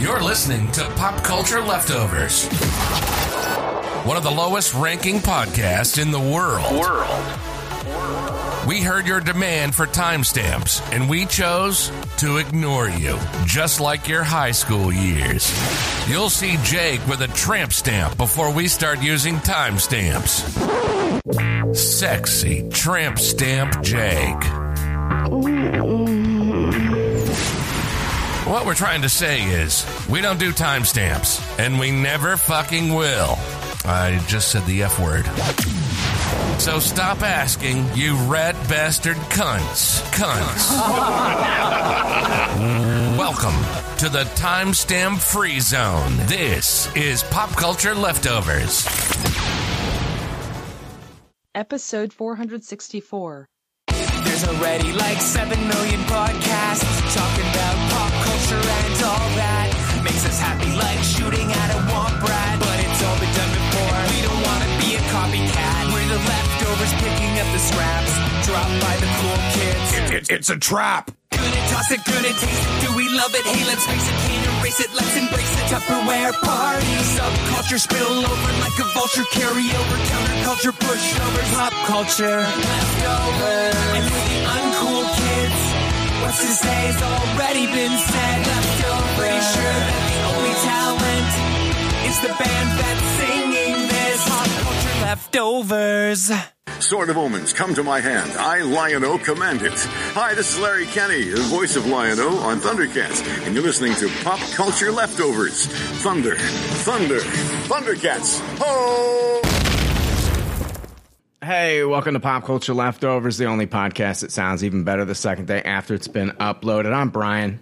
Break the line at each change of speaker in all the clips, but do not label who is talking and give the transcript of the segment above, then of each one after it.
You're listening to Pop Culture Leftovers, one of the lowest ranking podcasts in the world.
World.
We heard your demand for timestamps, and we chose to ignore you, just like your high school years. You'll see Jake with a tramp stamp before we start using timestamps. Sexy tramp stamp Jake. What we're trying to say is, we don't do timestamps, and we never fucking will. I just said the F word. So stop asking, you red bastard cunts. Cunts. Welcome to the timestamp free zone. This is Pop Culture Leftovers.
Episode 464.
There's already like 7 million podcasts talking about culture and all that. Makes us happy like shooting at a womp rat. But it's all been done before. We don't want to be a copycat. We're the leftovers picking up the scraps dropped by the cool kids.
it's a trap.
Gonna toss it, gonna taste it. Do we love it? Hey, let's face it, can't erase it. Let's embrace it. Tupperware party. Subculture spill over like a vulture. Carry over counterculture, pushovers, pop culture. Leftovers. And for the uncool kids, what's to say already been said. Leftovers. Pretty sure that the only talent is the band that's singing this. Pop culture leftovers.
Sword of Omens, come to my hand. I, Lion-O, command it. Hi, this is Larry Kenney, the voice of Lion-O on Thundercats, and you're listening to Pop Culture Leftovers. Thunder, thunder, Thundercats. Ho!
Hey, welcome to Pop Culture Leftovers, the only podcast that sounds even better the second day after it's been uploaded. I'm Brian.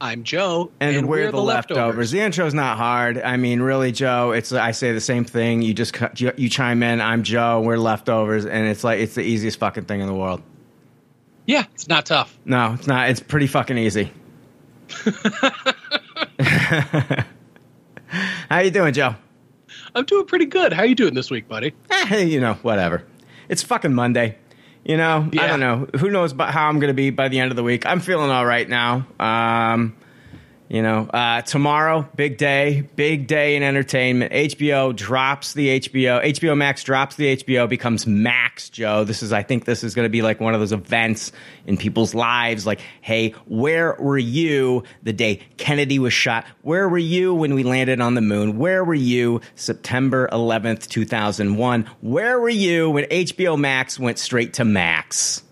I'm Joe,
And, we're, the, leftovers. The intro's not hard. I mean, really, Joe. It's I say the same thing. You just you, you chime in. I'm Joe. We're leftovers, and it's like it's the easiest fucking thing in the world.
Yeah, it's not tough.
No, it's not. It's pretty fucking easy. How you doing, Joe?
I'm doing pretty good. How you doing this week, buddy?
Eh, you know, whatever. It's fucking Monday. You know, I don't know. Who knows about how I'm going to be by the end of the week? I'm feeling all right now. Um, you know, uh, tomorrow, big day, big day in entertainment. HBO drops the HBO. HBO Max drops the HBO, becomes Max, Joe. This is, I think this is going to be like one of those events in people's lives. Like, hey, where were you the day Kennedy was shot? Where were you when we landed on the moon? Where were you September 11th, 2001? Where were you when HBO Max went straight to Max?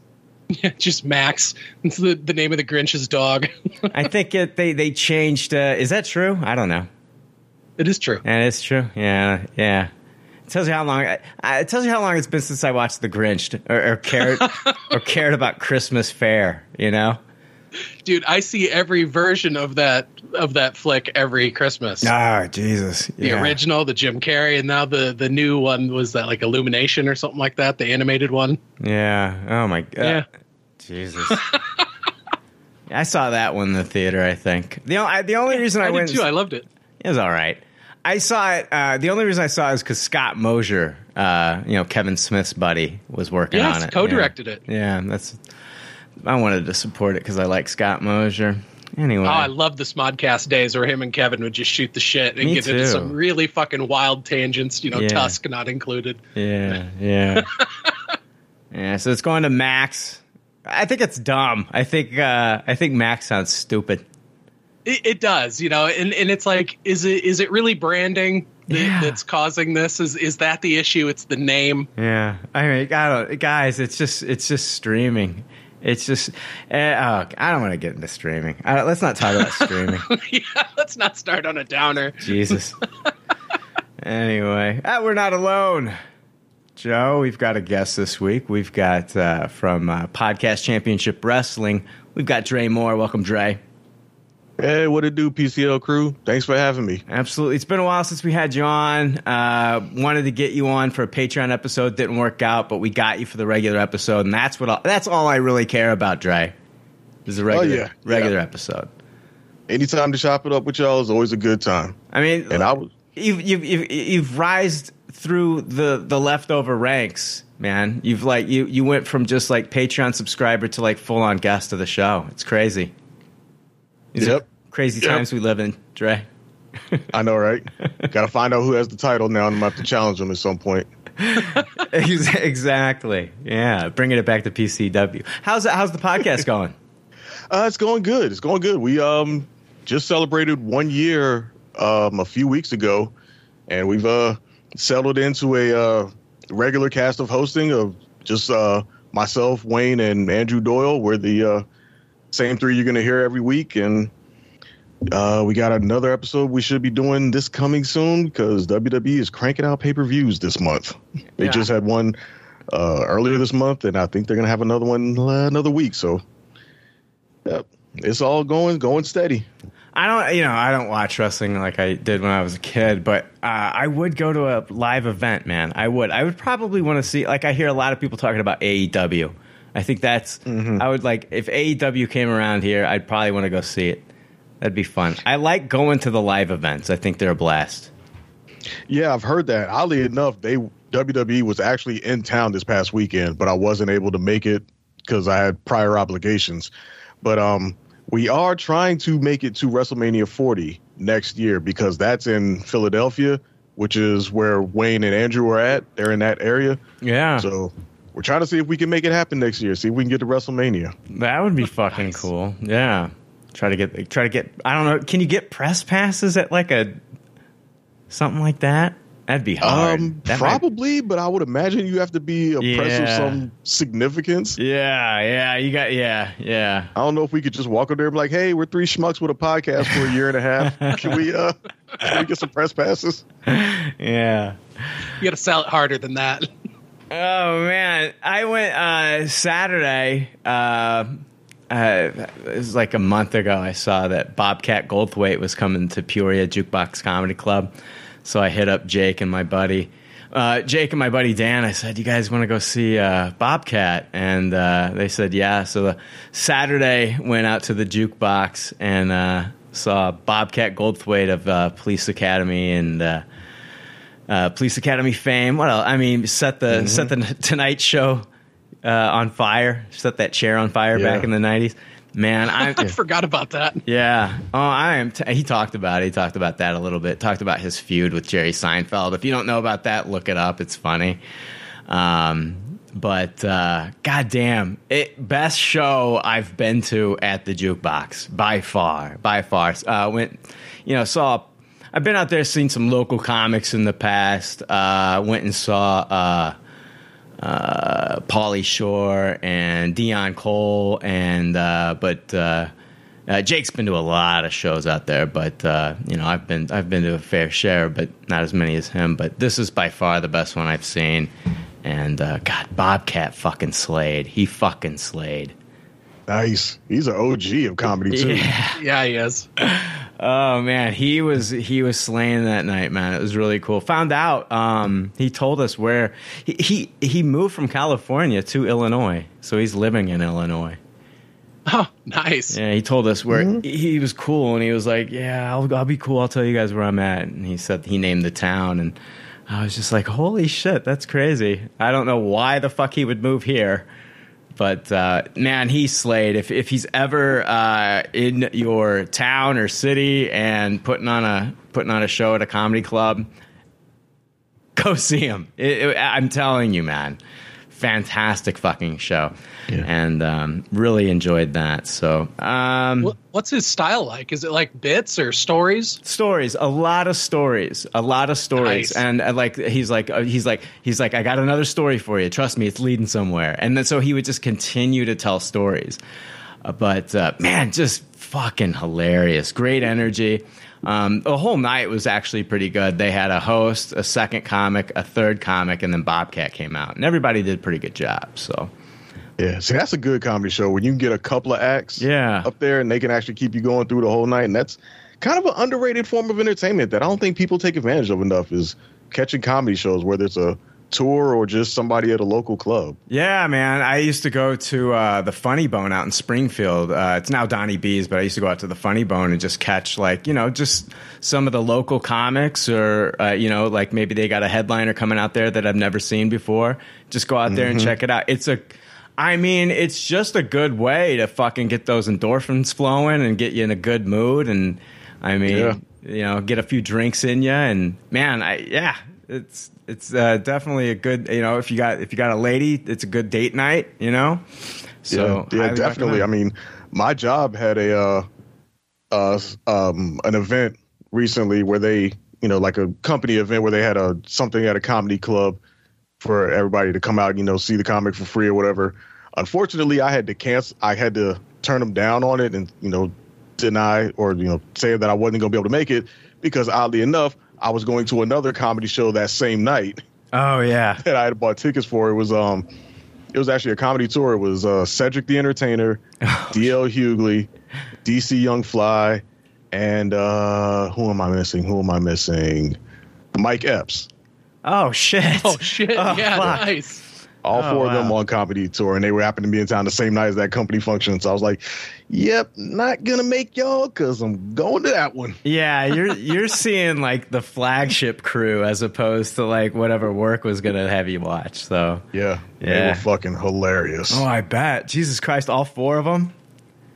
Yeah, just Max. It's the, the name of the Grinch's dog.
I think it, they, they changed. Uh, is that true? I don't know.
it is true.
Yeah, it's true. Yeah, yeah. It tells you how long. I, I- it tells you how long it's been since I watched The Grinch or, or cared or cared about Christmas Fair. You know.
Dude, I see every version of that of that flick every Christmas.
Ah, Jesus!
The original, the Jim Carrey, and now the the new one was that like Illumination or something like that, the animated one.
Yeah. Oh my God.
Yeah.
Jesus. I saw that one in the theater. I think the I, the only reason I,
I,
went
did too. I loved it.
It was all right. I saw it. Uh, the only reason I saw it is because Scott Mosier, uh, you know, Kevin Smith's buddy, was working
Yes,
on it.
co-directed
yeah.
it.
Yeah, that's. I wanted to support it because I like Scott Mosier. Anyway,
Oh, I love the Smodcast days where him and Kevin would just shoot the shit and
Me
get into some really fucking wild tangents, you know,
Yeah.
Tusk not included.
yeah, yeah, yeah. So it's going to Max. I think it's dumb. I think uh, I think Max sounds stupid.
It, it does, you know, and, and it's like, is it is it really branding that,
Yeah.
that's causing this? Is is that the issue? It's the name.
Yeah, I mean, I don't, guys. It's just it's just streaming. It's just uh, oh, I don't want to get into streaming. Uh, let's not talk about streaming.
yeah, let's not start on a downer.
Jesus. anyway, ah, we're not alone. Joe, we've got a guest this week. We've got uh, from uh, Podcast Championship Wrestling. We've got Dre Moore. Welcome, Dre.
Hey, what it do, PCL crew? Thanks for having me.
Absolutely. It's been a while since we had you on. Uh, wanted to get you on for a Patreon episode. Didn't work out, but we got you for the regular episode, and that's what. All, that's all I really care about, Dre. Is a regular,
yeah.
regular
Yeah.
episode.
Anytime to chop it up with y'all is always a good time.
I mean,
And I was
you've you've you've, you've rised through the the leftover ranks, man. You've like you you went from just like Patreon subscriber to like full on guest of the show. It's crazy. These are
Yep.
Crazy
Yep.
times we live in, Dre.
I know, right? Got to find out who has the title now, and I'm gonna have to challenge him at some point.
Exactly. Yeah, bringing it back to PCW. How's it, how's the podcast going?
Uh, it's going good. It's going good. We um just celebrated one year um a few weeks ago, and we've uh settled into a uh regular cast of hosting of just uh myself, Wayne, and Andrew Doyle. We're the uh, same three you're gonna hear every week, and uh, we got another episode we should be doing this coming soon because WWE is cranking out pay per views this month. They
Yeah.
just had one uh, earlier this month, and I think they're gonna have another one uh, another week. So, yep, it's all going going steady.
I don't, you know, I don't watch wrestling like I did when I was a kid, but uh, I would go to a live event, man. I would. I would probably want to see. Like, I hear a lot of people talking about AEW. I think that's. I would like if AEW came around here, I'd probably want to go see it. That'd be fun. I like going to the live events. I think they're a blast.
Yeah, I've heard that. Oddly enough, they WWE was actually in town this past weekend, but I wasn't able to make it because I had prior obligations. But um, we are trying to make it to WrestleMania 40 next year because that's in Philadelphia, which is where Wayne and Andrew are at. They're in that area,
Yeah,
so we're trying to see if we can make it happen next year. See if we can get to WrestleMania.
that would be fucking cool. Yeah, try to get try to get. I don't know. Can you get press passes at like a something like that? That'd be hard.
Um,
That might-
probably, but I would imagine you have to be a press of some significance.
Yeah, yeah, you got yeah, yeah.
I don't know if we could just walk up there and be like, "Hey, we're three schmucks with a podcast for a year and a half. Can we, uh, can we get some press passes?"
Yeah.
You got to sell it harder than that.
Oh man, I went uh, Saturday. Uh, uh, it was like a month ago. I saw that Bobcat Goldthwait was coming to Peoria Jukebox Comedy Club, so I hit up Jake and my buddy. Uh, Jake and my buddy Dan, I said, "You guys want to go see uh, Bobcat?" And uh, they said, "Yeah." So Saturday went out to the jukebox and uh, saw Bobcat Goldthwait of uh, Police Academy and uh, Police Academy fame. What else? I mean, set the set the Tonight Show uh, on fire. Set that chair on fire
Yeah.
back in the nineties. Man, I'm
I forgot about that.
yeah. Oh, I am. T- he talked about it. He talked about that a little bit. Talked about his feud with Jerry Seinfeld. If you don't know about that, look it up. It's funny. Um, but uh, goddamn, it best show I've been to at the jukebox by far, by far. Uh, went, you know, saw. I've been out there, seen some local comics in the past. Uh, went and saw. Uh, uh, Pauly Shore and Dion Cole, and uh, but uh, uh, Jake's been to a lot of shows out there. But uh, you know, I've been I've been to a fair share, but not as many as him. But this is by far the best one I've seen. And uh, God, Bobcat fucking slayed. He fucking slayed.
Nice. He's an OG of comedy too.
Yeah.
Yeah, he is.
Oh man, he was he was slaying that night, man. It was really cool. Found out um, he told us where he, he he moved from California to Illinois, so he's living in Illinois.
Oh, nice.
Yeah, he told us where he, he was cool, and he was like, "Yeah, I'll, I'll be cool. I'll tell you guys where I'm at." And he said he named the town, and I was just like, "Holy shit, that's crazy!" I don't know why the fuck he would move here, but uh, man, he slayed. If if he's ever uh, in your town or city and putting on a putting on a show at a comedy club, go see him. It- it- I'm telling you, man, fantastic fucking show, and um, really enjoyed that. So, um,
what's his style like? Is it like bits or stories?
stories, a lot of stories, a lot of stories,
Nice.
and uh, like he's like uh, he's like he's like I got another story for you. Trust me, it's leading somewhere. And then so he would just continue to tell stories. Uh, but uh, man, just fucking hilarious, great energy. Um, the whole night was actually pretty good. They had a host, a second comic, a third comic, and then Bobcat came out, and everybody did a pretty good job. So
Yeah, see, that's a good comedy show when you can get a couple of acts
Yeah.
up there and they can actually keep you going through the whole night. And that's kind of an underrated form of entertainment that I don't think people take advantage of enough is catching comedy shows, whether it's a tour or just somebody at a local club.
Yeah, man. I used to go to uh, the Funny Bone out in Springfield. Uh, it's now Donnie B's, but I used to go out to the Funny Bone and just catch, like, you know, just some of the local comics or, uh, you know, like maybe they got a headliner coming out there that I've never seen before. Just go out there and check it out. It's a, I mean, it's just a good way to fucking get those endorphins flowing and get you in a good mood. And I mean,
Yeah.
you know, get a few drinks in you. And man, I yeah, it's it's uh, definitely a good. You know, if you got if you got a lady, it's a good date night. You know, so
yeah, yeah definitely. I mean, my job had a uh, uh, um, an event recently where they, you know, like a company event where they had a something at a comedy club for everybody to come out, you know, see the comic for free or whatever. Unfortunately, I had to cancel. I had to turn them down on it and you know deny or you know say that I wasn't going to be able to make it because oddly enough, I was going to another comedy show that same night.
oh yeah,
that I had bought tickets for. It was um, it was actually a comedy tour. It was uh, Cedric the Entertainer, D.L. Hughley, DC Young Fly, and uh, who am I missing? Who am I missing? Mike Epps.
oh shit,
Oh shit!
Oh,
yeah,
fuck.
nice.
All
Oh,
four of them on comedy tour, and they were happened to be in town the same night as that company function. So I was like, "Yep, not gonna make y'all because I'm going to that one."
Yeah, you're you're seeing like the flagship crew as opposed to like whatever work was gonna have you watch. So
Yeah, they
Yeah.
were fucking hilarious.
Oh, I bet. Jesus Christ, all four of them?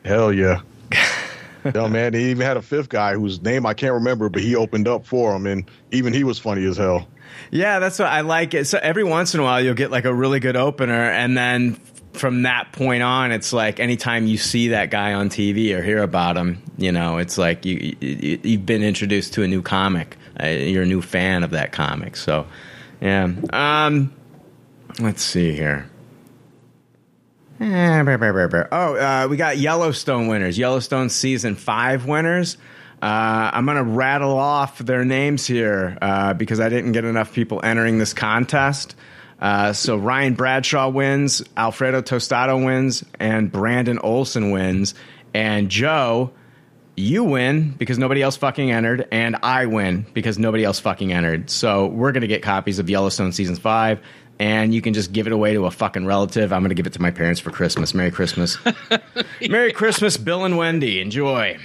Hell yeah. no man, he even had a fifth guy whose name I can't remember, but he opened up for him, and even he was funny as hell.
Yeah, that's what I like it. So every once in a while you'll get like a really good opener and then from that point on it's like anytime you see that guy on TV or hear about him, you know, it's like you, you you've been introduced to a new comic. Uh, you're a new fan of that comic. So, yeah. Um let's see here. Eh. Oh, uh, we got Yellowstone winners. Yellowstone season five winners. Uh, I'm going to rattle off their names here uh, because I didn't get enough people entering this contest. Uh, so Ryan Bradshaw wins, Alfredo Tostado wins, and Brandon Olson wins. And Joe, you win because nobody else fucking entered, and I win because nobody else fucking entered. So we're gonna get copies of Yellowstone season five, and you can just give it away to a fucking relative. I'm gonna give it to my parents for Christmas. Merry Christmas. Merry Christmas, Bill and Wendy. Enjoy.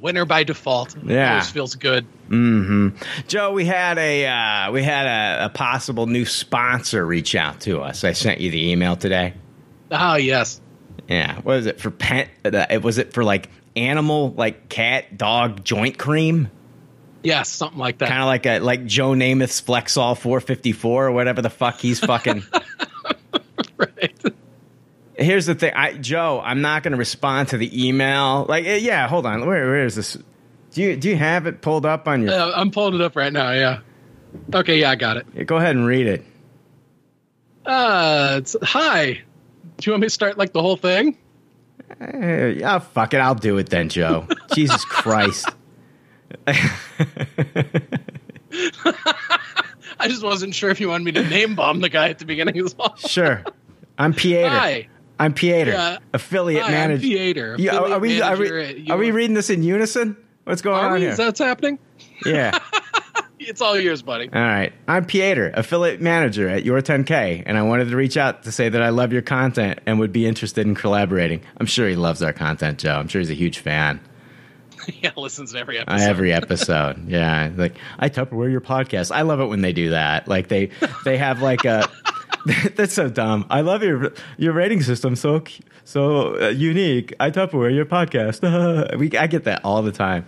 Winner by default.
Yeah.
Always feels good. Hmm.
Joe, we had a uh, we had a, a possible new sponsor reach out to us. I sent you the email today.
Oh yes.
Yeah, what is it for pet? Uh, was it for like animal, like cat, dog joint cream?
Yeah, something like that.
kind of like a like Joe Namath's Flexall 454 or whatever the fuck he's fucking.
right.
Here's the thing, I Joe, I'm not going to respond to the email. Like, eh, yeah, hold on, where where is this? Do you do you have it pulled up on your?
Uh, I'm pulling it up right now. Yeah. Okay. Yeah, I got it.
Go ahead and read it.
Uh, it's, hi. Do you want me to start like the whole thing?
Eh, yeah, fuck it, I'll do it then, Joe. Jesus Christ.
I just wasn't sure if you wanted me to name bomb the guy at the beginning as well.
Sure, I'm Pieter.
Hi.
I'm Pieter,
Yeah.
affiliate
Hi, I'm
manager.
Pieter,
Yeah, are
affiliate
we are we, are we reading this in unison? What's going
Are
on
we?
here?
Is that what's happening?
yeah.
It's all yours, buddy.
All right. I'm Pieter, affiliate manager at Your 10K, and I wanted to reach out to say that I love your content and would be interested in collaborating. I'm sure he loves our content, Joe. I'm sure he's a huge fan.
yeah, listens to every
Uh,
episode.
Every episode, yeah. Like I Tupperware your podcast. I love it when they do that. Like they they have like a. That's so dumb. I love your your rating system. So so uh, unique. I Tupperware your podcast. we I get that all the time.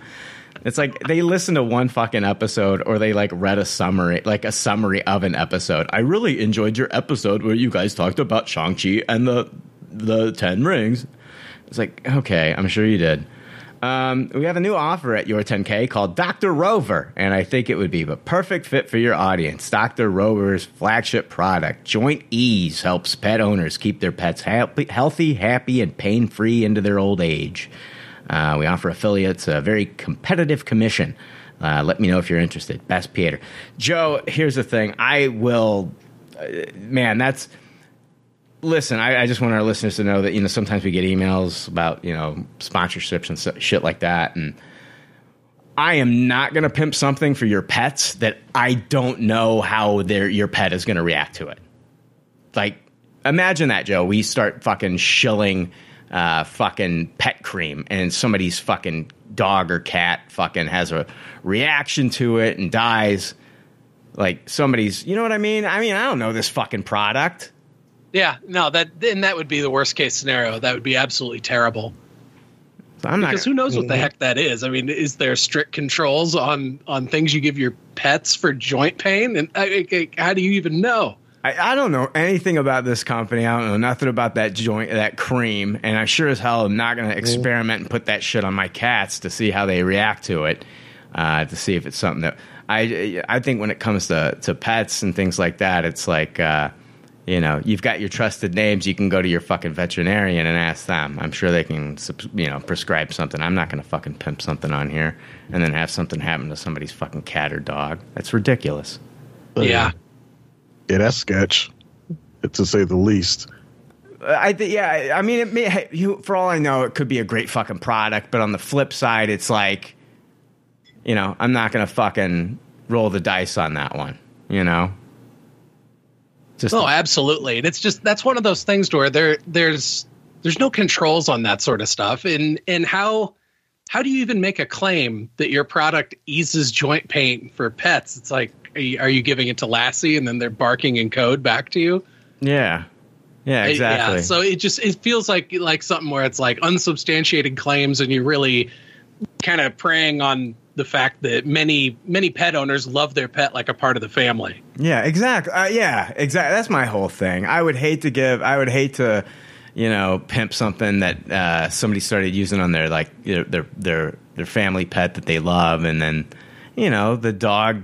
It's like they listen to one fucking episode or they like read a summary, like a summary of an episode. I really enjoyed your episode where you guys talked about Shang-Chi and the the 10 rings. It's like, okay, I'm sure you did. Um, we have a new offer at Your 10K called Dr. Rover, and I think it would be a perfect fit for your audience. Dr. Rover's flagship product, Joint Ease, helps pet owners keep their pets healthy, happy, and pain free into their old age. Uh, we offer affiliates a very competitive commission. Uh, let me know if you're interested. Best Peter. Joe, here's the thing. I will, uh, man, that's listen, I, I just want our listeners to know that you know sometimes we get emails about you know sponsorships and so, shit like that, and I am not going to pimp something for your pets that I don't know how their your pet is going to react to it. Like, imagine that, Joe. We start fucking shilling uh, fucking pet cream, and somebody's fucking dog or cat fucking has a reaction to it and dies. Like somebody's, you know what I mean? I mean, I don't know this fucking product
Yeah, no, that and that would be the worst case scenario. That would be absolutely terrible.
So I'm not.
Because who knows what the heck that is? I mean, is there strict controls on on things you give your pets for joint pain? And I, I, how do you even know?
I, I don't know anything about this company. I don't know nothing about that joint, that cream, and I sure as hell am not going to experiment and put that shit on my cats to see how they react to it, uh, to see if it's something that I. I think when it comes to to pets and things like that, it's like. Uh, you know, you've got your trusted names. You can go to your fucking veterinarian and ask them. I'm sure they can, you know, prescribe something. I'm not going to fucking pimp something on here and then have something happen to somebody's fucking cat or dog. That's ridiculous.
Yeah,
Yeah, that's sketch, to say the least.
I think, yeah. I- I mean, it may, you, for all I know, it could be a great fucking product. But on the flip side, it's like, you know, I'm not going to fucking roll the dice on that one. You know, just
Oh, absolutely. And it's just that's one of those things where there there's there's no controls on that sort of stuff. And and how how do you even make a claim that your product eases joint pain for pets? It's like are you, are you giving it to Lassie and then they're barking in code back to you?
yeah, yeah, exactly.
Yeah. So it just it feels like like something where it's like unsubstantiated claims and you're really kind of preying on the fact that many many pet owners love their pet like a part of the family.
Yeah, exactly. Uh, yeah, exactly. That's my whole thing. I would hate to give. I would hate to, you know, pimp something that uh, somebody started using on their like their, their their their family pet that they love, and then, you know, the dog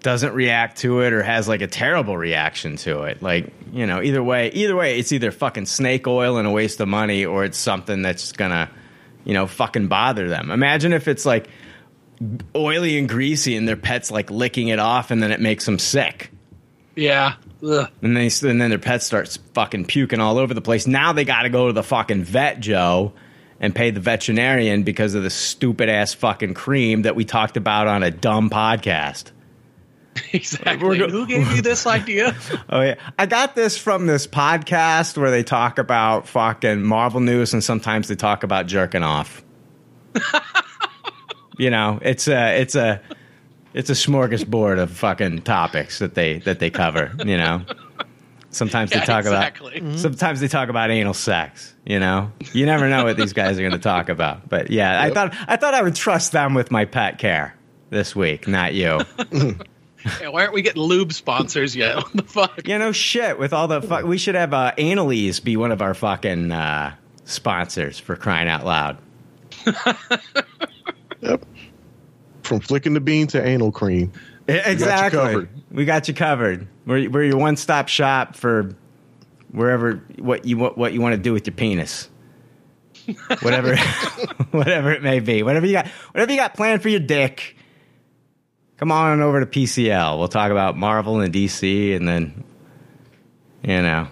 doesn't react to it or has like a terrible reaction to it. Like, you know, either way, either way, it's either fucking snake oil and a waste of money, or it's something that's gonna, you know, fucking bother them. Imagine if it's like oily and greasy and their pet's like licking it off and then it makes them sick.
Yeah. Ugh.
And they and then their pet starts fucking puking all over the place. Now they got to go to the fucking vet, Joe, and pay the veterinarian because of the stupid ass fucking cream that we talked about on a dumb podcast.
Exactly. Who gave you this idea?
Oh yeah, I got this from this podcast where they talk about fucking Marvel news and sometimes they talk about jerking off. you know, it's a it's a it's a smorgasbord of fucking topics that they that they cover. You know, sometimes they talk
exactly.
about sometimes they talk about anal sex. You know, you never know what these guys are going to talk about. But yeah, I thought I thought I would trust them with my pet care this week, not you.
Yeah, why aren't we getting lube sponsors yet? What the fuck?
You know, shit. With all the fuck, we should have uh, Analese be one of our fucking uh, sponsors for crying out loud.
Yep. From flicking the bean to anal cream.
Exactly.
covered.
We got you covered. We're, we're your one stop shop for wherever what you what, what you want to do with your penis. whatever, whatever it may be. Whatever you got, whatever you got planned for your dick. Come on over to PCL. We'll talk about Marvel and DC, and then you know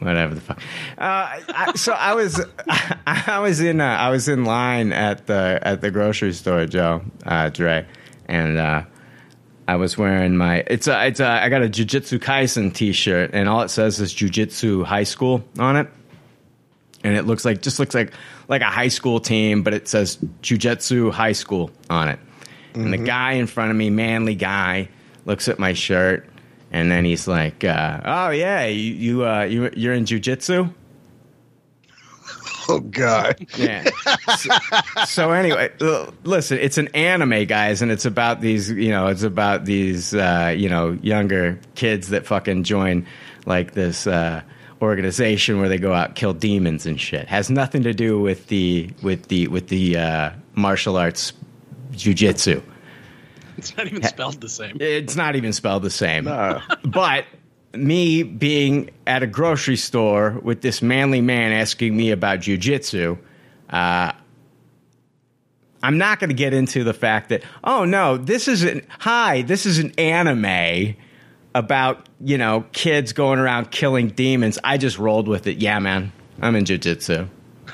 whatever the fuck. Uh, I, so I was, I was in, uh, I was in line at the at the grocery store, Joe, uh, Dre, and uh, I was wearing my. It's a, it's a, I got a Jujutsu Kaisen T-shirt, and all it says is Jujitsu High School on it, and it looks like just looks like like a high school team, but it says Jujitsu High School on it. And the guy in front of me, manly guy, looks at my shirt, and then he's like, uh, "Oh yeah, you you uh, you you're in jujitsu."
Oh God.
Yeah. so, so anyway, listen, it's an anime, guys, and it's about these, you know, it's about these, uh, you know, younger kids that fucking join like this uh, organization where they go out kill demons and shit. Has nothing to do with the with the with the uh, martial arts jujitsu.
It's not even spelled the same.
It's not even spelled the same. but me being at a grocery store with this manly man asking me about jujitsu, uh, I'm not going to get into the fact that, oh no, this is an, hi, this is an anime about, you know, kids going around killing demons. I just rolled with it. Yeah, man, I'm in jujitsu.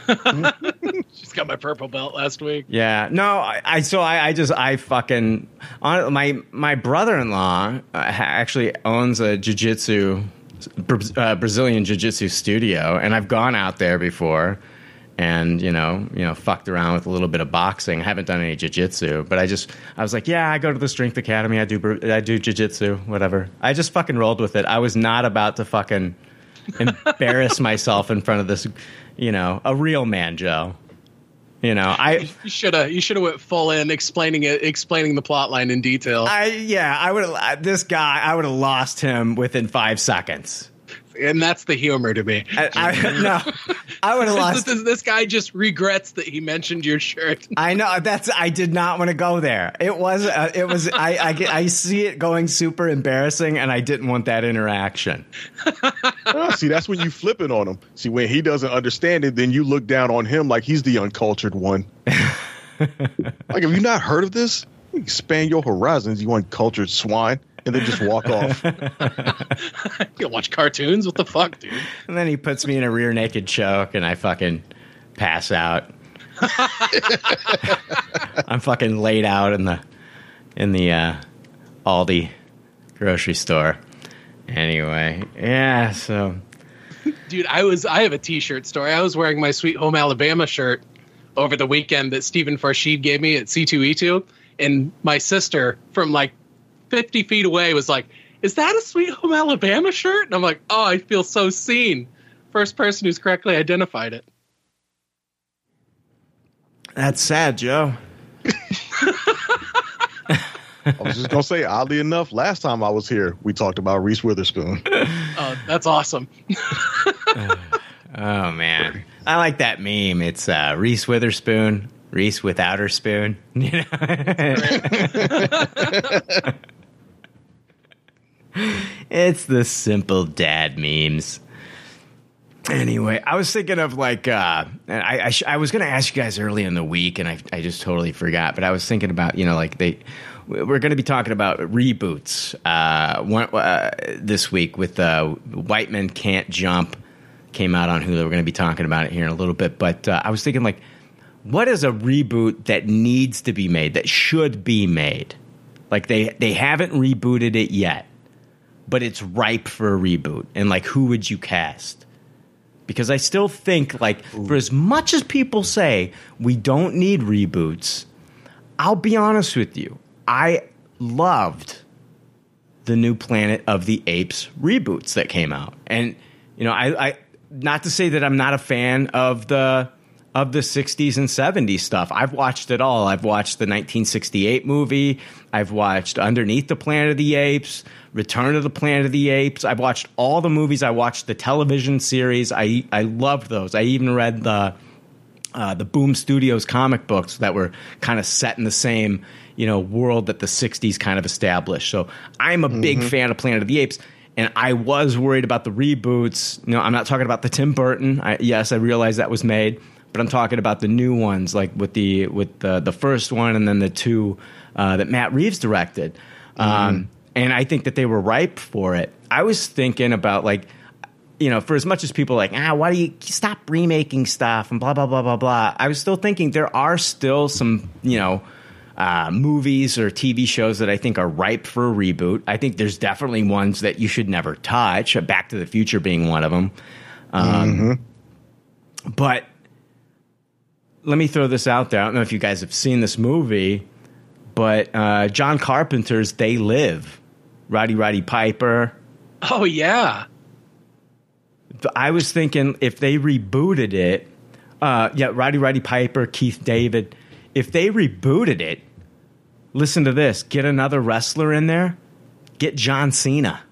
Got my purple belt last week.
Yeah, no, I, I so I, I just I fucking on my my brother in law uh, actually owns a jiu jitsu uh, Brazilian jiu-jitsu studio, and I've gone out there before, and you know you know fucked around with a little bit of boxing. I haven't done any jiu-jitsu, but I just I was like, yeah, I go to the strength academy. I do I do jiu-jitsu, whatever. I just fucking rolled with it. I was not about to fucking embarrass myself in front of this, you know, a real man, Joe. You know, I
You should have you should have went full in explaining it, explaining the plot line in detail.
I yeah, I would have this guy. I would have lost him within five seconds.
And that's the humor to me.
I, I no, I would have
this,
lost.
this, this guy just regrets that he mentioned your shirt.
I know that's. I did not want to go there. It was. Uh, it was. I, I. I see it going super embarrassing, and I didn't want that interaction.
Oh, see, that's when you flip it on him. See, when he doesn't understand it, then you look down on him like he's the uncultured one. like, have you not heard of this? Expand your horizons, you uncultured swine, and then just walk off.
You watch cartoons? What the fuck, dude?
And then he puts me in a rear naked choke, and I fucking pass out. I'm fucking laid out in the in the uh, Aldi grocery store. Anyway, yeah. So
Dude, I was I have a t-shirt story. I was wearing my Sweet Home Alabama shirt over the weekend that Stephen Farshid gave me at C2E2 and my sister from like 50 feet away was like, "Is that a Sweet Home Alabama shirt?" And I'm like, "Oh, I feel so seen." First person who's correctly identified it.
that's sad, Joe.
I was just gonna say, oddly enough, last time I was here, we talked about Reese Witherspoon.
Oh, that's awesome.
Oh man, I like that meme. It's uh, Reese Witherspoon, Reese without her spoon. You know, it's the simple dad memes. Anyway, I was thinking of like, uh, and I I, sh- I was going to ask you guys early in the week, and I I just totally forgot. But I was thinking about you know like they we're going to be talking about reboots uh, one, uh, this week with uh, White Men Can't Jump came out on Hulu. We're going to be talking about it here in a little bit. But uh, I was thinking like, what is a reboot that needs to be made that should be made? Like they they haven't rebooted it yet, but it's ripe for a reboot. And like, who would you cast? Because I still think like for as much as people say we don't need reboots, I'll be honest with you. I loved the new Planet of the Apes reboots that came out. And you know, I, I not to say that I'm not a fan of the of the 60s and 70s stuff. I've watched it all. I've watched the 1968 movie. I've watched Underneath the Planet of the Apes, Return of the Planet of the Apes. I've watched all the movies. I watched the television series. I I loved those. I even read the uh, the Boom Studios comic books that were kind of set in the same you know world that the '60s kind of established. So I'm a big fan of Planet of the Apes, and I was worried about the reboots. You know, I'm not talking about the Tim Burton. I, yes, I realize that was made, but I'm talking about the new ones, like with the with the the first one and then the two uh, that Matt Reeves directed. Um, and I think that they were ripe for it. I was thinking about like you know, for as much as people are like, ah, why do you stop remaking stuff and blah blah blah blah blah. I was still thinking there are still some, you know, uh, movies or TV shows that I think are ripe for a reboot. I think there's definitely ones that you should never touch. Back to the Future being one of them. Um, But let me throw this out there. I don't know if you guys have seen this movie, but uh, John Carpenter's They Live, Roddy Roddy Piper.
Oh yeah.
I was thinking if they rebooted it, uh, yeah, Roddy Roddy Piper, Keith David, if they rebooted it, listen to this: get another wrestler in there, get John Cena.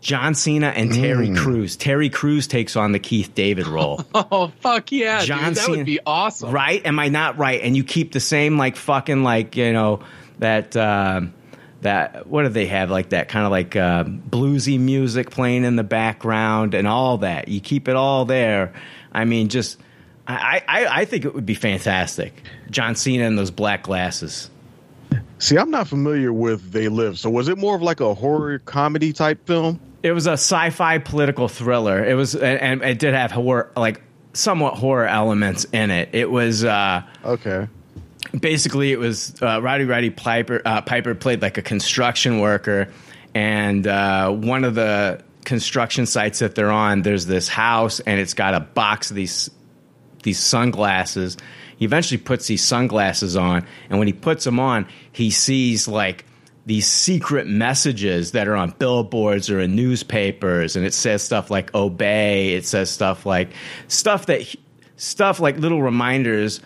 John Cena and Terry Crews. Terry Crews takes on the Keith David role.
Oh fuck yeah,
John
dude. That
Cena-
would be awesome.
Right? Am I not right? And you keep the same like fucking like you know that uh, that what do they have like that kind of like uh, bluesy music playing in the background and all that. You keep it all there. I mean, just I I, I think it would be fantastic. John Cena and those black glasses.
See, I'm not familiar with They Live. So was it more of like a horror comedy type film?
It was a sci-fi political thriller. It was and, and it did have horror like somewhat horror elements in it. It was. uh
Okay.
Basically it was uh, Roddy Roddy Piper. Uh, Piper played like a construction worker, and uh, one of the construction sites that they're on, there's this house, and it's got a box of these these sunglasses. He eventually puts these sunglasses on, and when he puts them on, he sees like these secret messages that are on billboards or in newspapers and it says stuff like obey it says stuff like stuff that stuff like little reminders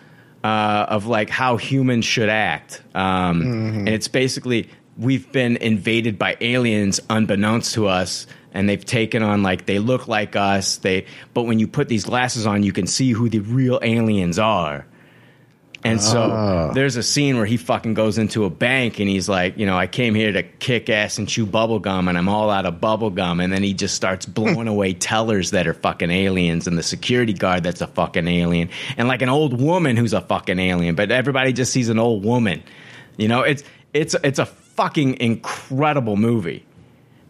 uh, of like how humans should act. Um, and it's basically we've been invaded by aliens unbeknownst to us and they've taken on like they look like us. They but when you put these glasses on you can see who the real aliens are and so ah. there's a scene where he fucking goes into a bank and he's like, you know, I came here to kick ass and chew bubble gum and I'm all out of bubble gum. And then he just starts blowing away tellers that are fucking aliens and the security guard that's a fucking alien and like an old woman who's a fucking alien. But everybody just sees an old woman. You know, it's it's it's a fucking incredible movie.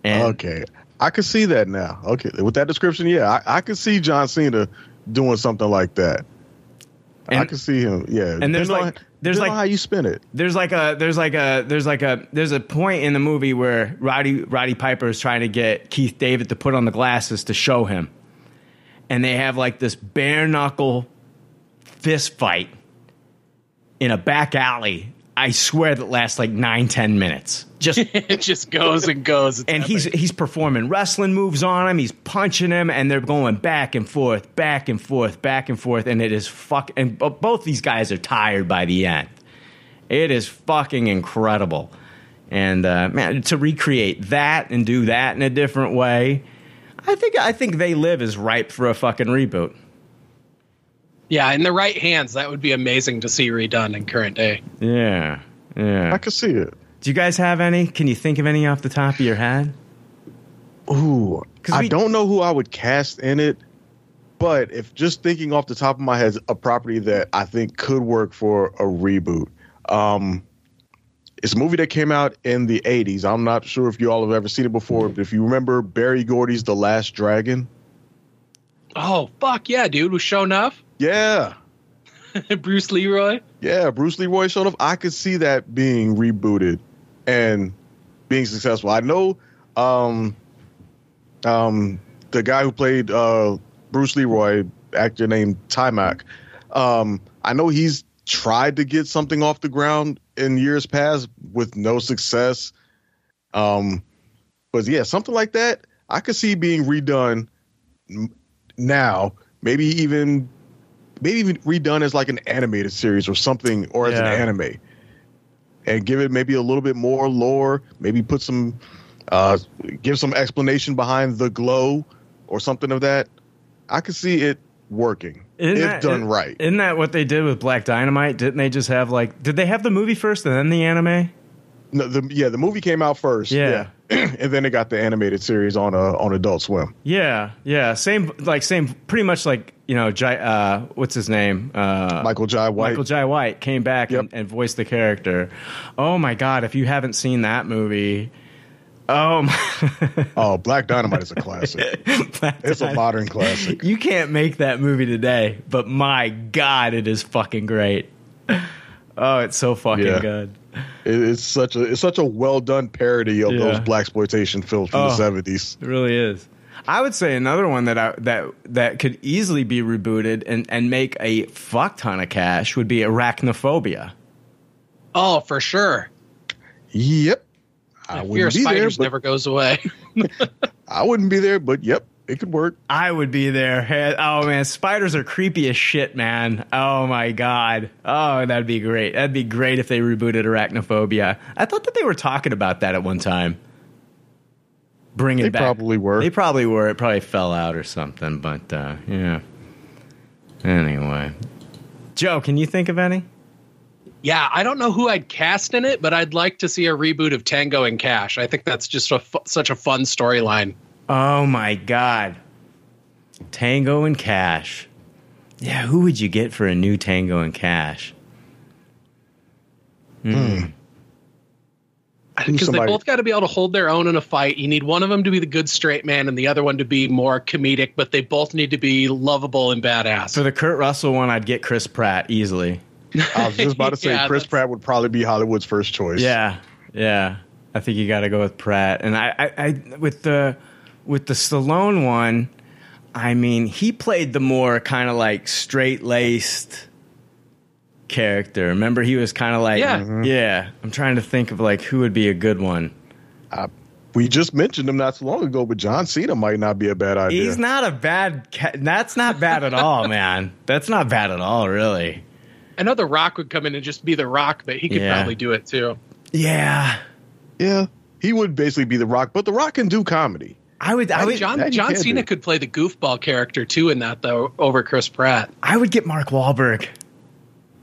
And
Okay, I could see that now. Okay, with that description, yeah, I, I could see John Cena doing something like that. I can see him. Yeah,
and there's like- there's like-
how you spin it.
there's like a there's like a there's like a there's a point in the movie where Roddy Roddy Piper is trying to get Keith David to put on the glasses to show him, and they have like this bare knuckle fist fight in a back alley. I swear that lasts like nine ten minutes. Just
it just goes and goes. It's
and he's
epic.
he's performing wrestling moves on him. He's punching him, and they're going back and forth, back and forth, back and forth, and it is fuck. And both these guys are tired by the end. It is fucking incredible, and uh, man, to recreate that and do that in a different way, I think I think they live is ripe for a fucking reboot.
Yeah, in the right hands, that would be amazing to see redone in current day.
Yeah, yeah.
I could see it.
Do you guys have any? Can you think of any off the top of your head?
Ooh,
'Cause
I don't know who I would cast in it, but if just thinking off the top of my head, a property that I think could work for a reboot. Um, it's a movie that came out in the '80s. I'm not sure if you all have ever seen it before, but if you remember Berry Gordy's The Last Dragon,
Oh fuck yeah, dude! Was show enough?
Yeah,
Bruce Leroy.
yeah, Bruce Leroy showed up. I could see that being rebooted and being successful. I know um, um, the guy who played uh, Bruce Leroy, actor named Taimak. Um, I know he's tried to get something off the ground in years past with no success. Um, but yeah, something like that, I could see being redone now. Maybe even, maybe even redone as like an animated series or something, or as
Yeah.
an anime, and give it maybe a little bit more lore. Maybe put some, uh, give some explanation behind the glow or something of that. I could see it working
Isn't
if
that-
done right.
Isn't that what they did with Black Dynamite? Didn't they just have like? Did they have the movie first and then the anime?
No, the, yeah, the movie came out first.
Yeah.
and then they got the animated series on uh, on Adult Swim.
Yeah, yeah, same like same, pretty much like you know, Jai, uh, what's his name? Uh,
Michael Jai White.
Michael Jai White came back
Yep.
and, and voiced the character. Oh my god! If you haven't seen that movie, oh my,
Oh, Black Dynamite is a classic. It's a modern classic.
You can't make that movie today, but my god, it is fucking great. Oh, it's so fucking
Yeah.
good.
It- it's such a it's such a well done parody of
Yeah.
those black exploitation films from
Oh.
the seventies.
It really is. I would say another one that I, that that could easily be rebooted and, and make a fuck ton of cash would be Arachnophobia.
Oh, for sure.
Yep. I
Fear of
wouldn't be there,
spiders
but
never goes away.
I wouldn't be there, but yep, it could work.
I would be there. Oh man, spiders are creepy as shit, man. Oh my god. Oh, that'd be great. That'd be great if they rebooted Arachnophobia. I thought that they were talking about that at one time. Bringing
They
back.
They probably were.
They probably were. It probably fell out or something. But uh, yeah. Anyway, Joe, can you think of any?
yeah, I don't know who I'd cast in it, but I'd like to see a reboot of Tango and Cash. I think that's just a fu- such a fun storyline.
Oh my god. Tango and Cash. Yeah, who would you get for a new Tango and Cash? Hmm. Hmm.
Because they
somebody-
both got to be able to hold their own in a fight. You need one of them to be the good straight man, and the other one to be more comedic. But they both need to be lovable and badass.
For the Kurt Russell one, I'd get Chris Pratt easily.
I was just about to say
Yeah,
Chris
that's-
Pratt would probably be Hollywood's first choice.
Yeah, yeah. I think you got to go with Pratt. And I, I, I, with the, with the Stallone one, I mean, he played the more kind of like straight laced character. Remember, he was kind of like,
Yeah. Mm-hmm.
yeah. I'm trying to think of like who would be a good one.
Uh, we just mentioned him not so long ago, but John Cena might not be a bad idea.
He's not a bad. Ca- that's not bad at all, man. That's not bad at all, really.
I know The Rock would come in and just be The Rock, but he could
Yeah.
probably do it too.
Yeah,
yeah, he would basically be the Rock, but the Rock can do comedy.
I would. I
And
would.
John John Cena
do.
could play the goofball character too in that though over Chris Pratt.
I would get Mark Wahlberg.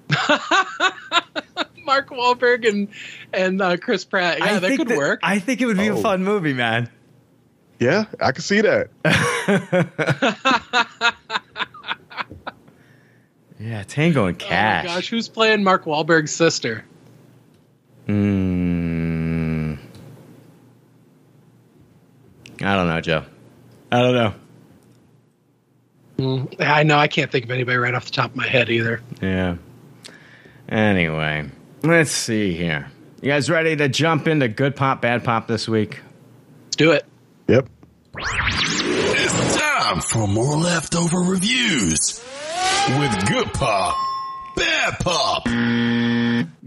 Mark Wahlberg and and uh, Chris Pratt. Yeah,
I
that
think
could work.
I think it would be a
Oh.
fun movie, man.
Yeah, I could see that.
Yeah, Tango and
Oh my
Cash.
gosh, who's playing Mark Wahlberg's sister?
Mm. I don't know, Joe. I don't know.
Mm, I know I can't think of anybody right off the top of my head either.
Yeah. Anyway, let's see here. You guys ready to jump into good pop, bad pop this week?
Let's do it.
Yep.
It's time for more leftover reviews with Good Pop, Bad Pop.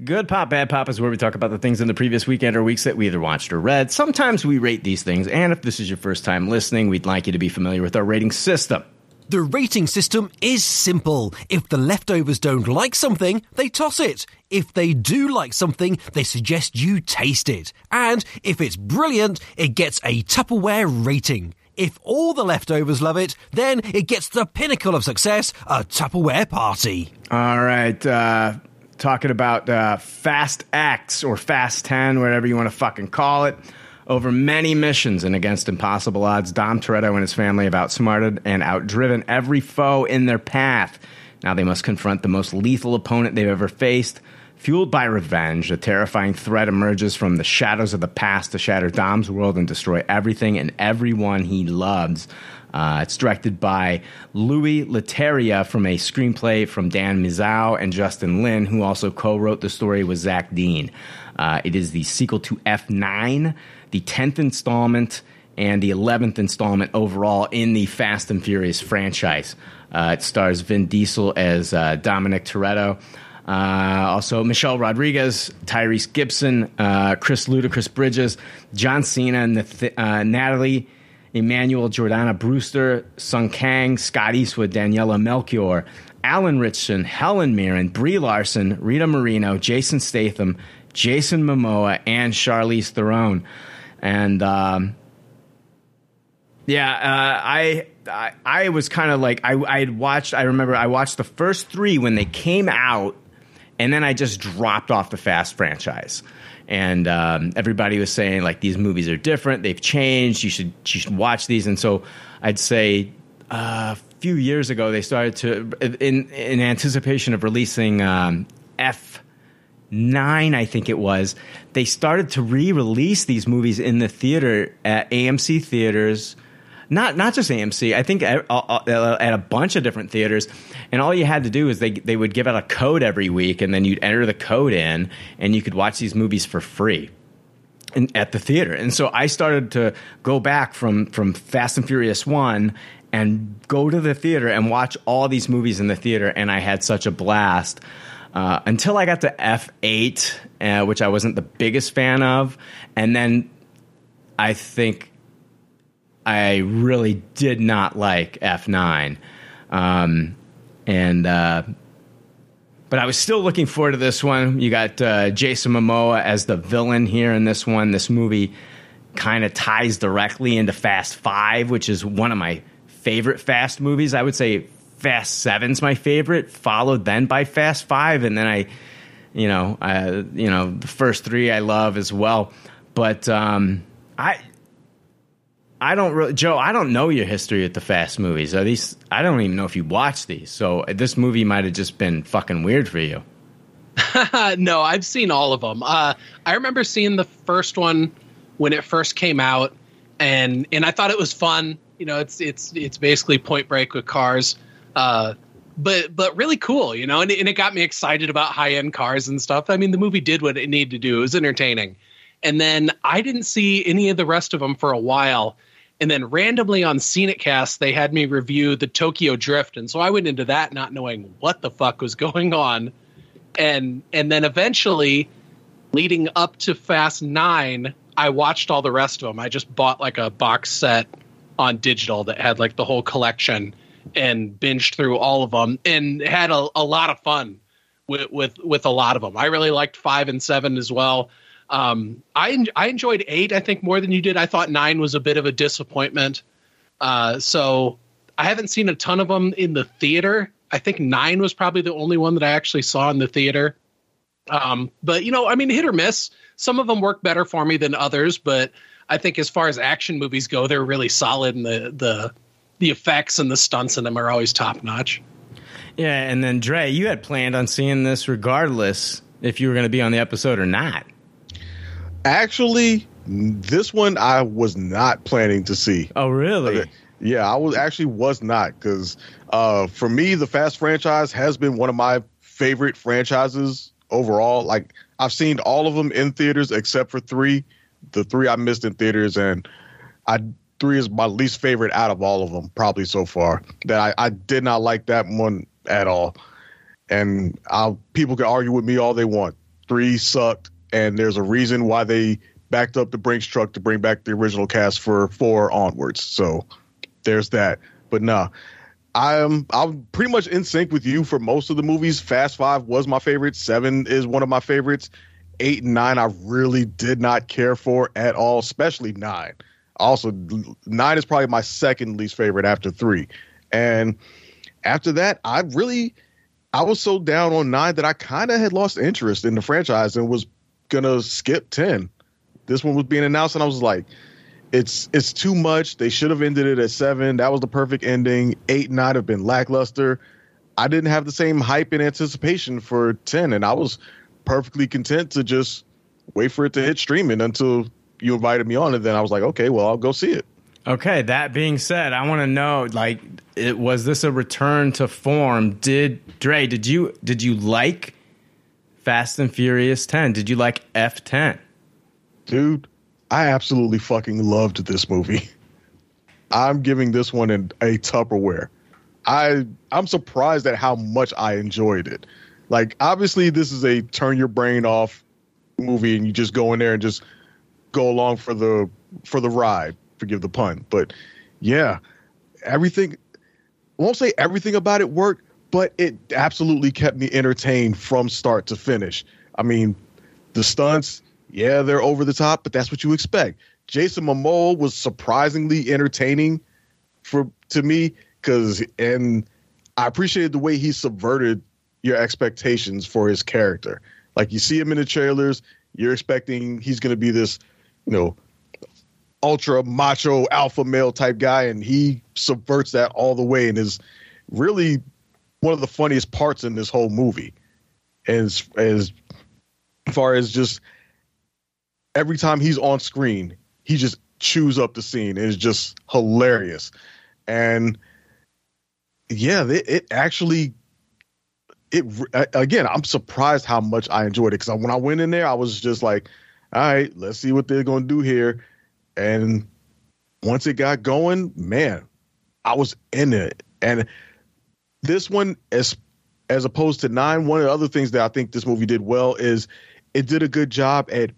Good pop, bad pop is where we talk about the things in the previous weekend or weeks that we either watched or read. Sometimes we rate these things, and if this is your first time listening, we'd like you to be familiar with our rating system.
The rating system is simple. If the leftovers don't like something, they toss it. If they do like something, they suggest you taste it. And if it's brilliant, it gets a Tupperware rating. If all the leftovers love it, then it gets the pinnacle of success, a Tupperware party.
All right, uh, talking about uh, Fast X or Fast 10, whatever you want to fucking call it. Over many missions and against impossible odds, Dom Toretto and his family have outsmarted and outdriven every foe in their path. Now they must confront the most lethal opponent they've ever faced. Fueled by revenge, a terrifying threat emerges from the shadows of the past to shatter Dom's world and destroy everything and everyone he loves. Uh, it's directed by Louis Leterrier from a screenplay from Dan Mazeau and Justin Lin, who also co wrote the story with Zach Dean. Uh, it is the sequel to F9, the 10th installment, and the 11th installment overall in the Fast and Furious franchise. Uh, it stars Vin Diesel as uh, Dominic Toretto. Uh, also, Michelle Rodriguez, Tyrese Gibson, uh, Chris Ludacris Bridges, John Cena, Nath- uh, Nathalie Emmanuel Jordana Brewster, Sung Kang, Scott Eastwood, Daniela Melchior, Alan Ritchson, Helen Mirren, Brie Larson, Rita Moreno, Jason Statham, Jason Momoa, and Charlize Theron. And um, yeah, uh, I, I I was kind of like I I had watched. I remember I watched the first three when they came out, and then I just dropped off the Fast franchise. And um, everybody was saying like these movies are different. They've changed. You should you should watch these. And so I'd say uh, a few years ago they started to in in anticipation of releasing um, F nine, I think it was, they started to re-release these movies in the theater at AMC theaters. Not not just AMC. I think at, uh, at a bunch of different theaters, and all you had to do is they they would give out a code every week, and then you'd enter the code in, and you could watch these movies for free. In, at the theater, and so I started to go back from from Fast and Furious one and go to the theater and watch all these movies in the theater, and I had such a blast uh, until I got to F8, uh, which I wasn't the biggest fan of. And then I think I really did not like F9. Um, and, uh, but I was still looking forward to this one. You got uh, Jason Momoa as the villain here in this one. This movie kind of ties directly into Fast Five, which is one of my favorite Fast movies. I would say Fast Seven's my favorite, followed then by Fast Five, and then I, you know, uh, you know, the first three I love as well. But um, I, I don't really, Joe. I don't know your history with the Fast movies. Are these? I don't even know if you watch these. So this movie might have just been fucking weird for you.
no, I've seen all of them. Uh, I remember seeing the first one when it first came out, and and I thought it was fun. You know, it's it's it's basically Point Break with cars, uh, but but really cool. You know, and, and it got me excited about high end cars and stuff. I mean, the movie did what it needed to do. It was entertaining, and then I didn't see any of the rest of them for a while. And then randomly on Scene It Cast, they had me review the Tokyo Drift, and so I went into that not knowing what the fuck was going on and and then eventually, leading up to Fast Nine, I watched all the rest of them. I just bought like a box set on digital that had like the whole collection and binged through all of them and had a, a lot of fun with, with with a lot of them. I really liked five and seven as well. Um, I I enjoyed eight. I think more than you did. I thought nine was a bit of a disappointment. Uh, so I haven't seen a ton of them in the theater. I think nine was probably the only one that I actually saw in the theater. Um, but you know, I mean, hit or miss. Some of them work better for me than others, but I think as far as action movies go, they're really solid, and the the the effects and the stunts in them are always top notch.
Yeah, and then Dre, you had planned on seeing this regardless if you were going to be on the episode or not.
Actually, this one I was not planning to see.
Oh, really?
Yeah, I was actually was not because uh, for me, the Fast franchise has been one of my favorite franchises overall. Like I've seen all of them in theaters except for three. The three I missed in theaters, and I three is my least favorite out of all of them, probably so far. That I, I did not like that one at all. And I'll, people can argue with me all they want. Three sucked, and there's a reason why they backed up the Brinks truck to bring back the original cast for four onwards. So there's that. But nah, I'm I'm pretty much in sync with you for most of the movies. Fast Five was my favorite. Seven is one of my favorites. Eight and nine I really did not care for at all, especially nine. Also, nine is probably my second least favorite after three. And after that, I really I was so down on nine that I kind of had lost interest in the franchise and was gonna skip ten. This one was being announced, and I was like, it's it's too much. They should have ended it at seven. That was the perfect ending. Eight and nine have been lackluster. I didn't have the same hype and anticipation for ten, and I was perfectly content to just wait for it to hit streaming until you invited me on, and then I was like, okay, well, I'll go see it.
Okay, that being said, I want to know like it was this a return to form? Did Dre, did you did you like Fast and Furious 10? Did you like F10?
Dude, I absolutely fucking loved this movie. I'm giving this one an, a Tupperware. I I'm surprised at how much I enjoyed it. Like obviously this is a turn your brain off movie and you just go in there and just go along for the for the ride forgive the pun. But yeah, everything I won't say everything about it worked, but it absolutely kept me entertained from start to finish. I mean, the stunts, yeah, they're over the top, but that's what you expect. Jason Momoa was surprisingly entertaining for to me because and I appreciated the way he subverted your expectations for his character. Like you see him in the trailers, you're expecting he's going to be this, you know, ultra macho alpha male type guy, and he subverts that all the way and is really one of the funniest parts in this whole movie. As as far as just every time he's on screen, he just chews up the scene. It's just hilarious, and yeah, it, it actually. It again, I'm surprised how much I enjoyed it because when I went in there, I was just like, "All right, let's see what they're to do here." And once it got going, man, I was in it. And this one, as as opposed to nine, one of the other things that I think this movie did well is it did a good job at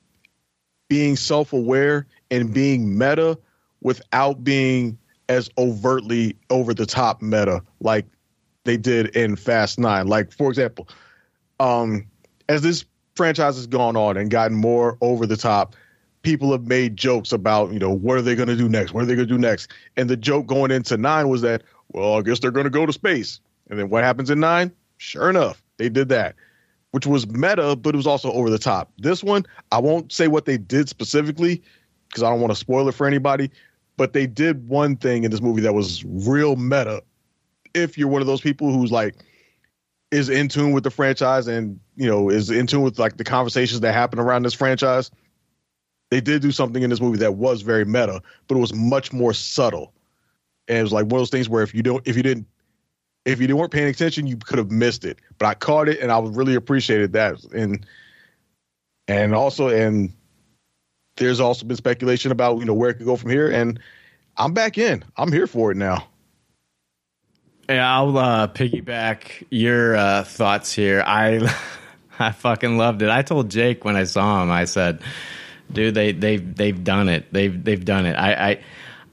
being self aware and being meta without being as overtly over the top meta like they did in Fast Nine. Like, for example, um, as this franchise has gone on and gotten more over the top, people have made jokes about, you know, what are they going to do next? What are they going to do next? And the joke going into nine was that, well, I guess they're going to go to space. And then what happens in nine? Sure enough, they did that, which was meta, but it was also over the top. This one, I won't say what they did specifically because I don't want to spoil it for anybody, but they did one thing in this movie that was real meta. If you're one of those people who's like, is in tune with the franchise and you know is in tune with like the conversations that happen around this franchise they did do something in this movie that was very meta, but it was much more subtle. And it was like one of those things where if you don't, if you didn't, if you weren't paying attention, you could have missed it. But I caught it, and I really appreciated that. And and also, and there's also been speculation about you know where it could go from here. And I'm back in. I'm here for it now.
Yeah, I'll uh, piggyback your uh, thoughts here. I I fucking loved it. I told Jake when I saw him, I said, "Dude, they they've they've done it. They've they've done it." I I,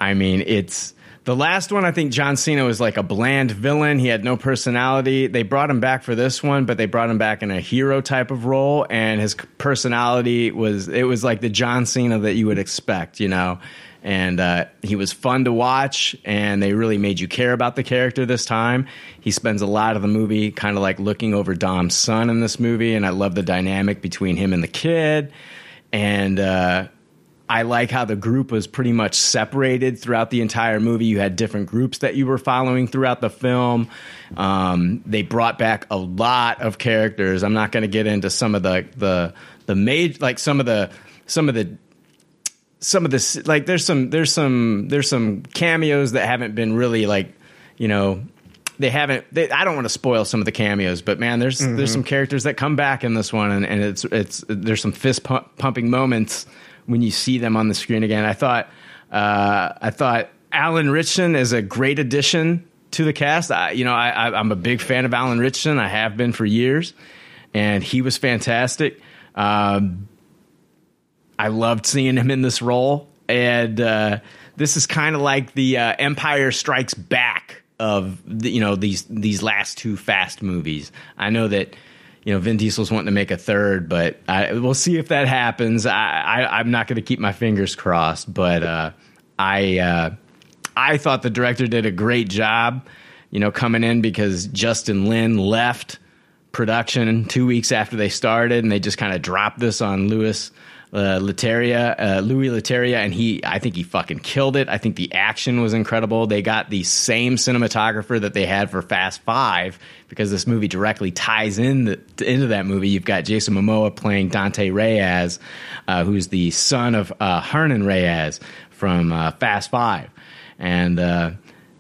I mean, it's the last one. I think John Cena was like a bland villain. He had no personality. They brought him back for this one, but they brought him back in a hero type of role, and his personality was it was like the John Cena that you would expect, you know. And uh, he was fun to watch, and they really made you care about the character this time. He spends a lot of the movie kind of like looking over Dom's son in this movie, and I love the dynamic between him and the kid. And uh, I like how the group was pretty much separated throughout the entire movie. You had different groups that you were following throughout the film. Um, they brought back a lot of characters. I'm not going to get into some of the the the major like some of the some of the some of this like there's some there's some there's some cameos that haven't been really like you know they haven't they, i don't want to spoil some of the cameos but man there's there's some characters that come back in this one and, and it's it's there's some fist pump, pumping moments when you see them on the screen again. I thought uh, i thought alan ritchson is a great addition to the cast. I, you know I, i'm a big fan of alan ritchson. I have been for years and he was fantastic. Um, I loved seeing him in this role, and uh, this is kind of like the uh, Empire Strikes Back of the, you know these these last two Fast movies. I know that you know Vin Diesel's wanting to make a third, but I, we'll see if that happens. I, I'm not going to keep my fingers crossed, but uh, I uh, I thought the director did a great job. You know, coming in because Justin Lin left production two weeks after they started, and they just kind of dropped this on Louis uh, uh, Louis Leterrier, and he, I think he fucking killed it. I think the action was incredible. They got the same cinematographer that they had for Fast Five because this movie directly ties in the, into that movie. You've got Jason Momoa playing Dante Reyes, uh, who's the son of uh, Hernan Reyes from uh, Fast Five, and. Uh,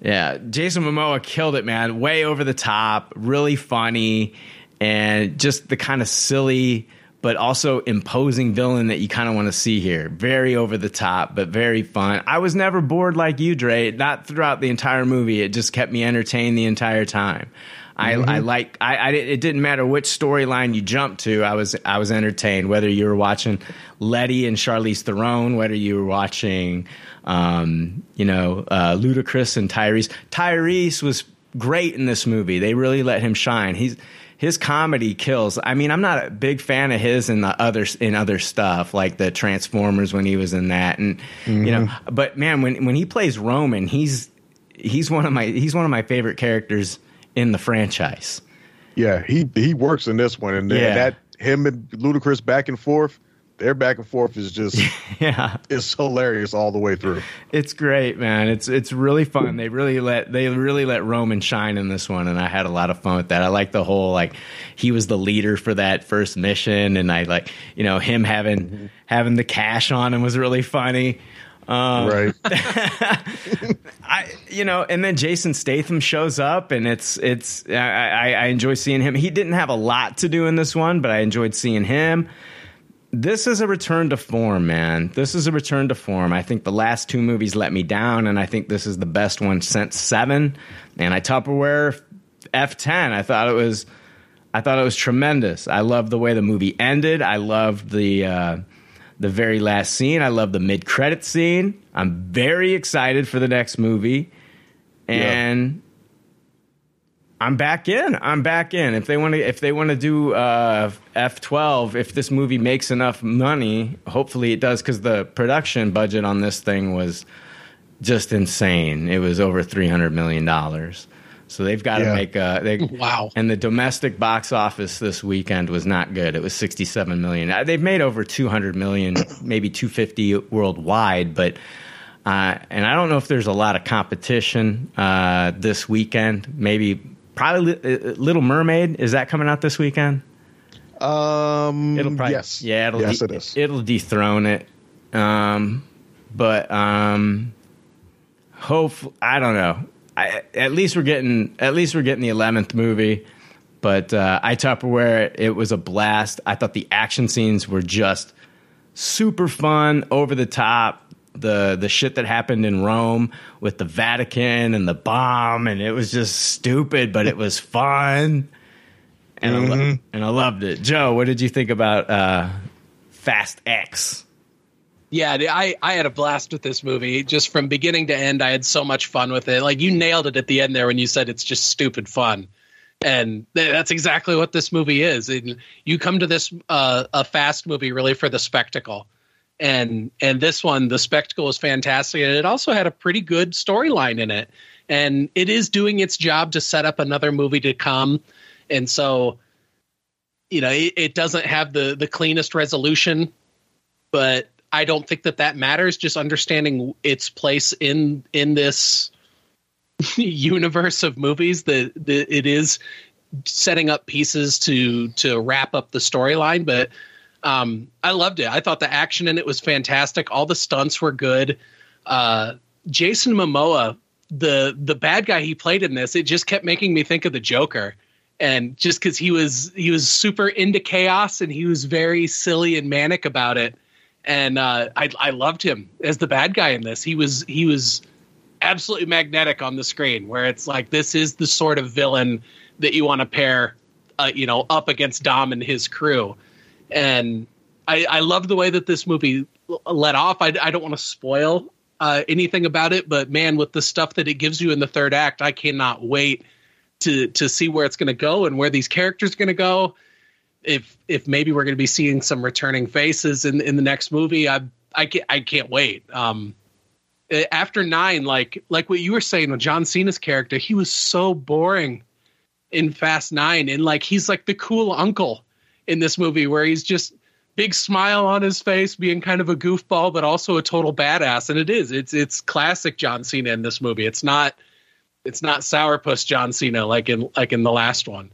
yeah, Jason Momoa killed it, man. Way over the top, really funny, and just the kind of silly but also imposing villain that you kind of want to see here. Very over the top, but very fun. I was never bored like you, Dre. Not throughout the entire movie. It just kept me entertained the entire time. I, I like. I, I. It didn't matter which storyline you jumped to. I was. I was entertained. Whether you were watching Letty and Charlize Theron, whether you were watching, um, you know, uh, Ludacris and Tyrese. Tyrese was great in this movie. They really let him shine. He's his comedy kills. I mean, I'm not a big fan of his in the other in other stuff like the Transformers when he was in that, and you know. Mm-hmm. But man, when when he plays Roman, he's he's one of my he's one of my favorite characters in the franchise.
Yeah, he he works in this one, and then
Yeah.
that him and Ludacris back and forth, their back and forth is just
Yeah,
it's hilarious all the way through.
it's great, man. It's it's really fun. They really let they really let Roman shine in this one, and I had a lot of fun with that. I like the whole like he was the leader for that first mission, and I like you know him having having the cash on him was really funny. Um,
right.
I, you know, and then Jason Statham shows up, and it's it's I, I, I enjoy seeing him. He didn't have a lot to do in this one, but I enjoyed seeing him. This is a return to form, man. This is a return to form. I think the last two movies let me down, and I think this is the best one since Seven. And I Tupperware F ten. I thought it was, I thought it was tremendous. I loved the way the movie ended. I loved the. Uh, the very last scene. I love the mid credit scene. I'm very excited for the next movie. And I'm back in. I'm back in. If they want to if they want to do uh, F12, if this movie makes enough money, hopefully it does cuz the production budget on this thing was just insane. It was over 300 million dollars. So they've got to
Yeah.
make a they,
Wow.
And the domestic box office this weekend was not good. It was 67 million. Uh, They've made over 200 million, maybe 250 worldwide, but uh, and I don't know if there's a lot of competition uh, this weekend. Maybe probably uh, Little Mermaid is that coming out this weekend?
Um,
It'll probably
yes,
yeah, it'll
yes,
de-
it is.
It'll dethrone it. Um, but um, hope I don't know. I, at least we're getting at least we're getting the eleventh movie. But uh, I Tupperware, it was a blast. I thought the action scenes were just super fun, over the top. The the shit that happened in Rome with the Vatican and the bomb, and it was just stupid, but it was fun and I lo- and I loved it. Joe, what did you think about uh, Fast X?
Yeah, I, I had a blast with this movie. Just from beginning to end, I had so much fun with it. Like you nailed it at the end there when you said it's just stupid fun, and that's exactly what this movie is. And you come to this uh, a fast movie really for the spectacle, and and this one the spectacle is fantastic, and it also had a pretty good storyline in it, and it is doing its job to set up another movie to come, and so you know it, it doesn't have the the cleanest resolution, but I don't think that that matters. Just understanding its place in in this universe of movies that, that it is setting up pieces to to wrap up the storyline. But um, I loved it. I thought the action in it was fantastic. All the stunts were good. Uh, Jason Momoa, the the bad guy he played in this, it just kept making me think of the Joker. And just because he was he was super into chaos and he was very silly and manic about it and uh, I, I loved him as the bad guy in this. He was he was absolutely magnetic on the screen, where it's like this is the sort of villain that you want to pair, uh, you know, up against Dom and his crew. And I, I love the way that this movie let off. I, I don't want to spoil uh, anything about it, but man, with the stuff that it gives you in the third act, I cannot wait to to see where it's going to go and where these characters are going to go if if maybe we're going to be seeing some returning faces in in the next movie, I I can't I can't wait. Um, after nine, like like what you were saying with John Cena's character, he was so boring in Fast Nine, and like he's like the cool uncle in this movie where he's just big smile on his face, being kind of a goofball, but also a total badass. And it is it's it's classic John Cena in this movie. It's not it's not sourpuss John Cena like in like in the last one,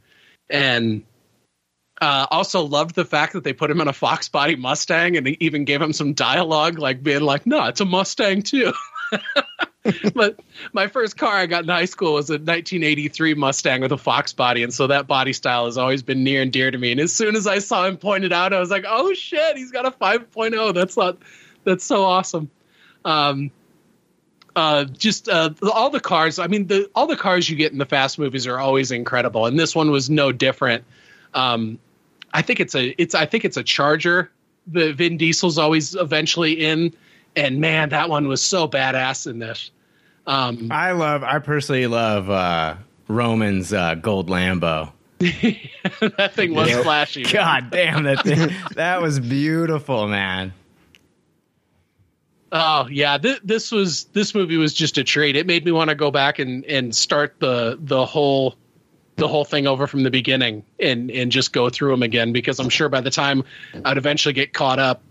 and uh, also loved the fact that they put him in a Fox body Mustang and they even gave him some dialogue, like being like, "No, it's a Mustang too." but my first car I got in high school was a 1983 Mustang with a Fox body, and so that body style has always been near and dear to me. And as soon as I saw him pointed out, I was like, "Oh shit, he's got a 5.0! That's not that's so awesome. Um, uh, just uh, all the cars. I mean, the all the cars you get in the fast movies are always incredible, and this one was no different. Um, I think it's a it's I think it's a Charger. The Vin Diesel's always eventually in, and man, that one was so badass in this. Um,
I love. I personally love uh, Roman's uh, gold Lambo.
that thing was
Yeah.
flashy.
God damn that thing! that was beautiful, man.
Oh yeah, th- this was this movie was just a treat. It made me want to go back and and start the the whole the whole thing over from the beginning and and just go through them again because I'm sure by the time I'd eventually get caught up,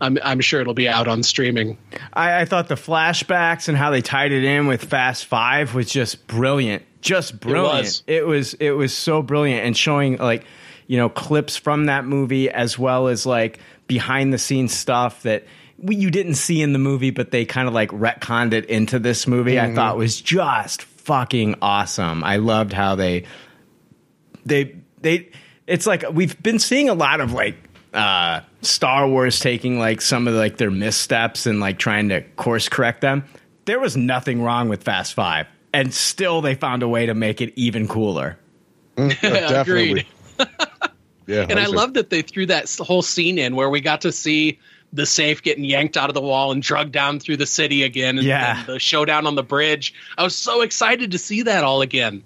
I'm I'm sure it'll be out on streaming.
I, I thought the flashbacks and how they tied it in with Fast Five was just brilliant. Just brilliant.
It was.
It was it was so brilliant and showing like you know clips from that movie as well as like behind the scenes stuff that we, you didn't see in the movie, but they kind of like retconned it into this movie. I mm-hmm. thought was just fucking awesome. I loved how they they they it's like we've been seeing a lot of like uh Star Wars taking like some of like their missteps and like trying to course correct them. There was nothing wrong with Fast 5 and still they found a way to make it even cooler.
Definitely. yeah.
And I
like
love that they threw that whole scene in where we got to see the safe getting yanked out of the wall and drugged down through the city again. And,
Yeah.
and the showdown on the bridge. I was so excited to see that all again.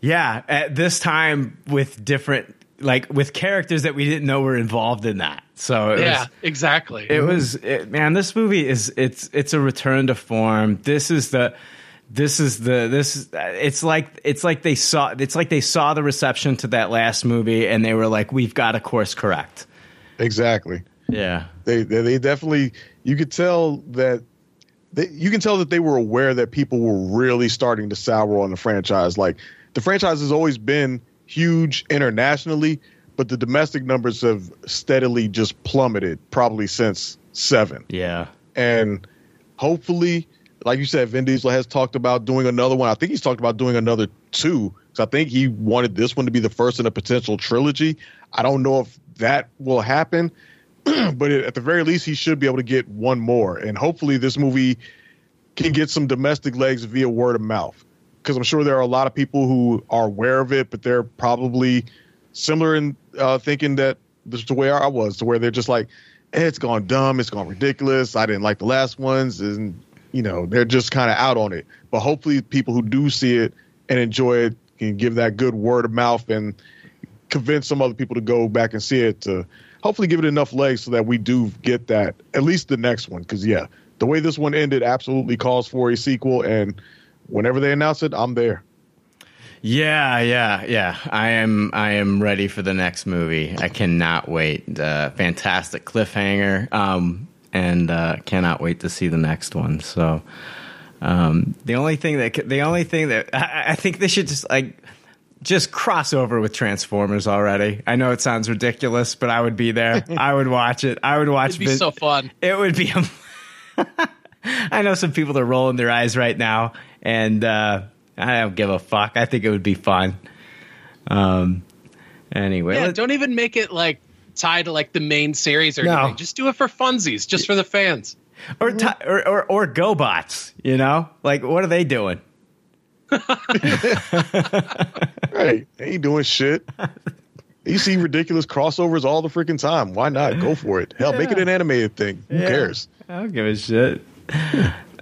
Yeah, at this time with different like with characters that we didn't know were involved in that. So it
yeah,
was
exactly.
it was it, man this movie is it's it's a return to form this is the this is the this it's like it's like they saw it's like they saw the reception to that last movie and they were like we've got to course correct
exactly.
yeah
They, they they definitely you could tell that they, you can tell that they were aware that people were really starting to sour on the franchise. Like the franchise has always been huge internationally, but the domestic numbers have steadily just plummeted probably since seven.
yeah
And hopefully, like you said, Vin Diesel has talked about doing another one. I think he's talked about doing another two. So I think he wanted this one to be the first in a potential trilogy. I don't know if that will happen, but at the very least, he should be able to get one more. And hopefully, this movie can get some domestic legs via word of mouth. Because I'm sure there are a lot of people who are aware of it, but they're probably similar in uh, thinking that this is the way I was, to where they're just like, it's gone dumb, it's gone ridiculous. I didn't like the last ones, and you know they're just kind of out on it. But hopefully, people who do see it and enjoy it can give that good word of mouth and convince some other people to go back and see it to hopefully give it enough legs so that we do get that at least the next one. Because yeah, the way this one ended absolutely calls for a sequel, and whenever they announce it, I'm there.
Yeah, yeah, yeah. I am. I am ready for the next movie. I cannot wait. Uh, fantastic cliffhanger, um, and uh, cannot wait to see the next one. So, um, the only thing that the only thing that I, I think they should just like just cross over with Transformers already. I know it sounds ridiculous, but I would be there. I would watch it. I would watch.
It'd be so fun.
It would be. I know some people are rolling their eyes right now, and uh, I don't give a fuck. I think it would be fun. Um. Anyway,
Yeah, don't even make it like tied to like the main series or
No.
anything. Just do it for funsies, just for the fans.
or, ti or or or GoBots. You know, like what are they doing?
Hey, they ain't doing shit. You see ridiculous crossovers all the freaking time. Why not? Go for it. Hell, make it an animated thing. Who
Yeah.
cares?
I don't give a shit.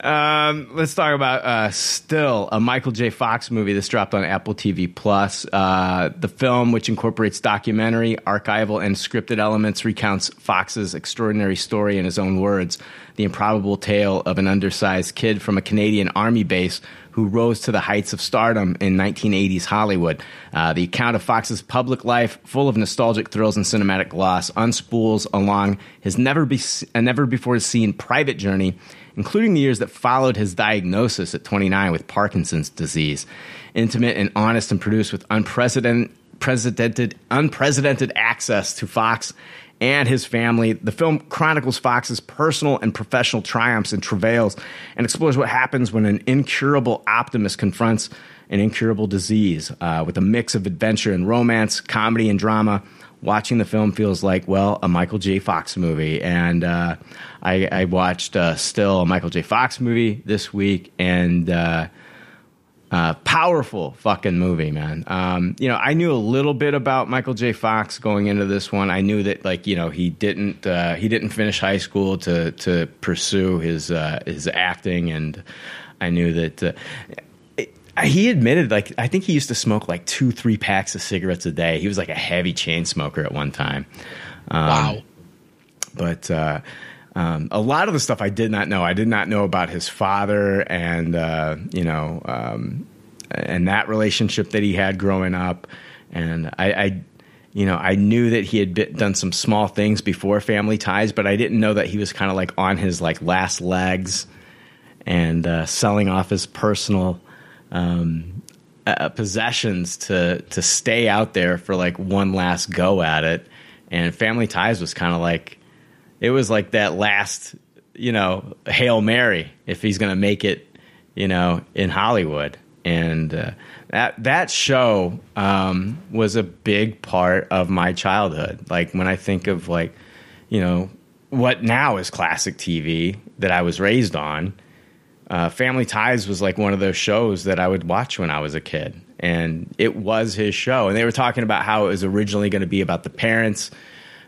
Um, let's talk about uh, Still, a Michael J. Fox movie that's dropped on Apple TV Plus. Uh, the film, which incorporates documentary, archival, and scripted elements, recounts Fox's extraordinary story in his own words: the improbable tale of an undersized kid from a Canadian Army base who rose to the heights of stardom in 1980s Hollywood. Uh, the account of Fox's public life, full of nostalgic thrills and cinematic gloss, unspools along his never, be, never before seen private journey, including the years that followed his diagnosis at 29 with Parkinson's disease. Intimate and honest and produced with unprecedented, unprecedented access to Fox and his family. The film chronicles Fox's personal and professional triumphs and travails and explores what happens when an incurable optimist confronts an incurable disease uh, with a mix of adventure and romance, comedy and drama. Watching the film feels like, well, a Michael J. Fox movie. And uh, I, I watched uh, still a Michael J. Fox movie this week, and uh, uh, powerful fucking movie, man. Um, you know, I knew a little bit about Michael J. Fox going into this one. I knew that, like, you know, he didn't uh, he didn't finish high school to to pursue his uh, his acting, and I knew that. Uh, he admitted, like, I think he used to smoke like two, three packs of cigarettes a day. He was like a heavy chain smoker at one time. Um,
Wow.
but uh, um, a lot of the stuff I did not know. I did not know about his father and uh, you know um, and that relationship that he had growing up. And I, I you know, I knew that he had been, done some small things before Family Ties, but I didn't know that he was kind of like on his like last legs and uh, selling off his personal um, uh, possessions to to stay out there for like one last go at it. And Family Ties was kind of like it was like that last, you know, hail mary if he's going to make it, you know, in Hollywood. And uh, that that show um, was a big part of my childhood. Like when I think of like, you know, what now is classic TV that I was raised on uh, Family Ties was like one of those shows that I would watch when I was a kid, and it was his show. And they were talking about how it was originally going to be about the parents,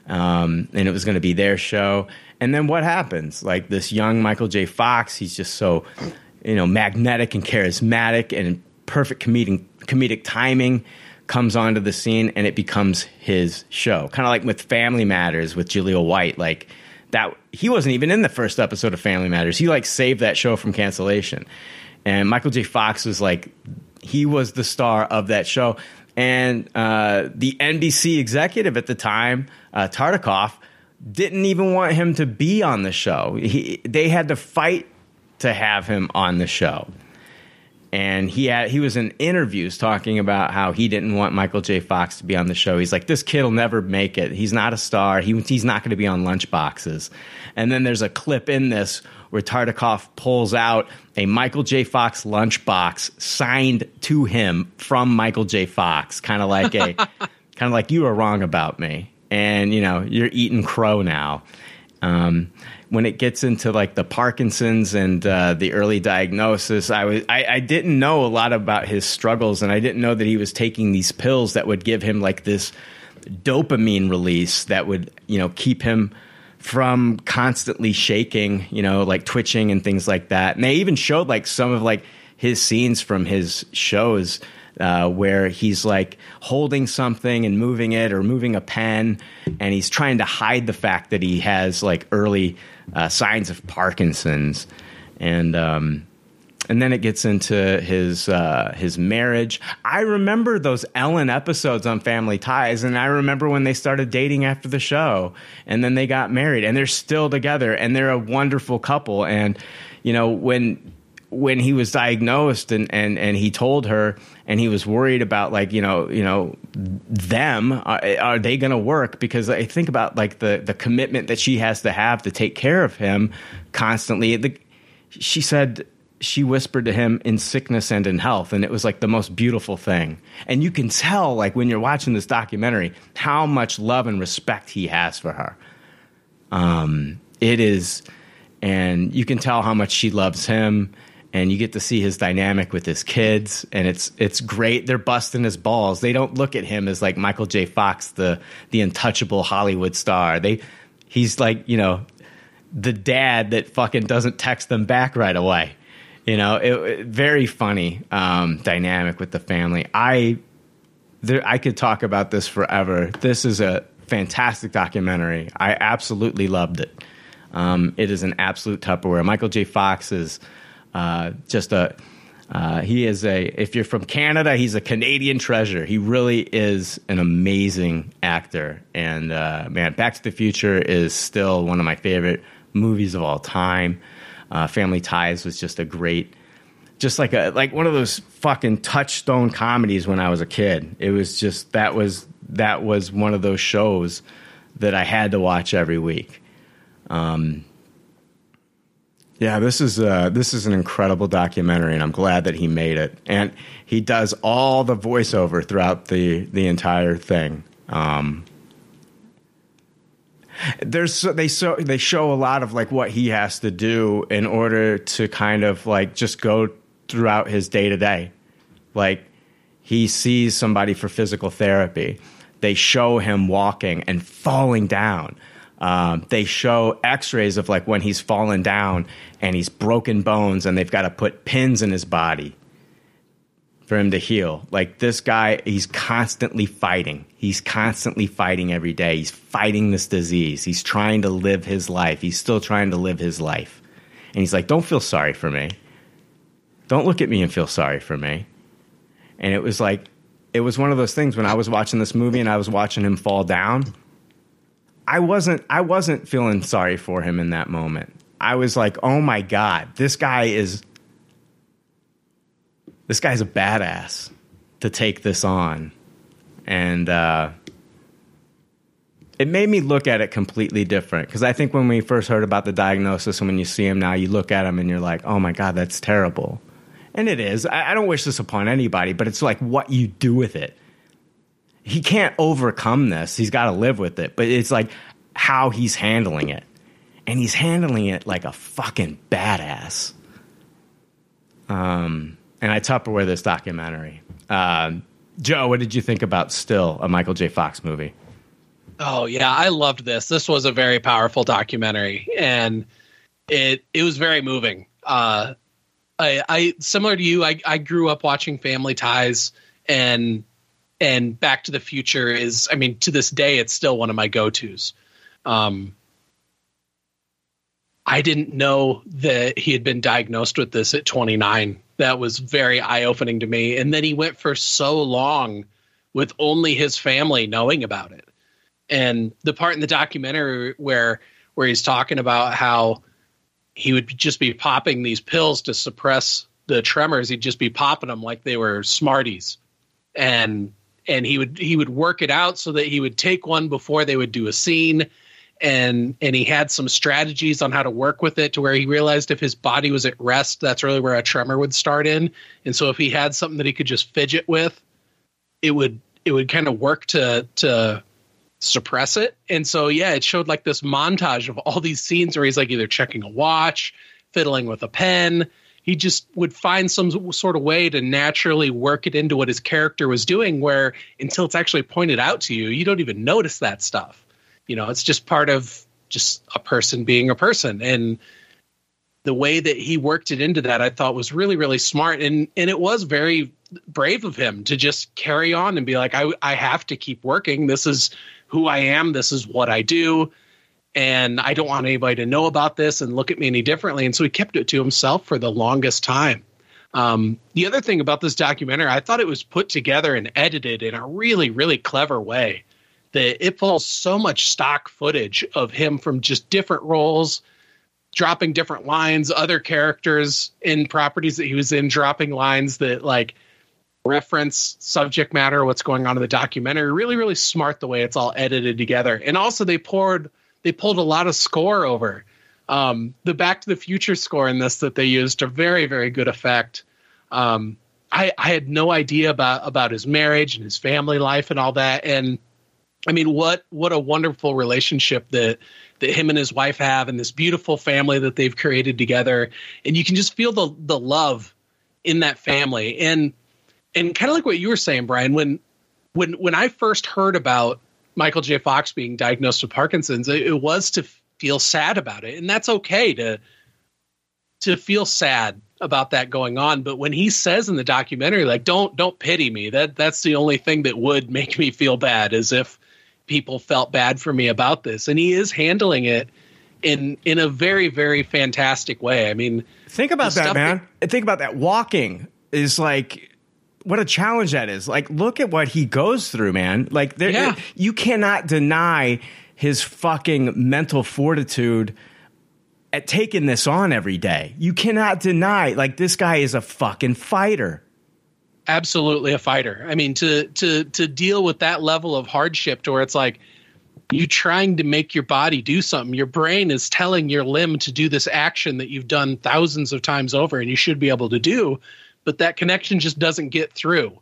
um, and it was going to be their show. And then what happens? Like this young Michael J. Fox, he's just so, you know, magnetic and charismatic and perfect comedic comedic timing comes onto the scene and it becomes his show. Kind of like with Family Matters with Jaleel White, like that he wasn't even in the first episode of Family Matters. He like saved that show from cancellation. And Michael J. Fox was like he was the star of that show. And uh, the NBC executive at the time, uh, Tartikoff, didn't even want him to be on the show. He, they had to fight to have him on the show and he had he was in interviews talking about how he didn't want Michael J. Fox to be on the show. He's like, this kid will never make it. He's not a star. He, he's not going to be on lunchboxes. And then there's a clip in this where Tartikoff pulls out a Michael J. Fox lunchbox signed to him from Michael J. Fox, kind of like a kind of like you were wrong about me, and you know you're eating crow now. Um, when it gets into like the Parkinson's and uh, the early diagnosis, I was I, I didn't know a lot about his struggles, and I didn't know that he was taking these pills that would give him like this dopamine release that would you know keep him from constantly shaking, you know, like twitching and things like that. And they even showed like some of like his scenes from his shows uh, where he's like holding something and moving it or moving a pen, and he's trying to hide the fact that he has like early uh, signs of Parkinson's, and um, and then it gets into his uh, his marriage. I remember those Ellen episodes on Family Ties, and I remember when they started dating after the show, and then they got married, and they're still together, and they're a wonderful couple. And you know when when he was diagnosed and, and, and he told her and he was worried about like you know you know them are, are they going to work? Because I think about like the the commitment that she has to have to take care of him constantly. The, she said she whispered to him in sickness and in health and it was like the most beautiful thing. And you can tell like when you're watching this documentary how much love and respect he has for her. Um it is and you can tell how much she loves him and you get to see his dynamic with his kids and it's it's great. They're busting his balls. They don't look at him as like Michael J. Fox the the untouchable Hollywood star. They he's like you know the dad that fucking doesn't text them back right away. You know it, it- very funny um, dynamic with the family. I there, I could talk about this forever. This is a fantastic documentary. I absolutely loved it. Um, it is an absolute Tupperware. Michael J. Fox is uh, just a uh, he is a if you're from Canada, he's a Canadian treasure. He really is an amazing actor. And uh, man, Back to the Future is still one of my favorite movies of all time. Uh, Family Ties was just a great, just like a like one of those fucking touchstone comedies when I was a kid. It was just that was that was one of those shows that I had to watch every week. Um, yeah, this is uh, this is an incredible documentary, and I'm glad that he made it. And he does all the voiceover throughout the the entire thing. Um, there's they so they show a lot of like what he has to do in order to kind of like just go throughout his day to day. Like he sees somebody for physical therapy. They show him walking and falling down. Um, they show X-rays of like when he's fallen down and he's broken bones, and they've got to put pins in his body for him to heal. Like this guy, he's constantly fighting. He's constantly fighting every day. He's fighting this disease. He's trying to live his life. He's still trying to live his life. And he's like, "Don't feel sorry for me. Don't look at me and feel sorry for me." And it was like it was one of those things when I was watching this movie and I was watching him fall down. I wasn't I wasn't feeling sorry for him in that moment. I was like, "Oh my god, this guy is this guy's a badass to take this on." And uh it made me look at it completely different because I think when we first heard about the diagnosis and when you see him now, you look at him and you're like, "Oh my god, that's terrible." And it is. I, I don't wish this upon anybody, but it's like what you do with it he can't overcome this. He's got to live with it. But it's like how he's handling it. And he's handling it like a fucking badass. Um, and I Tupperware this documentary. Um, Joe, what did you think about Still, a Michael J. Fox movie?
Oh yeah, I loved this. This was a very powerful documentary, and it it was very moving. Uh, I, I similar to you, I, I grew up watching Family Ties, and and Back to the Future is, I mean, to this day, it's still one of my go tos. Um, I didn't know that he had been diagnosed with this at 29. That was very eye opening to me. And then he went for so long with only his family knowing about it. And the part in the documentary where where he's talking about how he would just be popping these pills to suppress the tremors, he'd just be popping them like they were Smarties. And and he would he would work it out so that he would take one before they would do a scene and and he had some strategies on how to work with it to where he realized if his body was at rest that's really where a tremor would start in and so if he had something that he could just fidget with it would it would kind of work to to suppress it. And so, yeah, it showed like this montage of all these scenes where he's like either checking a watch, fiddling with a pen. He just would find some sort of way to naturally work it into what his character was doing, where until it's actually pointed out to you, you don't even notice that stuff. You know, it's just part of just a person being a person. And the way that he worked it into that, I thought was really, really smart. And and it was very brave of him to just carry on and be like, I I have to keep working. This is who I am. This is what I do. And I don't want anybody to know about this and look at me any differently. And so he kept it to himself for the longest time. Um, the other thing about this documentary, I thought it was put together and edited in a really, really clever way. That it pulls so much stock footage of him from just different roles, dropping different lines, other characters in properties that he was in, dropping lines that like reference subject matter, what's going on in the documentary. Really, really smart the way it's all edited together. And also they poured they pulled a lot of score over. Um, the Back to the Future score in this that they used a very, very good effect. Um, I, I had no idea about about his marriage and his family life and all that. And I mean, what what a wonderful relationship that that him and his wife have, and this beautiful family that they've created together. And you can just feel the the love in that family. And and kind of like what you were saying, Brian, when when when I first heard about Michael J. Fox being diagnosed with Parkinson's, it, it was to feel sad about it, and that's okay to to feel sad about that going on. But when he says in the documentary, like, "Don't don't pity me," that that's the only thing that would make me feel bad, is if people felt bad for me about this, and he is handling it in in a very very fantastic way. I mean,
think about that, man. That, think about that. Walking is like what a challenge that is. Like, look at what he goes through, man. Like, there,
Yeah.
you cannot deny his fucking mental fortitude at taking this on every day. You cannot deny, like, this guy is a fucking fighter.
absolutely a fighter. I mean, to to to deal with that level of hardship, to where it's like you trying to make your body do something. Your brain is telling your limb to do this action that you've done thousands of times over, and you should be able to do, but that connection just doesn't get through.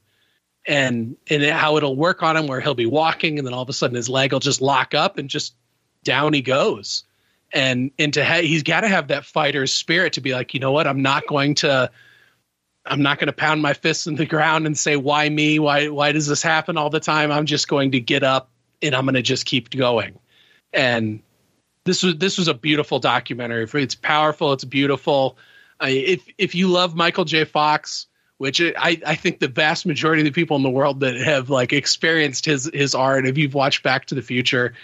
And and how it'll work on him, where he'll be walking, and then all of a sudden his leg will just lock up, and just down he goes. And and to ha- he's got to have that fighter's spirit to be like, you know what, I'm not going to. I'm not going to pound my fists in the ground and say why me why why does this happen all the time I'm just going to get up and I'm going to just keep going and this was this was a beautiful documentary it's powerful it's beautiful If if you love Michael J Fox which I, I think the vast majority of the people in the world that have like experienced his his art if you've watched Back to the Future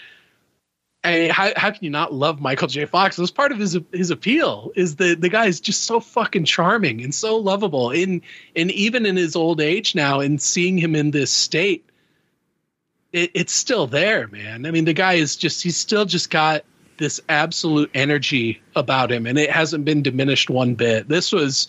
I how, how can you not love Michael J. Fox? It was part of his his appeal. Is the the guy is just so fucking charming and so lovable. In and even in his old age now, and seeing him in this state, it, it's still there, man. I mean, the guy is just he's still just got this absolute energy about him, and it hasn't been diminished one bit. This was.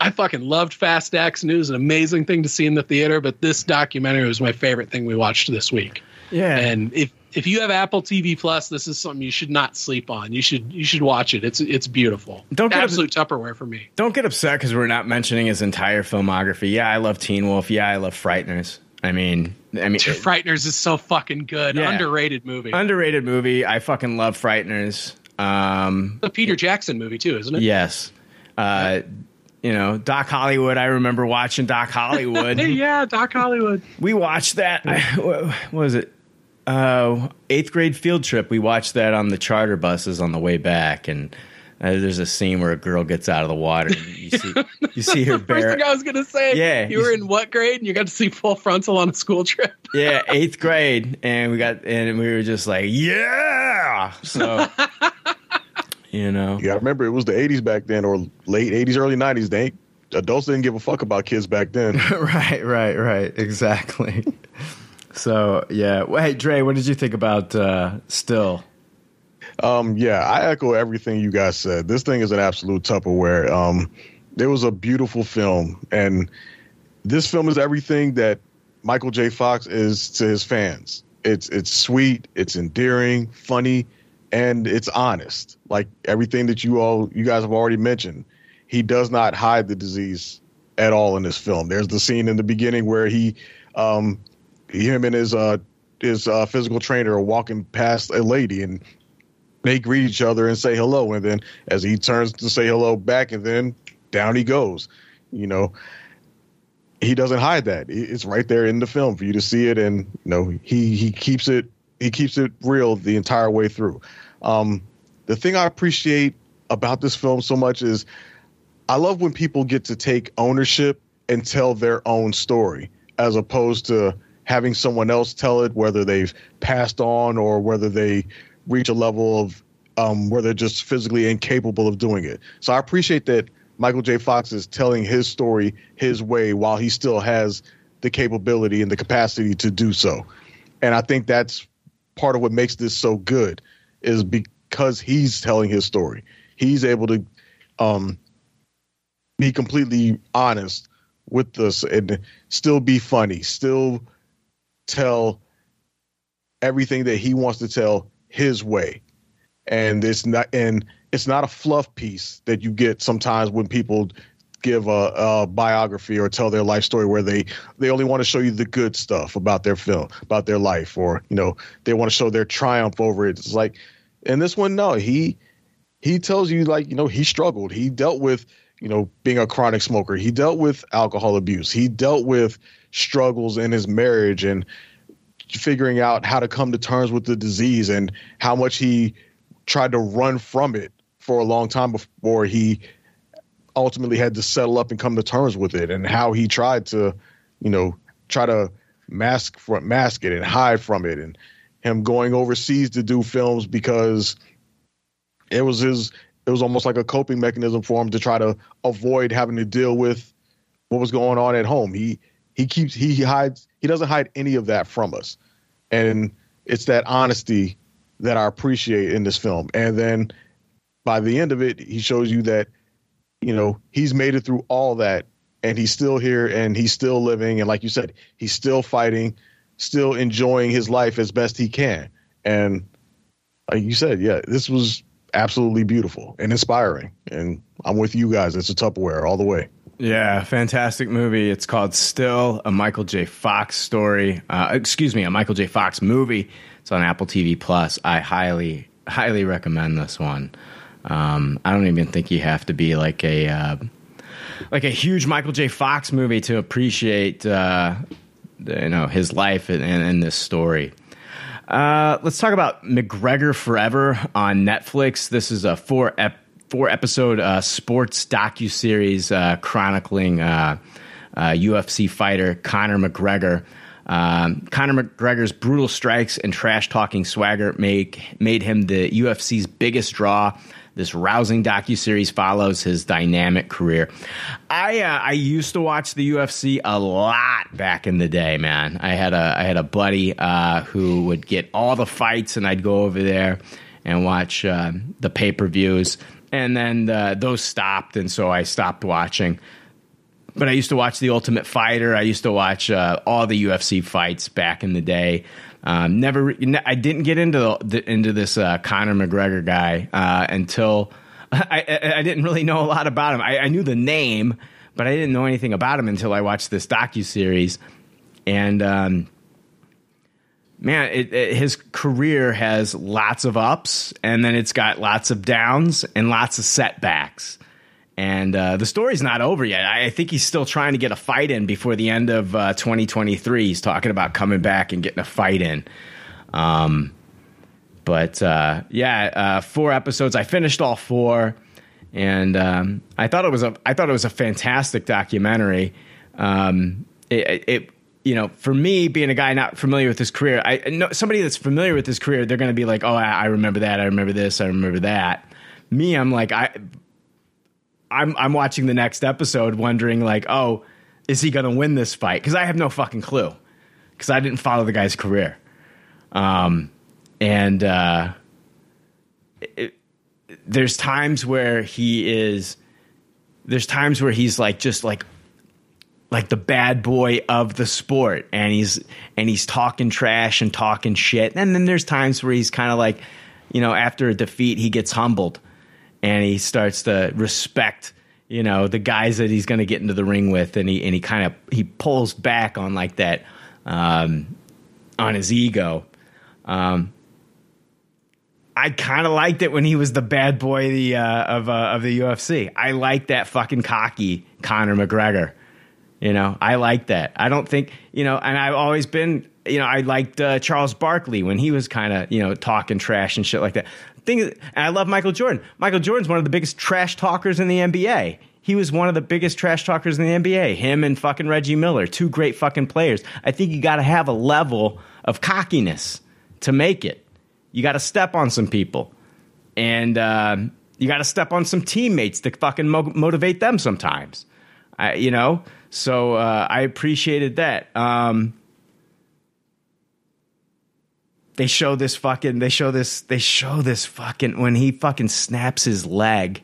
I fucking loved Fast X, News, an amazing thing to see in the theater. But this documentary was my favorite thing we watched this week.
Yeah.
And if if you have Apple TV Plus, this is something you should not sleep on. You should you should watch it. It's it's beautiful.
Don't get
absolute Tupperware for me.
Don't get upset because we're not mentioning his entire filmography. Yeah, I love Teen Wolf. Yeah, I love Frighteners. I mean, I mean,
Frighteners is so fucking good.
Yeah.
Underrated movie.
underrated movie. I fucking love Frighteners. Um,
the Peter Jackson movie too, isn't it?
yes. Uh, you know, Doc Hollywood. I remember watching Doc Hollywood.
Yeah, Doc Hollywood.
we watched that. what was it? Uh, eighth grade field trip. We watched that on the charter buses on the way back, and uh, there's a scene where a girl gets out of the water. And you see, you see her
First
bare.
thing I was gonna say.
Yeah.
You were in what grade? And you got to see full frontal on a school trip.
yeah, eighth grade, and we got, and we were just like, yeah. So, you know,
You got to remember, it was the 80s back then, or late 80s, early 90s. They adults didn't give a fuck about kids back then.
right, right, right, exactly. so, yeah. Well, hey, Dre, what did you think about uh, Still?
Um, yeah, I echo everything you guys said. This thing is an absolute Tupperware. Um, it was a beautiful film, and this film is everything that Michael J. Fox is to his fans. It's it's sweet, it's endearing, funny, and it's honest. Like everything that you all you guys have already mentioned. He does not hide the disease at all in this film. There's the scene in the beginning where he um him and his uh his uh, physical trainer are walking past a lady and they greet each other and say hello. And then as he turns to say hello back and then down he goes. You know he doesn't hide that. It's right there in the film for you to see it. And you know he he keeps it he keeps it real the entire way through. Um the thing i appreciate about this film so much is i love when people get to take ownership and tell their own story as opposed to having someone else tell it whether they've passed on or whether they reach a level of um, where they're just physically incapable of doing it. So I appreciate that Michael J. Fox is telling his story his way while he still has the capability and the capacity to do so. And I think that's part of what makes this so good is because he's telling his story. He's able to um, be completely honest with us and still be funny, still tell everything that he wants to tell his way. And it's not and it's not a fluff piece that you get sometimes when people give a, a, biography or tell their life story where they they only want to show you the good stuff about their film, about their life, or you know they want to show their triumph over it. It's like in this one, no, he he tells you like you know he struggled, he dealt with you know being a chronic smoker, he dealt with alcohol abuse, he dealt with struggles in his marriage and figuring out how to come to terms with the disease and how much he tried to run from it for a long time before he ultimately had to settle up and come to terms with it and how he tried to you know try to mask from mask it and hide from it and him going overseas to do films because it was his it was almost like a coping mechanism for him to try to avoid having to deal with what was going on at home. He he keeps he hides he doesn't hide any of that from us and it's that honesty that I appreciate in this film. And then by the end of it, he shows you that you know he's made it through all that, and he's still here, and he's still living, and like you said, he's still fighting, still enjoying his life as best he can. And like you said, yeah, this was absolutely beautiful and inspiring. And I'm with you guys. It's a Tupperware all the way.
Yeah, fantastic movie. It's called Still, a Michael J. Fox story. Uh, excuse me, a Michael J. Fox movie. It's on Apple TV Plus. I highly, highly recommend this one. Um, I don't even think you have to be like a uh, like a huge Michael J. Fox movie to appreciate uh, you know his life and, and, and this story. Uh, let's talk about McGregor Forever on Netflix. This is a four ep- four episode uh, sports docu series uh, chronicling uh, UFC uh, fighter Conor McGregor. Um, Conor McGregor's brutal strikes and trash talking swagger make made him the UFC's biggest draw. This rousing docu series follows his dynamic career. I uh, I used to watch the UFC a lot back in the day, man. I had a I had a buddy uh, who would get all the fights, and I'd go over there and watch uh, the pay per views and then uh, those stopped, and so I stopped watching. But I used to watch The Ultimate Fighter. I used to watch uh, all the UFC fights back in the day. Um, never, I didn't get into the, into this uh, Conor McGregor guy uh, until I, I, I, didn't really know a lot about him. I, I, knew the name, but I didn't know anything about him until I watched this docu series. And um, man, it, it, his career has lots of ups, and then it's got lots of downs and lots of setbacks. And uh, the story's not over yet. I, I, think he's still trying to get a fight in before the end of uh, 2023. He's talking about coming back and getting a fight in. Um, but uh, yeah, uh, four episodes. I finished all four, and um, I thought it was a I thought it was a fantastic documentary. Um, it, it you know, for me, being a guy not familiar with his career, I know somebody that's familiar with his career, they're going to be like, "Oh, I, I, remember that. I remember this. I remember that." Me, I'm like, I, I'm I'm watching the next episode, wondering like, "Oh, is he going to win this fight?" Because I have no fucking clue, because I didn't follow the guy's career. Um, and uh, it, there's times where he is. There's times where he's like just like like the bad boy of the sport and he's and he's talking trash and talking shit and then there's times where he's kind of like you know after a defeat he gets humbled and he starts to respect you know the guys that he's going to get into the ring with and he and he kind of he pulls back on like that um on his ego. Um, I kind of liked it when he was the bad boy the uh, of uh, of the UFC. I like that fucking cocky Conor McGregor. You know, I like that. I don't think you know, and I've always been you know, I liked uh, Charles Barkley when he was kind of you know talking trash and shit like that. Thing, and I love Michael Jordan. Michael Jordan's one of the biggest trash talkers in the NBA. He was one of the biggest trash talkers in the NBA. Him and fucking Reggie Miller, two great fucking players. I think you got to have a level of cockiness to make it. You got to step on some people, and uh, you got to step on some teammates to fucking mo- motivate them sometimes. I, you know, so uh, I appreciated that. Um, they show this fucking. They show this. They show this fucking when he fucking snaps his leg.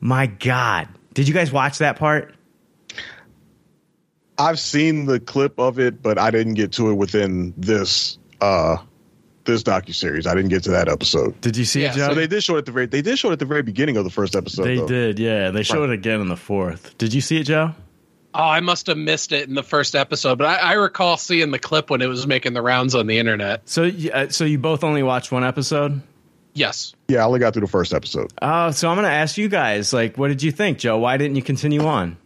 My God, did you guys watch that part?
I've seen the clip of it, but I didn't get to it within this uh this docu series. I didn't get to that episode.
Did you see
Yeah,
it, Joe?
So they did show it at the very they did show it at the very beginning of the first episode.
They
though.
did, yeah. They show it again in the fourth. Did you see it, Joe?
Oh, I must have missed it in the first episode, but I, I recall seeing the clip when it was making the rounds on the internet.
So, uh, so you both only watched one episode?
Yes.
Yeah, I only got through the first episode.
Oh, so I'm going to ask you guys, like, what did you think, Joe? Why didn't you continue on?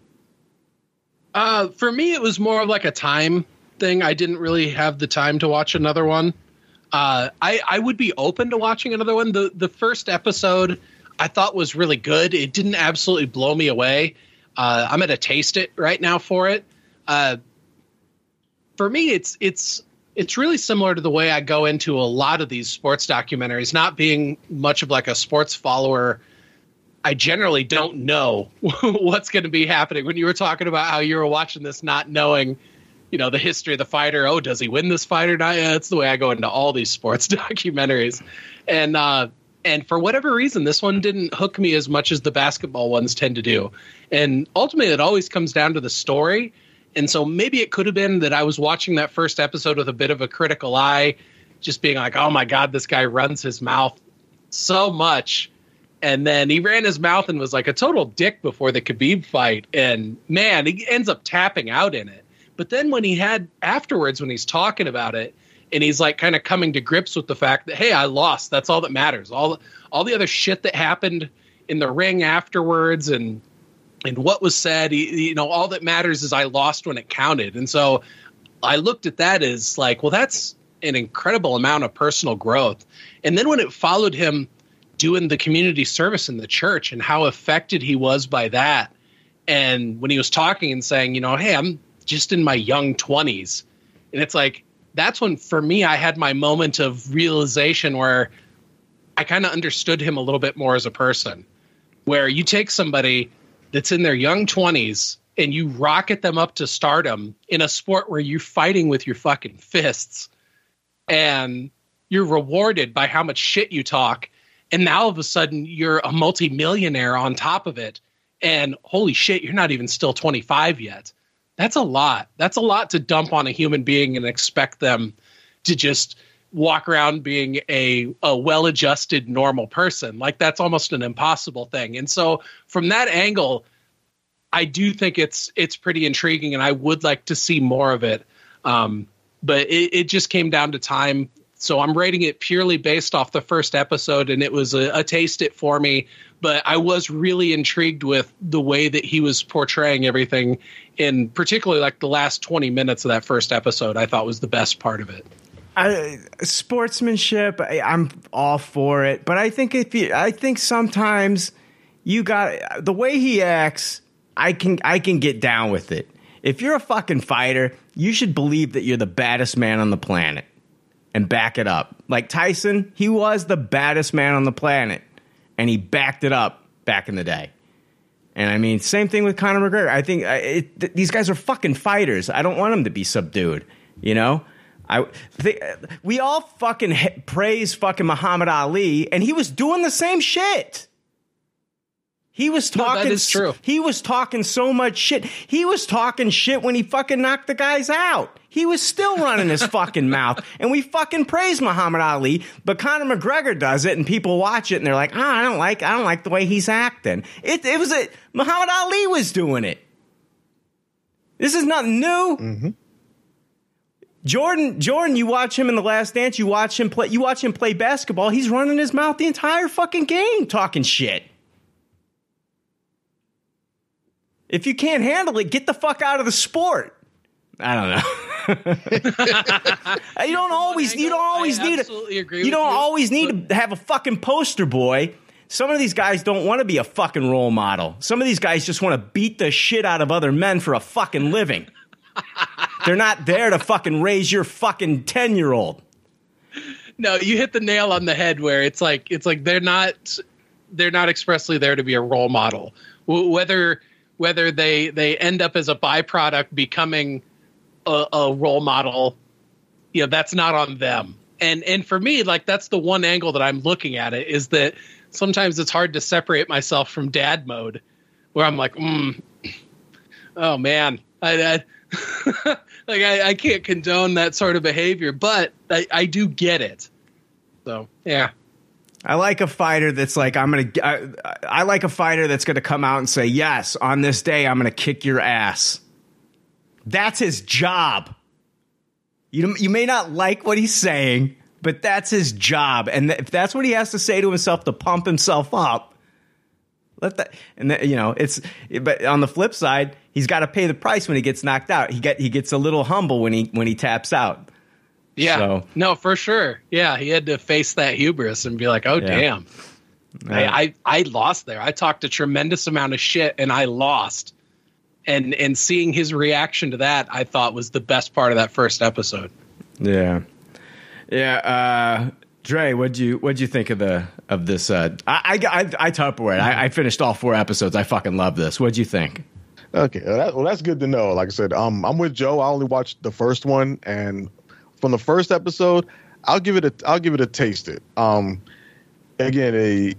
Uh, for me, it was more of like a time thing. I didn't really have the time to watch another one. Uh, I I would be open to watching another one. The the first episode I thought was really good. It didn't absolutely blow me away. Uh, I'm gonna taste it right now for it. Uh, for me, it's it's it's really similar to the way I go into a lot of these sports documentaries. Not being much of like a sports follower, I generally don't know what's going to be happening. When you were talking about how you were watching this, not knowing, you know, the history of the fighter. Oh, does he win this fight or not? Yeah, that's the way I go into all these sports documentaries, and uh, and for whatever reason, this one didn't hook me as much as the basketball ones tend to do. And ultimately, it always comes down to the story. And so maybe it could have been that I was watching that first episode with a bit of a critical eye, just being like, oh my God, this guy runs his mouth so much. And then he ran his mouth and was like a total dick before the Khabib fight. And man, he ends up tapping out in it. But then when he had afterwards, when he's talking about it, and he's like kind of coming to grips with the fact that hey, I lost. That's all that matters. All all the other shit that happened in the ring afterwards, and and what was said, he, you know, all that matters is I lost when it counted. And so I looked at that as like, well, that's an incredible amount of personal growth. And then when it followed him doing the community service in the church and how affected he was by that, and when he was talking and saying, you know, hey, I'm just in my young 20s, and it's like, that's when for me I had my moment of realization where I kind of understood him a little bit more as a person. Where you take somebody that's in their young 20s and you rocket them up to stardom in a sport where you're fighting with your fucking fists and you're rewarded by how much shit you talk. And now all of a sudden you're a multimillionaire on top of it. And holy shit you're not even still 25 yet that's a lot. That's a lot to dump on a human being and expect them to just walk around being a, a well-adjusted normal person. Like that's almost an impossible thing. And so from that angle i do think it's it's pretty intriguing and i would like to see more of it. Um, but it, it just came down to time so i'm rating it purely based off the first episode and it was a, a taste it for me but i was really intrigued with the way that he was portraying everything in particularly like the last 20 minutes of that first episode i thought was the best part of it
I, sportsmanship, I, I'm all for it, but I think if you, I think sometimes you got the way he acts. I can, I can get down with it. If you're a fucking fighter, you should believe that you're the baddest man on the planet and back it up. Like Tyson, he was the baddest man on the planet, and he backed it up back in the day. And I mean, same thing with Conor McGregor. I think uh, it, th- these guys are fucking fighters. I don't want them to be subdued. You know, I they, we all fucking praise fucking Muhammad Ali, and he was doing the same shit. He was talking.
No, that
talking.
true.
He was talking so much shit. He was talking shit when he fucking knocked the guys out. He was still running his fucking mouth, and we fucking praise Muhammad Ali. But Conor McGregor does it, and people watch it, and they're like, "Ah, I don't like, I don't like the way he's acting." It, it was a Muhammad Ali was doing it. This is nothing new. Jordan, Jordan, you watch him in the Last Dance. You watch him play. You watch him play basketball. He's running his mouth the entire fucking game, talking shit. If you can't handle it, get the fuck out of the sport. I don't know. you don't always. You don't always need.
absolutely
A,
agree
you don't always need to have a fucking poster boy. Some of these guys don't want to be a fucking role model. Some of these guys just want to beat the shit out of other men for a fucking living. They're not there to fucking raise your fucking 10 year old.
No, you hit the nail on the head where it's like it's like they're not they're not expressly there to be a role model. Whether whether they they end up as a byproduct becoming a, a role model, you know, that's not on them. And and for me, like that's the one angle that I'm looking at it is that sometimes it's hard to separate myself from dad mode, where I'm like, mm, oh man, I, I like I, I can't condone that sort of behavior, but I, I do get it. So yeah,
I like a fighter that's like, I'm to, I, I like a fighter that's to come out and say, yes, on this day, I'm to kick your ass. That's his job. You, you may not like what he's saying, but that's his job. And if that's what he has to say to himself to pump himself up, let that, and you know, it's, but on the flip side, he's got to pay the price when he gets knocked out. He get, he gets a little humble when he, when he taps out.
Yeah,
So-
no, for sure. Yeah, he had to face that hubris and be like, oh
Yeah.
damn, I, I I lost there. I talked a tremendous amount of shit and I lost. And and seeing his reaction to that, I thought was the best part of that first episode.
Yeah, yeah. Uh, Dre, what'd you what'd you think of the of this? Uh, I I I, I Tupperware. I, I finished all four episodes. I fucking love this. What'd you think?
Okay, well, that, well, that's good to know. Like I said, um, I'm with Joe. I only watched the first one, and from the first episode, I'll give it a I'll give it a taste. It. Um, again, a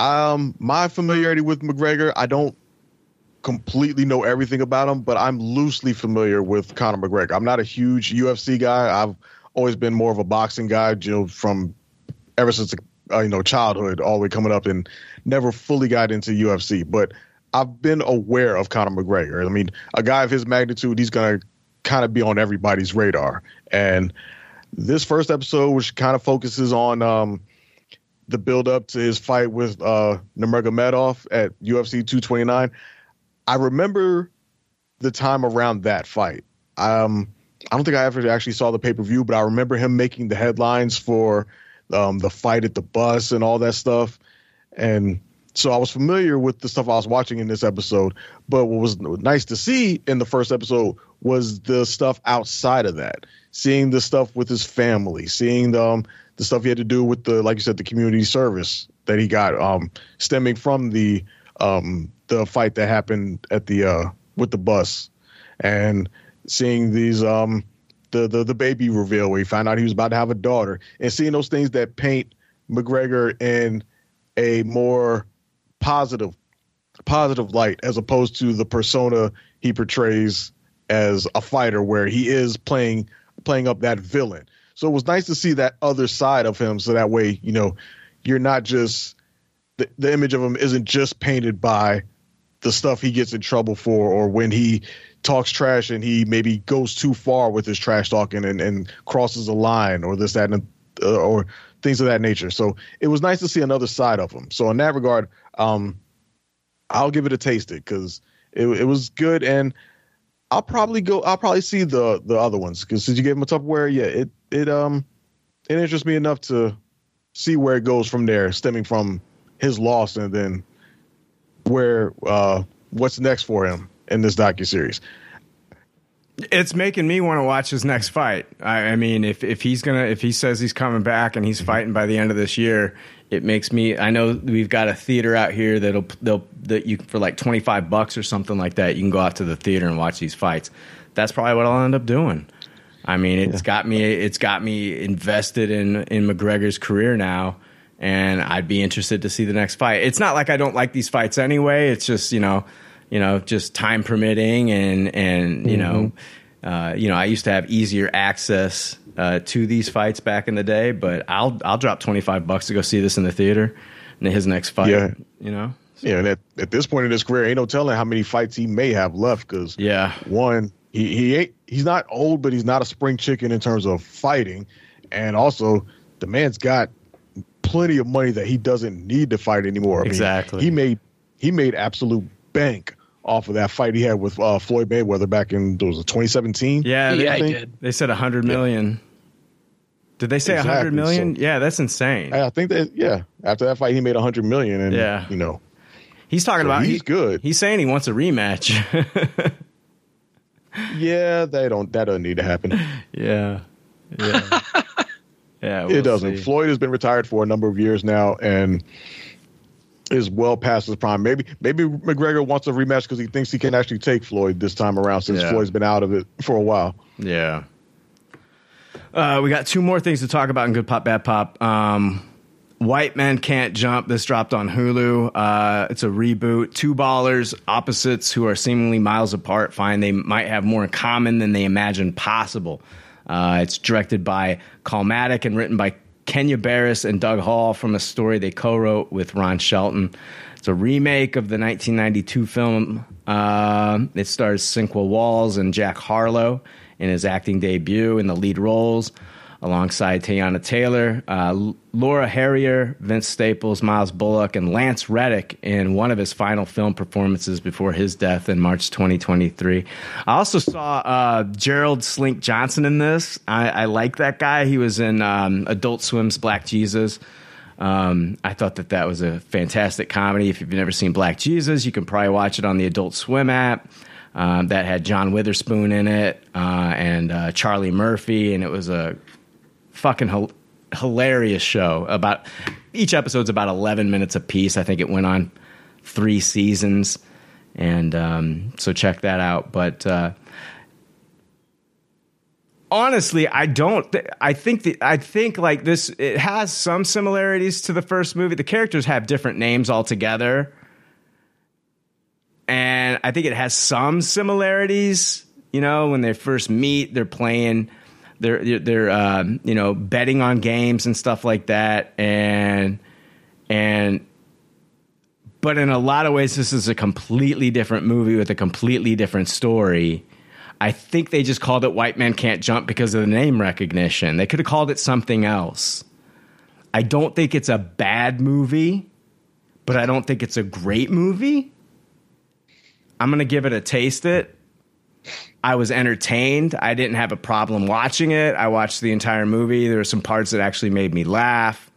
um, my familiarity with McGregor, I don't completely know everything about him, but I'm loosely familiar with Conor McGregor. I'm not a huge UFC guy. I've always been more of a boxing guy, you know, from ever since uh, you know childhood, all the way coming up, and never fully got into UFC. But I've been aware of Conor McGregor. I mean, a guy of his magnitude, he's gonna kind of be on everybody's radar. And this first episode, which kind of focuses on um, the build up to his fight with uh, Nurmagomedov at UFC 229, I remember the time around that fight. Um, I don't think I ever actually saw the pay per view, but I remember him making the headlines for um, the fight at the bus and all that stuff. And so I was familiar with the stuff I was watching in this episode. But what was nice to see in the first episode was the stuff outside of that, seeing the stuff with his family, seeing the um, the stuff he had to do with the, like you said, the community service that he got, um, stemming from the um, the fight that happened at the uh, with the bus, and seeing these um, the, the the baby reveal where he found out he was about to have a daughter, and seeing those things that paint McGregor in a more positive positive light as opposed to the persona he portrays as a fighter where he is playing playing up that villain. So it was nice to see that other side of him so that way, you know, you're not just the, the image of him isn't just painted by the stuff he gets in trouble for or when he talks trash and he maybe goes too far with his trash talking and, and crosses a line or this, that, and uh, or things of that nature. So it was nice to see another side of him. So in that regard, um, I'll give it a taste it because it, it was good and I'll probably go. I'll probably see the the other ones because since you gave him a Tupperware, yeah, it it um it interests me enough to see where it goes from there, stemming from his loss and then where uh what's next for him in this docu series.
It's making me want to watch his next fight. I, I mean, if if he's gonna, if he says he's coming back and he's fighting by the end of this year, it makes me. I know we've got a theater out here that'll they'll that you for like twenty five bucks or something like that. You can go out to the theater and watch these fights. That's probably what I'll end up doing. I mean, it's got me. It's got me invested in in McGregor's career now, and I'd be interested to see the next fight. It's not like I don't like these fights anyway. It's just you know, you know, just time permitting, and and you know, mm-hmm. Uh, you know, I used to have easier access uh, to these fights back in the day, but I'll I'll drop twenty five bucks to go see this in the theater, and his next fight.
Yeah.
You know,
Yeah, and at, at this point in his career, ain't no telling how many fights he may have left because
yeah,
one, he he ain't he's not old, but he's not a spring chicken in terms of fighting, and also the man's got plenty of money that he doesn't need to fight anymore. I mean,
Exactly.
he made he made absolute bank off of that fight he had with uh, Floyd Mayweather back in was it 2017.
Yeah,
Yeah,
they,
I
think-
did.
they said 100 million. Did they say a 100
Exactly,
million?
so-
yeah, that's insane.
I think that yeah, after that fight he made 100 million, and
Yeah.
you know
He's talking
So
about
he's
he-
good.
He's saying he wants a rematch.
yeah, they don't that doesn't need to happen.
yeah. Yeah. yeah. we'll
it doesn't.
see.
Floyd has been retired for a number of years now, and is well past his prime. Maybe maybe McGregor wants a rematch because he thinks he can actually take Floyd this time around since
Yeah.
Floyd's been out of it for a while.
Yeah. Uh, we got two more things to talk about in Good Pop, Bad Pop. Um, White Men Can't Jump. This dropped on Hulu. Uh, it's a reboot. Two ballers, opposites who are seemingly miles apart, find they might have more in common than they imagined possible. Uh, it's directed by Calmatic and written by Kenya Barris and Doug Hall from a story they co wrote with Ron Shelton. It's a remake of the 1992 film. Uh, it stars Sinqua Walls and Jack Harlow in his acting debut in the lead roles, alongside Teyana Taylor, uh, Laura Harrier, Vince Staples, Myles Bullock, and Lance Reddick in one of his final film performances before his death in March 2023. I also saw uh, Gerald Slink Johnson in this. I, I like that guy. He was in um, Adult Swim's Black Jesus. Um, I thought that that was a fantastic comedy. If you've never seen Black Jesus, you can probably watch it on the Adult Swim app. Um, that had John Witherspoon in it uh, and uh, Charlie Murphy, and it was a fucking hil- hilarious show. About each episode's about eleven minutes apiece. I think it went on three seasons, and um, so check that out. But uh, honestly, I don't. Th- I think that I think like this. It has some similarities to the first movie. The characters have different names altogether, and I think it has some similarities. You know, when they first meet, they're playing. They're they're, um, you know betting on games and stuff like that, and and but in a lot of ways, this is a completely different movie with a completely different story. I think they just called it White Man Can't Jump because of the name recognition. They could have called it something else. I don't think it's a bad movie, but I don't think it's a great movie. I'm going to give it a taste it. I was entertained. I didn't have a problem watching it. I watched the entire movie. There were some parts that actually made me laugh.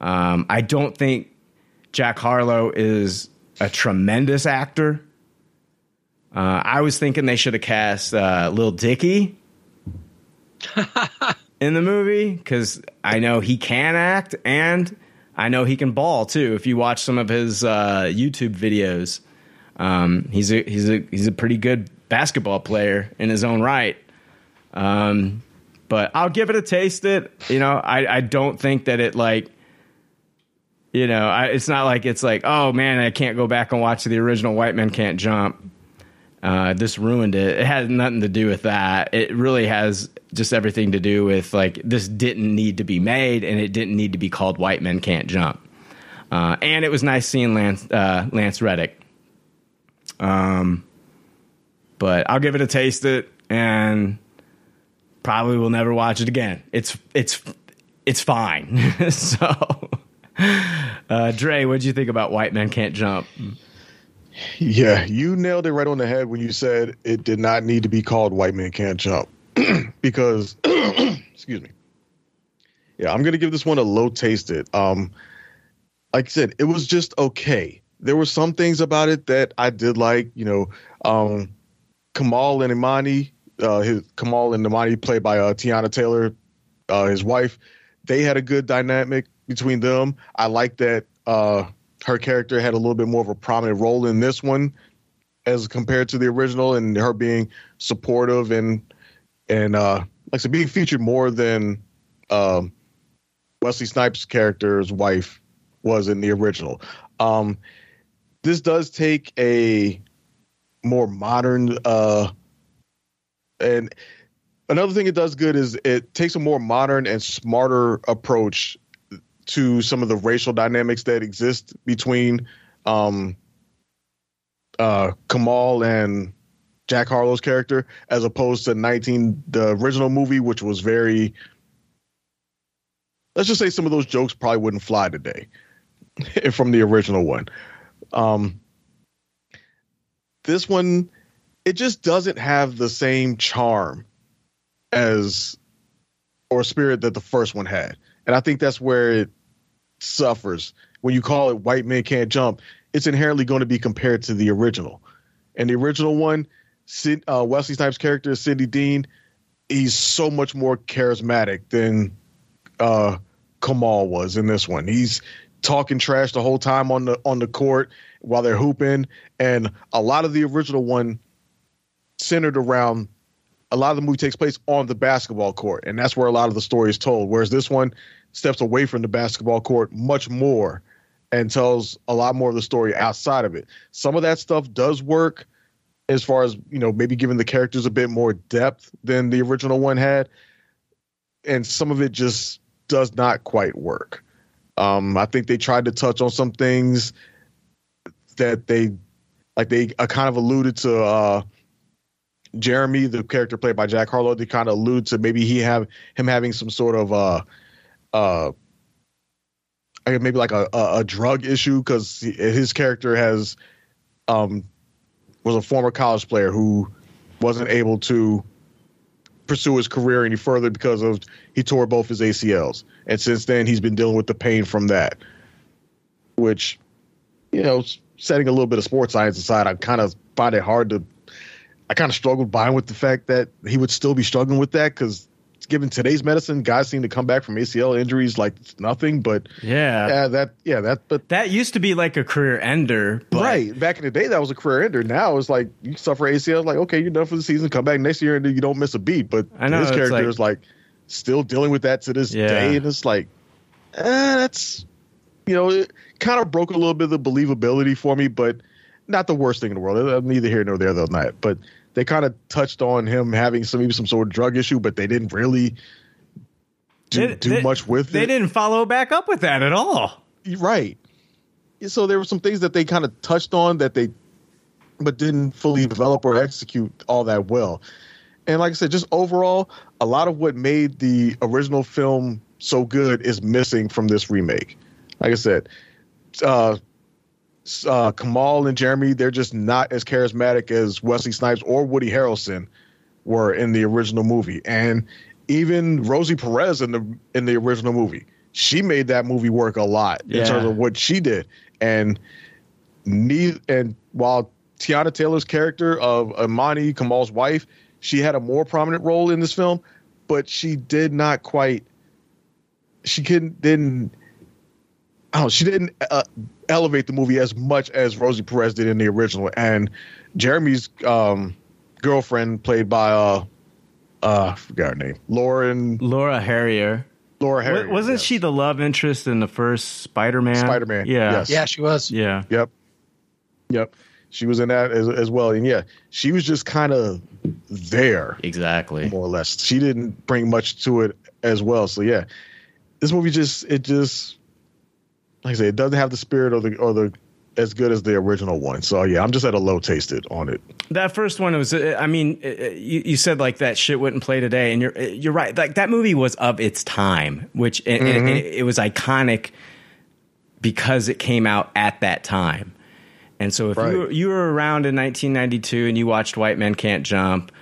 Um, I don't think Jack Harlow is a tremendous actor. Uh, I was thinking they should have cast uh, Lil Dicky in the movie because I know he can act and I know he can ball too. If you watch some of his uh, YouTube videos, um, he's a he's a he's a pretty good basketball player in his own right. Um, but I'll give it a taste. It you know I I don't think that it like you know I, it's not like it's like oh man I can't go back and watch the original White Men Can't Jump. Uh, this ruined it. It has nothing to do with that. It really has just everything to do with like this didn't need to be made, and it didn't need to be called "White Men Can't Jump." Uh, and it was nice seeing Lance uh, Lance Reddick. Um, but I'll give it a taste it, and probably will never watch it again. It's it's it's fine. so, uh, Dre, what'd you think about White Men Can't Jump?
Yeah, you nailed it right on the head when you said it did not need to be called White Men Can't Jump because, excuse me. Yeah, I'm gonna give this one a low tasted. Um, like I said, it was just okay. There were some things about it that I did like. You know, um, Kamal and Imani, uh, his Kamal and Imani, played by uh, Teyana Taylor, uh, his wife. They had a good dynamic between them. I like that. Uh, her character had a little bit more of a prominent role in this one as compared to the original and her being supportive and and uh like said being featured more than um Wesley Snipes character's wife was in the original. Um this does take a more modern uh and another thing it does good is it takes a more modern and smarter approach to some of the racial dynamics that exist between um, uh, Kamal and Jack Harlow's character, as opposed to 19 the original movie, which was very. Let's just say some of those jokes probably wouldn't fly today, from the original one. Um, this one, it just doesn't have the same charm as or spirit that the first one had, and I think that's where it suffers when you call it "White Men Can't Jump." It's inherently going to be compared to the original, and the original one, Sid, uh, Wesley Snipes' character, Sidney Deane, he's so much more charismatic than uh, Kamal was in this one. He's talking trash the whole time on the on the court while they're hooping, and a lot of the original one centered around a lot of the movie takes place on the basketball court, and that's where a lot of the story is told. Whereas this one steps away from the basketball court much more and tells a lot more of the story outside of it. Some of that stuff does work as far as, you know, maybe giving the characters a bit more depth than the original one had. And some of it just does not quite work. Um, I think they tried to touch on some things that they like they uh, kind of alluded to uh Jeremy, the character played by Jack Harlow, they kind of allude to maybe he have him having some sort of uh uh maybe like a, a, a drug issue because his character has um was a former college player who wasn't able to pursue his career any further because of he tore both his ACLs and since then he's been dealing with the pain from that which you know setting a little bit of sports science aside I kind of find it hard to I kind of struggled buying with the fact that he would still be struggling with that because given today's medicine, guys seem to come back from ACL injuries like nothing. But
Yeah.
yeah, that yeah that but
That used to be like a career ender. But
right back in the day that was a career ender. Now it's like you suffer ACL, like okay, you're done for the season. Come back next year and you don't miss a beat. But
I know,
his
it's
character
like-
is like still dealing with that to this
Yeah.
day, and it's like eh, that's you know it kind of broke a little bit of the believability for me, but not the worst thing in the world. I'm neither here nor there on that, but. They kind of touched on him having some maybe some sort of drug issue, but they didn't really do,
They-
do
they-
much with
They
it.
They didn't follow back up with that at all.
Right. So there were some things that they kind of touched on that they, but didn't fully develop or execute all that well. And like I said, just overall, a lot of what made the original film so good is missing from this remake. Like I said, uh, uh, Kamal and Jeremy, they're just not as charismatic as Wesley Snipes or Woody Harrelson were in the original movie. And even Rosie Perez in the in the original movie, she made that movie work a lot in terms of what she did. And neither and while Teyana Taylor's character of Imani Kamal's wife, she had a more prominent role in this film, but she did not quite. She couldn't didn't. Oh, she didn't uh, elevate the movie as much as Rosie Perez did in the original. And Jeremy's um, girlfriend, played by uh, uh, I forgot her name, Lauren
Laura Harrier.
Laura
Wa-
Harrier.
Wasn't
yes.
she the love interest in the first Spider-Man?
Spider-Man,
Yeah.
yes.
Yeah, she was.
Yeah.
Yep. Yep. She was in that as, as well. And yeah, she was just kind of there,
Exactly.
more or less. She didn't bring much to it as well. So yeah, this movie just, it just, like I say, it doesn't have the spirit or the, or the, as good as the original one. So yeah, I'm just at a low tasted on it.
That first one was. I mean, you, you said like that shit wouldn't play today, and you're you're right. Like that movie was of its time, which it,
Mm-hmm.
it, it was iconic because it came out at that time. And so if
Right.
you were, you were around in 1992 and you watched White Men Can't Jump,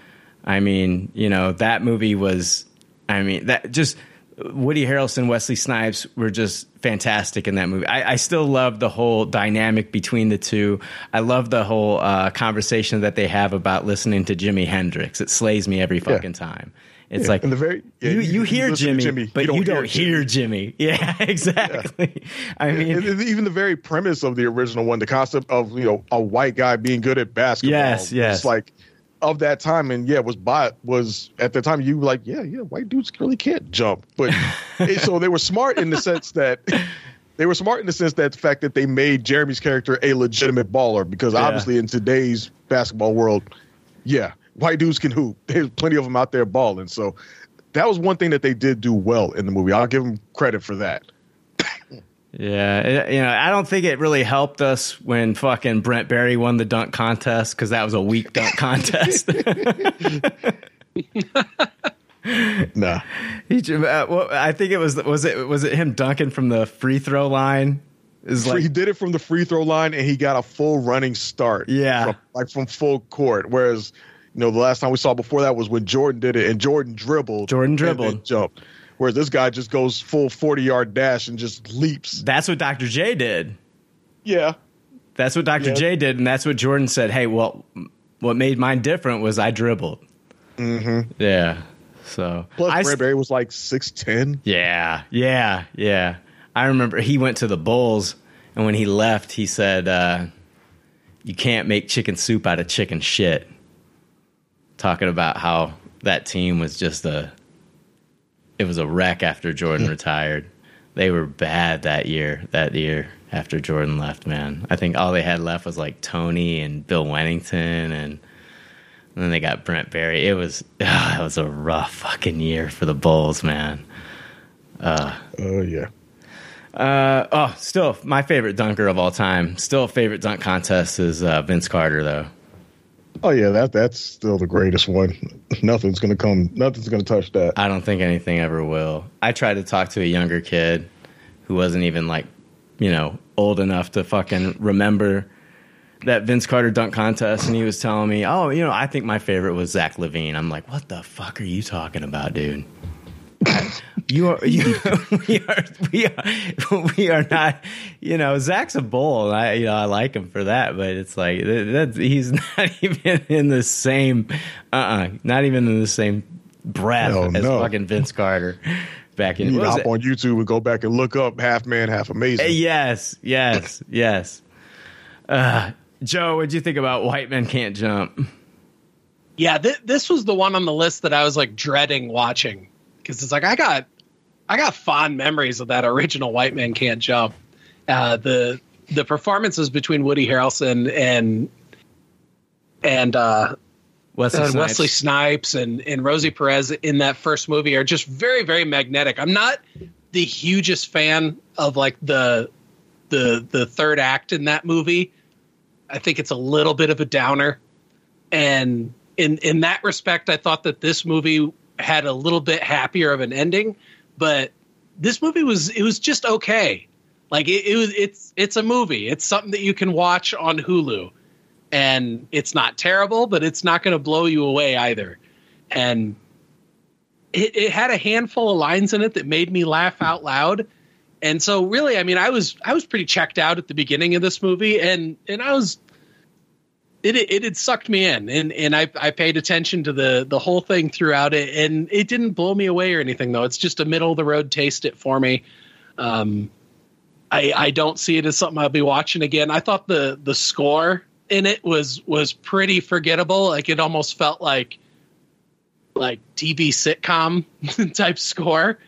I mean, you know that movie was. I mean that just Woody Harrelson, Wesley Snipes were just fantastic in that movie. I, I still love the whole dynamic between the two. I love the whole uh, conversation that they have about listening to Jimi Hendrix. It slays me every fucking time. It's
Yeah,
like
very- yeah,
you,
you-
you hear Jimmy,
Jimmy,
but
you
you
don't
don't,
hear
hear Jimmy. Yeah, exactly. I mean,
And even the very premise of the original one, the concept of you know a white guy being good at basketball,
Yes, yes.
was like of that time, and yeah, was by was at the time you were like, yeah, yeah, white dudes really can't jump, but so they were smart in the sense that they were smart in the sense that the fact that they made Jeremy's character a legitimate baller because
Yeah.
obviously in today's basketball world, yeah, white dudes can hoop. There's plenty of them out there balling, so that was one thing that they did do well in the movie. I'll give them credit for that.
Yeah, it- you know, I don't think it really helped us when fucking Brent Barry won the dunk contest because that was a weak dunk contest.
Nah.
He, uh, well, I think it was was it was it him dunking from the free throw line? Is like, he
did it from the free throw line and he got a full running start.
Yeah.
From, like from full court. Whereas, you know, the last time we saw before that was when Jordan did it and Jordan dribbled.
Jordan dribbled.
jumped. Whereas this guy just goes full 40 yard dash and just leaps.
that's what Dr. J did.
Yeah.
That's what Dr.
Yeah.
J did, and that's what Jordan said. Hey, well, what made mine different was I dribbled. Mm-hmm. Yeah. So
Plus,
I,
Brent Barry was like 6'10.
Yeah, yeah, yeah. I remember he went to the Bulls, and when he left, he said, uh, "You can't make chicken soup out of chicken shit." Talking about how that team was just a, it was a wreck after Jordan retired. They were bad that year. That year after Jordan left, man. I think all they had left was like Tony and Bill Wennington, and, and then they got Brent Barry. It was, ah, it was a rough fucking year for the Bulls, man.
Oh, yeah.
Uh, oh, still my favorite dunker of all time. Still favorite dunk contest is uh, Vince Carter though.
Oh, yeah. That That's still the greatest one. Nothing's to come, nothing's to touch that.
I don't think anything ever will. I tried to talk to a younger kid who wasn't even like, you know, old enough to fucking remember that Vince Carter dunk contest, and he was telling me, "Oh, you know, I think my favorite was Zach LaVine." I'm like, "What the fuck are you talking about, dude?" You are, you, we are, we are, we are not. You know, Zach's a bull. and I, you know, I like him for that, but it's like that, that's he's not even in the same. Uh, uh not even in the same breath
Hell
as
no.
fucking Vince Carter. Back in
You need
what
to
was
hop
it?
on YouTube and go back and look up Half Man, Half Amazing.
Uh, Yes, yes, yes. Uh, Joe, what'd you think about White Men Can't Jump?
Yeah, th- this was the one on the list that I was like dreading watching because it's like I got I got fond memories of that original White Man Can't Jump. Uh, the the performances between Woody Harrelson and and uh,
Wesley
and
Snipes.
Wesley Snipes and, and Rosie Perez in that first movie are just very, very magnetic. I'm not the hugest fan of like the the the third act in that movie. I think it's a little bit of a downer. And in in that respect, I thought that this movie had a little bit happier of an ending, but this movie was it was just okay. Like it, it was it's it's a movie. It's something that you can watch on Hulu and it's not terrible, but it's not going to blow you away either. And it, it had a handful of lines in it that made me laugh out loud. And so, really, I mean, I was I was pretty checked out at the beginning of this movie, and and I was it it had sucked me in, and and I I paid attention to the the whole thing throughout it, and it didn't blow me away or anything though. It's just a middle of the road taste it for me. Um, I I don't see it as something I'll be watching again. I thought the the score in it was was pretty forgettable. Like it almost felt like like TV sitcom type score,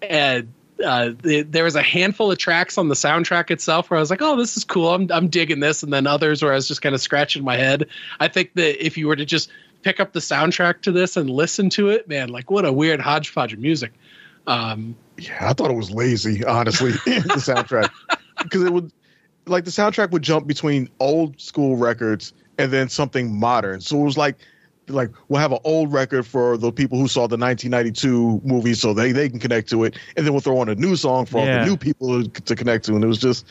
and uh, the, there was a handful of tracks on the soundtrack itself where I was like, "Oh, this is cool. I'm I'm digging this," and then others where I was just kind of scratching my head. I think that if you were to just pick up the soundtrack to this and listen to it, man, like what a weird hodgepodge of music. Um,
Yeah, I thought it was lazy, honestly, the soundtrack. Because it would like the soundtrack would jump between old school records and then something modern. So it was like like we'll have an old record for the people who saw the 1992 movie so they, they can connect to it and then we'll throw on a new song for all the new people to, to connect to and it was just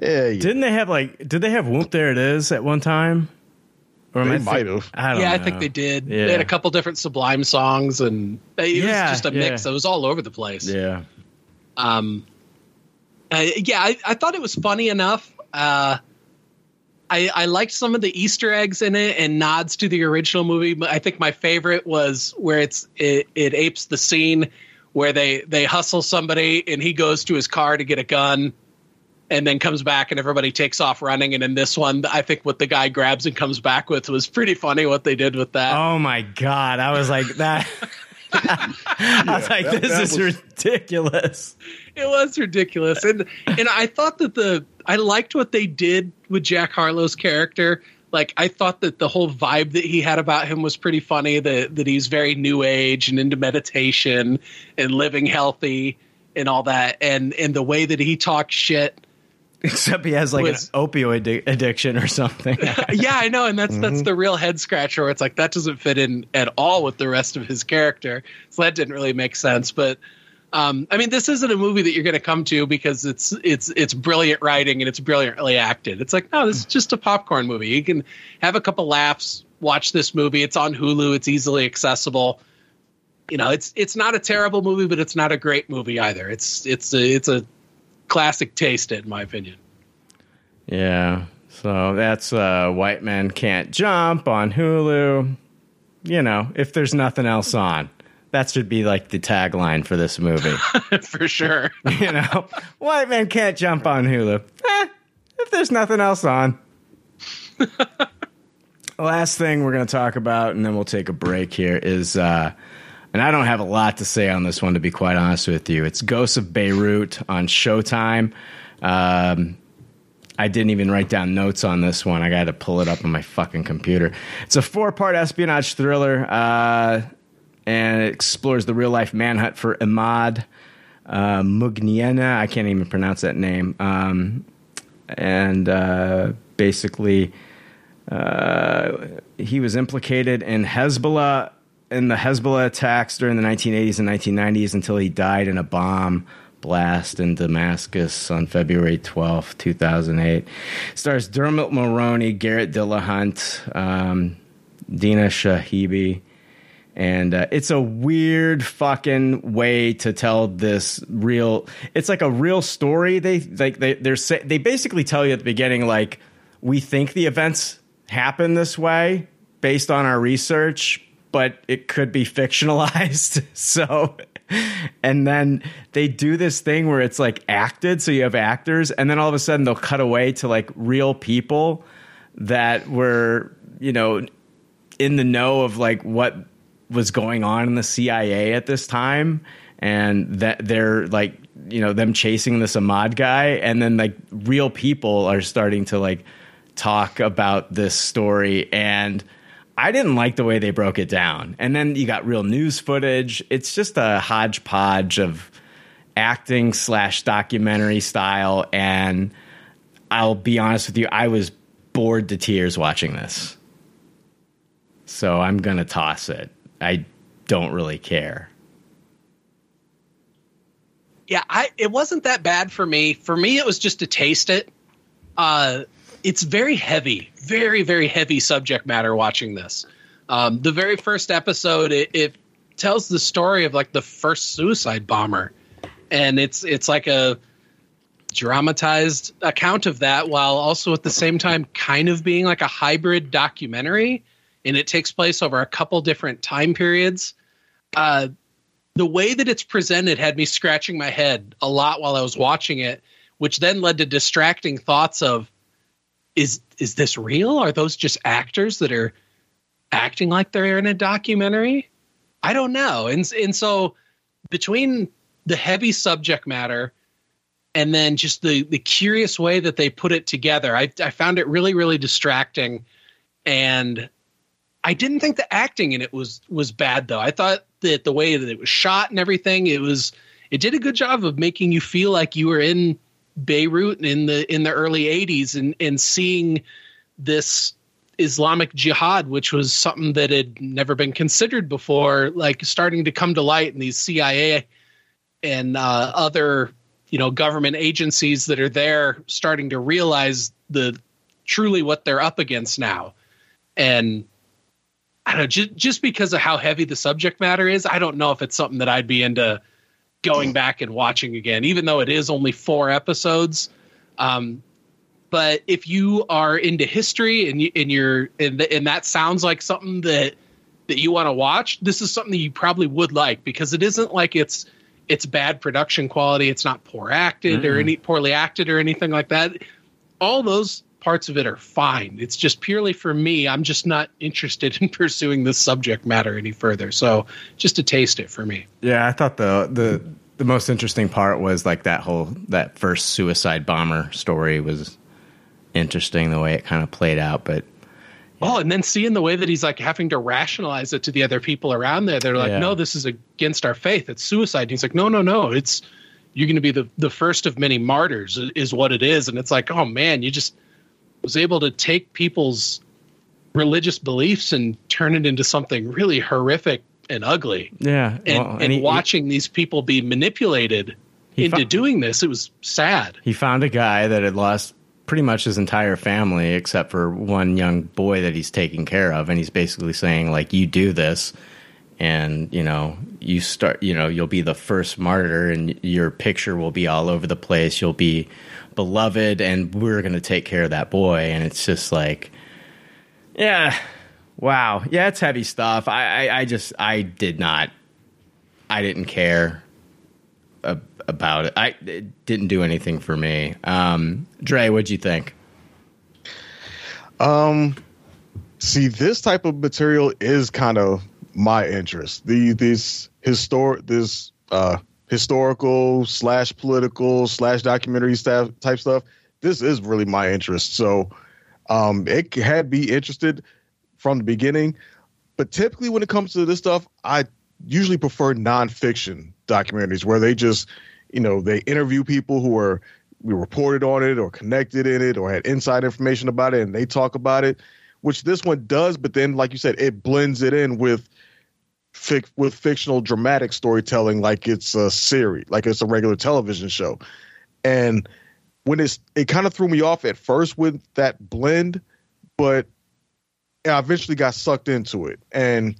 yeah, yeah.
Didn't they have like? Did they have "Whoop There It Is" at one time? Or
They
I
might
think-
have.
I don't
yeah, I think they did.
Yeah.
They had a couple different Sublime songs, and it
Yeah,
was just a
yeah.
mix. It was all over the place.
Yeah.
Um, uh, yeah, I, I thought it was funny enough. Uh, I, I liked some of the Easter eggs in it and nods to the original movie. But I think my favorite was where it's it, it apes the scene where they they hustle somebody and he goes to his car to get a gun and then comes back and everybody takes off running. And in this one, I think what the guy grabs and comes back with was pretty funny. What they did with that.
Oh my god! I was like that. I was like,
that-
this
that
is
was-
ridiculous.
it was ridiculous and and i thought that the i liked what they did with jack harlow's character like i thought that the whole vibe that he had about him was pretty funny that that he's very new age and into meditation and living healthy and all that, and and the way that he talks shit.
Except he has like
Was-
an opioid addi- addiction or something.
yeah, I know, and that's that's
Mm-hmm.
the real head scratcher. Where it's like that doesn't fit in at all with the rest of his character, so that didn't really make sense. But um, I mean, this isn't a movie that you're going to come to because it's it's it's brilliant writing and it's brilliantly acted. It's like no, this is just a popcorn movie. You can have a couple laughs, watch this movie. It's on Hulu. It's easily accessible. You know, it's it's not a terrible movie, but it's not a great movie either. It's it's a, it's a classic taste, in my opinion.
Yeah. So that's uh, White Men Can't Jump on Hulu. You know, if there's nothing else on, that should be like the tagline for this movie.
For sure.
you know, White Men Can't Jump on Hulu. Eh, if there's nothing else on. Last thing we're going to talk about, and then we'll take a break here, is, uh, and I don't have a lot to say on this one, to be quite honest with you. It's Ghosts of Beirut on Showtime. Um, I didn't even write down notes on this one. I got to pull it up on my fucking computer. It's a four part espionage thriller, uh, and it explores the real life manhunt for Imad uh, Mugniena. I can't even pronounce that name. Um, and uh, basically, uh, he was implicated in Hezbollah in the Hezbollah attacks during the 1980s and 1990s until he died in a bomb blast in Damascus on February 12, 2008. Stars Dermot Mulroney, Garrett Dillahunt, um, Dina Shihabi. And uh, it's a weird fucking way to tell this real. It's like a real story. They like they they're say, they basically tell you at the beginning like we think the events happen this way based on our research, but it could be fictionalized. so, and then they do this thing where it's like acted. So you have actors, and then all of a sudden they'll cut away to like real people that were, you know, in the know of like what was going on in the CIA at this time and that they're like you know them chasing this Ahmad guy and then like real people are starting to like talk about this story and I didn't like the way they broke it down. And then you got real news footage. It's just a hodgepodge of acting slash documentary style and I'll be honest with you, I was bored to tears watching this. So I'm going to toss it. I don't really care.
yeah i it wasn't that bad for me. For me it was just to taste it. Uh it's very heavy very very heavy subject matter watching this. Um the very first episode it, it tells the story of like the first suicide bomber. And it's it's like a dramatized account of that while also at the same time kind of being like a hybrid documentary and it takes place over a couple different time periods uh the way that it's presented had me scratching my head a lot while I was watching it, which then led to distracting thoughts of is is this real? Are those just actors that are acting like they're in a documentary? I don't know. And and so between the heavy subject matter and then just the the curious way that they put it together, I I found it really really distracting and I didn't think the acting in it was was bad though. I thought that the way that it was shot and everything, it was it did a good job of making you feel like you were in Beirut in the in the early 80s and and seeing this Islamic jihad, which was something that had never been considered before, like starting to come to light in these CIA and uh, other you know government agencies that are there starting to realize the truly what they're up against now and I don't know, just, just because of how heavy the subject matter is, I don't know if it's something that I'd be into going back and watching again, even though it is only four episodes. Um, but if you are into history and you, and you're and, th- and that sounds like something that that you want to watch, this is something that you probably would like because it isn't like it's it's bad production quality. It's not poor acted or any poorly acted or anything like that. All those parts of it are fine. It's just purely for me. I'm just not interested in pursuing this subject matter any further. So just to taste it for me.
Yeah, I thought the the the most interesting part was like that whole that first suicide bomber story was interesting the way it kind of played out, but
Oh, and then seeing the way that he's like having to rationalize it to the other people around there. They're like,
Yeah.
no, this is against our faith. It's suicide. And he's like, no, no, no. It's you're going to be the the first of many martyrs is what it is and it's like oh man you just was able to take people's religious beliefs and turn it into something really horrific and ugly.
Yeah,
and,
well,
and,
and he-
watching these people be manipulated into doing this it was sad.
He found a guy that had lost pretty much his entire family except for one young boy that he's taking care of. And he's basically saying like you do this and you know you start you know you'll be the first martyr and your picture will be all over the place. You'll be beloved and we're going to take care of that boy and it's just like yeah wow yeah it's heavy stuff i i, I just i did not i didn't care about it. I it didn't do anything for me. Um, Dre, what'd you think?
Um, see, this type of material is kind of my interest. The this historic this uh historical slash political slash documentary staff type stuff. This is really my interest. So, um, it had be interested from the beginning, but typically when it comes to this stuff, I usually prefer nonfiction documentaries where they just, you know, they interview people who are we reported on it or connected in it or had inside information about it and they talk about it, which this one does. But then, like you said, it blends it in with fic- with fictional dramatic storytelling, like it's a series, like it's a regular television show. And when it's it kind of threw me off at first with that blend, but I eventually got sucked into it and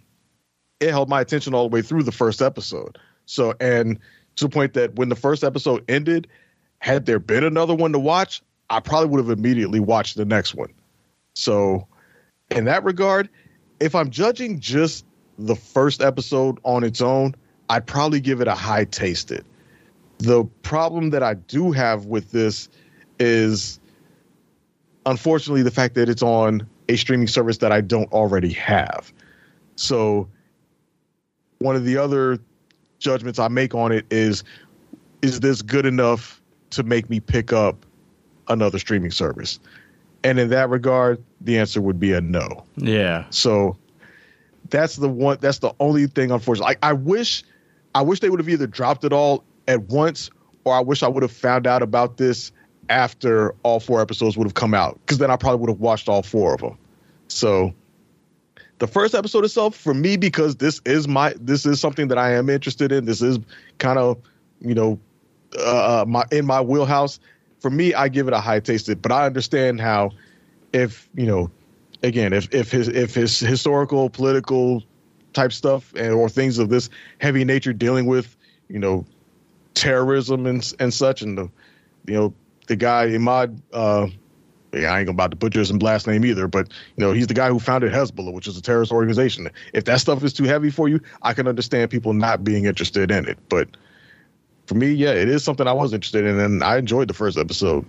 it held my attention all the way through the first episode. So and to the point that when the first episode ended, had there been another one to watch, I probably would have immediately watched the next one. So in that regard, if I'm judging just the first episode on its own, I'd probably give it a high tasted. The problem that I do have with this is unfortunately the fact that it's on a streaming service that I don't already have. So one of the other judgments I make on it is is this good enough to make me pick up another streaming service? And in that regard, the answer would be a no.
Yeah.
So that's the one that's the only thing unfortunately. I, I wish I wish they would have either dropped it all at once or I wish I would have found out about this after all four episodes would have come out because then I probably would have watched all four of them. So the first episode itself for me because this is my this is something that I am interested in. This is kind of you know uh, my in my wheelhouse. For me, I give it a high tasted, but I understand how if you know again if if his if his historical political type stuff and or things of this heavy nature dealing with you know terrorism and and such and the you know the guy Imad uh yeah, I ain't about to butcher his last name either, but you know he's the guy who founded Hezbollah, which is a terrorist organization. If that stuff is too heavy for you, I can understand people not being interested in it. But for me, yeah, it is something I was interested in, and I enjoyed the first episode.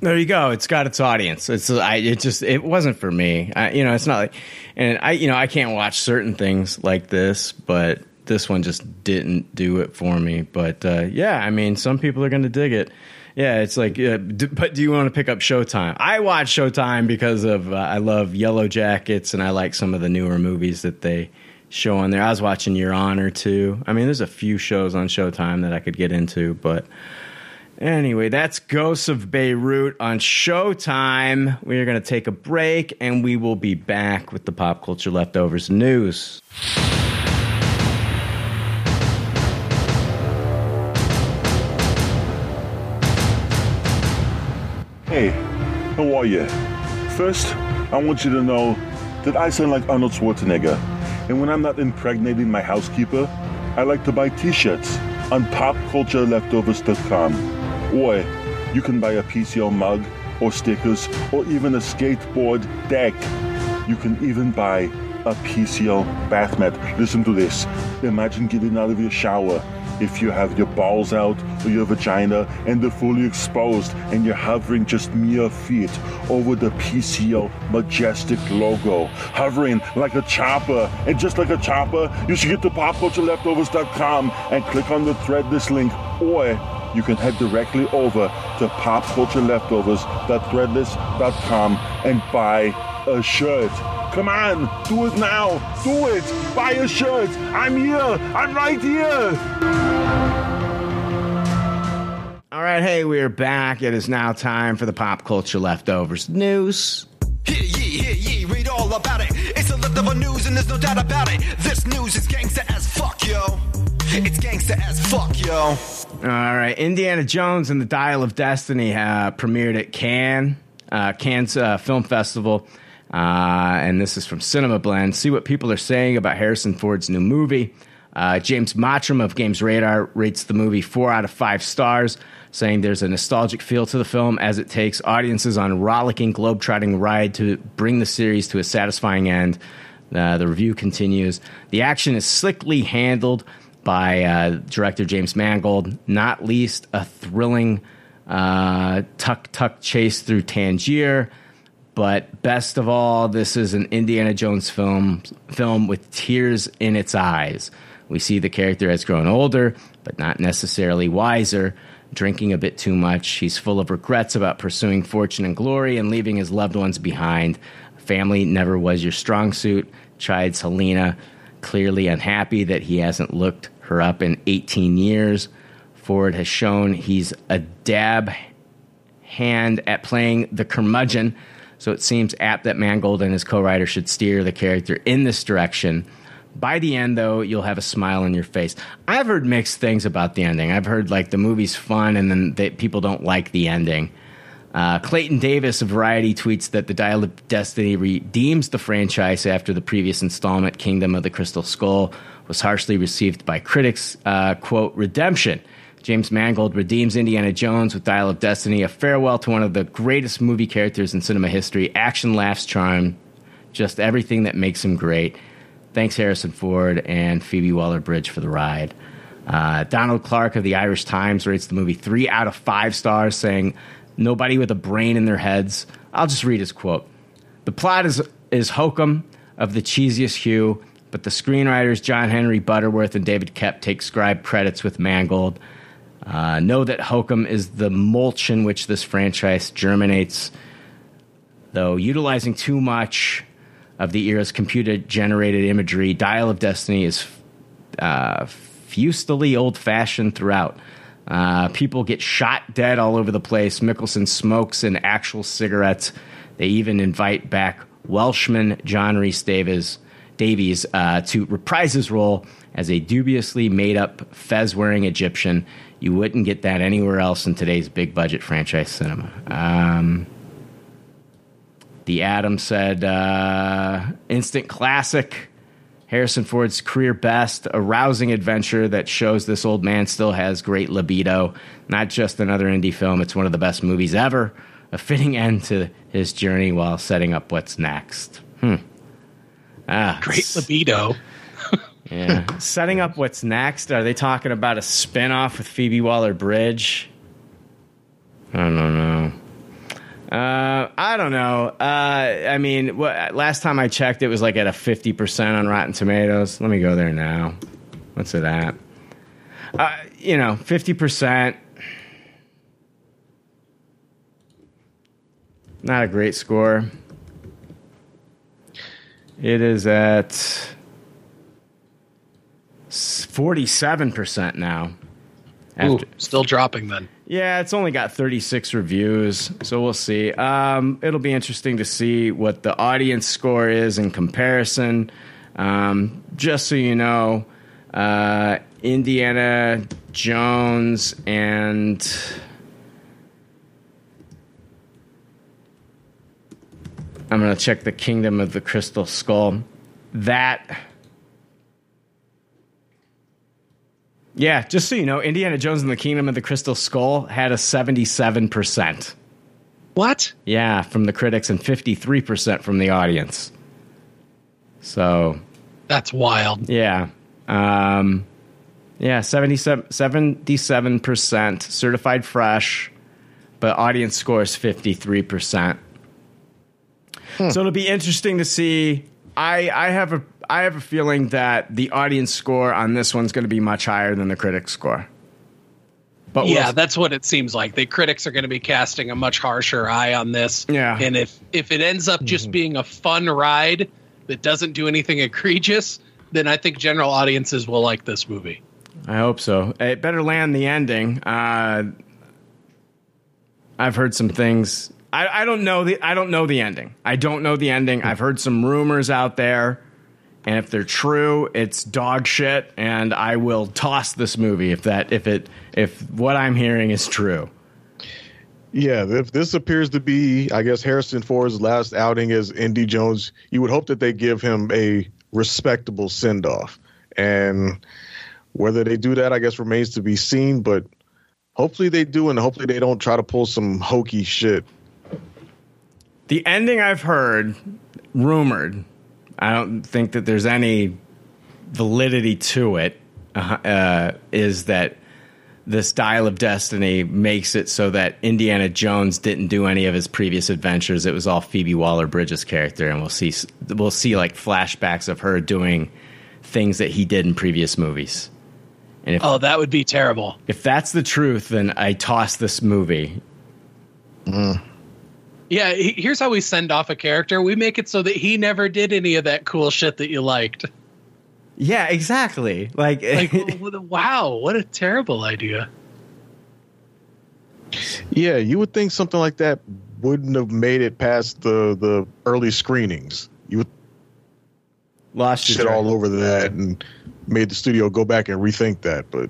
There you go. It's got its audience. It's I. It just it wasn't for me. I, you know, it's not like, and I you know I can't watch certain things like this, but this one just didn't do it for me. But uh, yeah, I mean, some people are going to dig it. Yeah, it's like, uh, but do you want to pick up Showtime? I watch Showtime because of uh, I love Yellow Jackets and I like some of the newer movies that they show on there. I was watching Your Honor too. I mean, there's a few shows on Showtime that I could get into, but anyway, that's Ghosts of Beirut on Showtime. We are going to take a break and we will be back with the pop culture leftovers news.
Hey, how are you? First, I want you to know that I sound like Arnold Schwarzenegger, and when I'm not impregnating my housekeeper, I like to buy t-shirts on popcultureleftovers.com. Or you can buy a PCO mug, or stickers, or even a skateboard deck. You can even buy a PCO bath mat. Listen to this. Imagine getting out of your shower if you have your balls out or your vagina and they're fully exposed and you're hovering just mere feet over the PCO majestic logo, hovering like a chopper. And just like a chopper, you should get to popcultureleftovers.com and click on the threadless link or you can head directly over to popcultureleftovers.threadless.com and buy a shirt. Come on, do it now. Do it. Buy a shirt. I'm here. I'm right here.
All right, hey, we're back. It is now time for the pop culture leftovers news.
Hear ye, hear ye, read all about it. It's a leftover news and there's no doubt about it. This news is gangsta as fuck, yo. It's gangsta as fuck, yo.
All right, Indiana Jones and the Dial of Destiny uh, premiered at Cannes, uh, Cannes uh, Film Festival, uh, and this is from Cinema Blend. See what people are saying about Harrison Ford's new movie. Uh, James Mottram of Games Radar rates the movie four out of five stars, saying there's a nostalgic feel to the film as it takes audiences on a rollicking, globetrotting ride to bring the series to a satisfying end. Uh, the review continues. The action is slickly handled by uh, director James Mangold, not least a thrilling uh, tuk tuk chase through Tangier. But best of all, this is an Indiana Jones film film with tears in its eyes. We see the character has grown older, but not necessarily wiser, drinking a bit too much. He's full of regrets about pursuing fortune and glory and leaving his loved ones behind. Family never was your strong suit, chides Helena, clearly unhappy that he hasn't looked her up in 18 years. Ford has shown he's a dab hand at playing the curmudgeon, so it seems apt that Mangold and his co writer should steer the character in this direction. By the end, though, you'll have a smile on your face. I've heard mixed things about the ending. I've heard like the movie's fun and then that people don't like the ending. Uh, Clayton Davis of Variety tweets that The Dial of Destiny redeems the franchise after the previous installment, Kingdom of the Crystal Skull, was harshly received by critics. Uh, quote, redemption. James Mangold redeems Indiana Jones with Dial of Destiny, a farewell to one of the greatest movie characters in cinema history. Action, laughs, charm, just everything that makes him great. Thanks, Harrison Ford and Phoebe Waller Bridge, for the ride. Uh, Donald Clarke of the Irish Times rates the movie three out of five stars, saying, Nobody with a brain in their heads. I'll just read his quote. The plot is, is hokum of the cheesiest hue, but the screenwriters John Henry Butterworth and David Koepp take scribe credits with Mangold. Uh, know that hokum is the mulch in which this franchise germinates, though utilizing too much of the era's computer generated imagery, Dial of Destiny is uh, fustily old fashioned throughout. Uh, people get shot dead all over the place. Mikkelsen smokes an actual cigarette. They even invite back Welshman John Rhys Davies, Davies uh, to reprise his role as a dubiously made up fez wearing Egyptian. You wouldn't get that anywhere else in today's big budget franchise cinema. Um, the Adam said, uh, instant classic. Harrison Ford's career best, a rousing adventure that shows this old man still has great libido. Not just another indie film, it's one of the best movies ever. A fitting end to his journey while setting up what's next. Hmm. Ah,
Great libido.
yeah. setting up what's next. Are they talking about a spin off with Phoebe Waller Bridge? I don't know. Uh, I don't know. Uh, I mean, what, last time I checked, it was like at a 50% on Rotten Tomatoes. Let me go there now. What's it at? Uh, you know, 50%. Not a great score. It is at 47% now.
Ooh, still dropping then.
Yeah, it's only got 36 reviews, so we'll see. Um, it'll be interesting to see what the audience score is in comparison. Um, just so you know, uh, Indiana Jones and I'm going to check the Kingdom of the Crystal Skull. That. Yeah, just so you know, Indiana Jones and the Kingdom of the Crystal Skull had a 77%.
What?
Yeah, from the critics and 53% from the audience. So.
That's wild.
Yeah. Um, yeah, 77, 77% certified fresh, but audience score is 53%. So it'll be interesting to see. I, I have a I have a feeling that the audience score on this one's going to be much higher than the critic score.
But yeah, we'll, that's what it seems like. The critics are going to be casting a much harsher eye on this.
Yeah,
and if if it ends up just mm-hmm. being a fun ride that doesn't do anything egregious, then I think general audiences will like this movie.
I hope so. It better land the ending. Uh, I've heard some things. I, I don't know the I don't know the ending. I don't know the ending. I've heard some rumors out there, and if they're true, it's dog shit. And I will toss this movie if that if it if what I'm hearing is true.
Yeah, if this appears to be, I guess, Harrison Ford's last outing as Indy Jones, you would hope that they give him a respectable send off. And whether they do that, I guess, remains to be seen. But hopefully they do, and hopefully they don't try to pull some hokey shit.
The ending I've heard, rumored, I don't think that there's any validity to it, uh, uh, is that the style of Destiny makes it so that Indiana Jones didn't do any of his previous adventures. It was all Phoebe Waller Bridges' character, and we'll see we'll see like flashbacks of her doing things that he did in previous movies. And if,
Oh, that would be terrible.
if that's the truth, then I toss this movie.
Yeah, he- here's how we send off a character. We make it so that he never did any of that cool shit that you liked.
Yeah, exactly. Like,
Like, wow, what a terrible idea.
Yeah, you would think something like that wouldn't have made it past the the early screenings. You would
lost your
shit all over that and made the studio go back and rethink that. But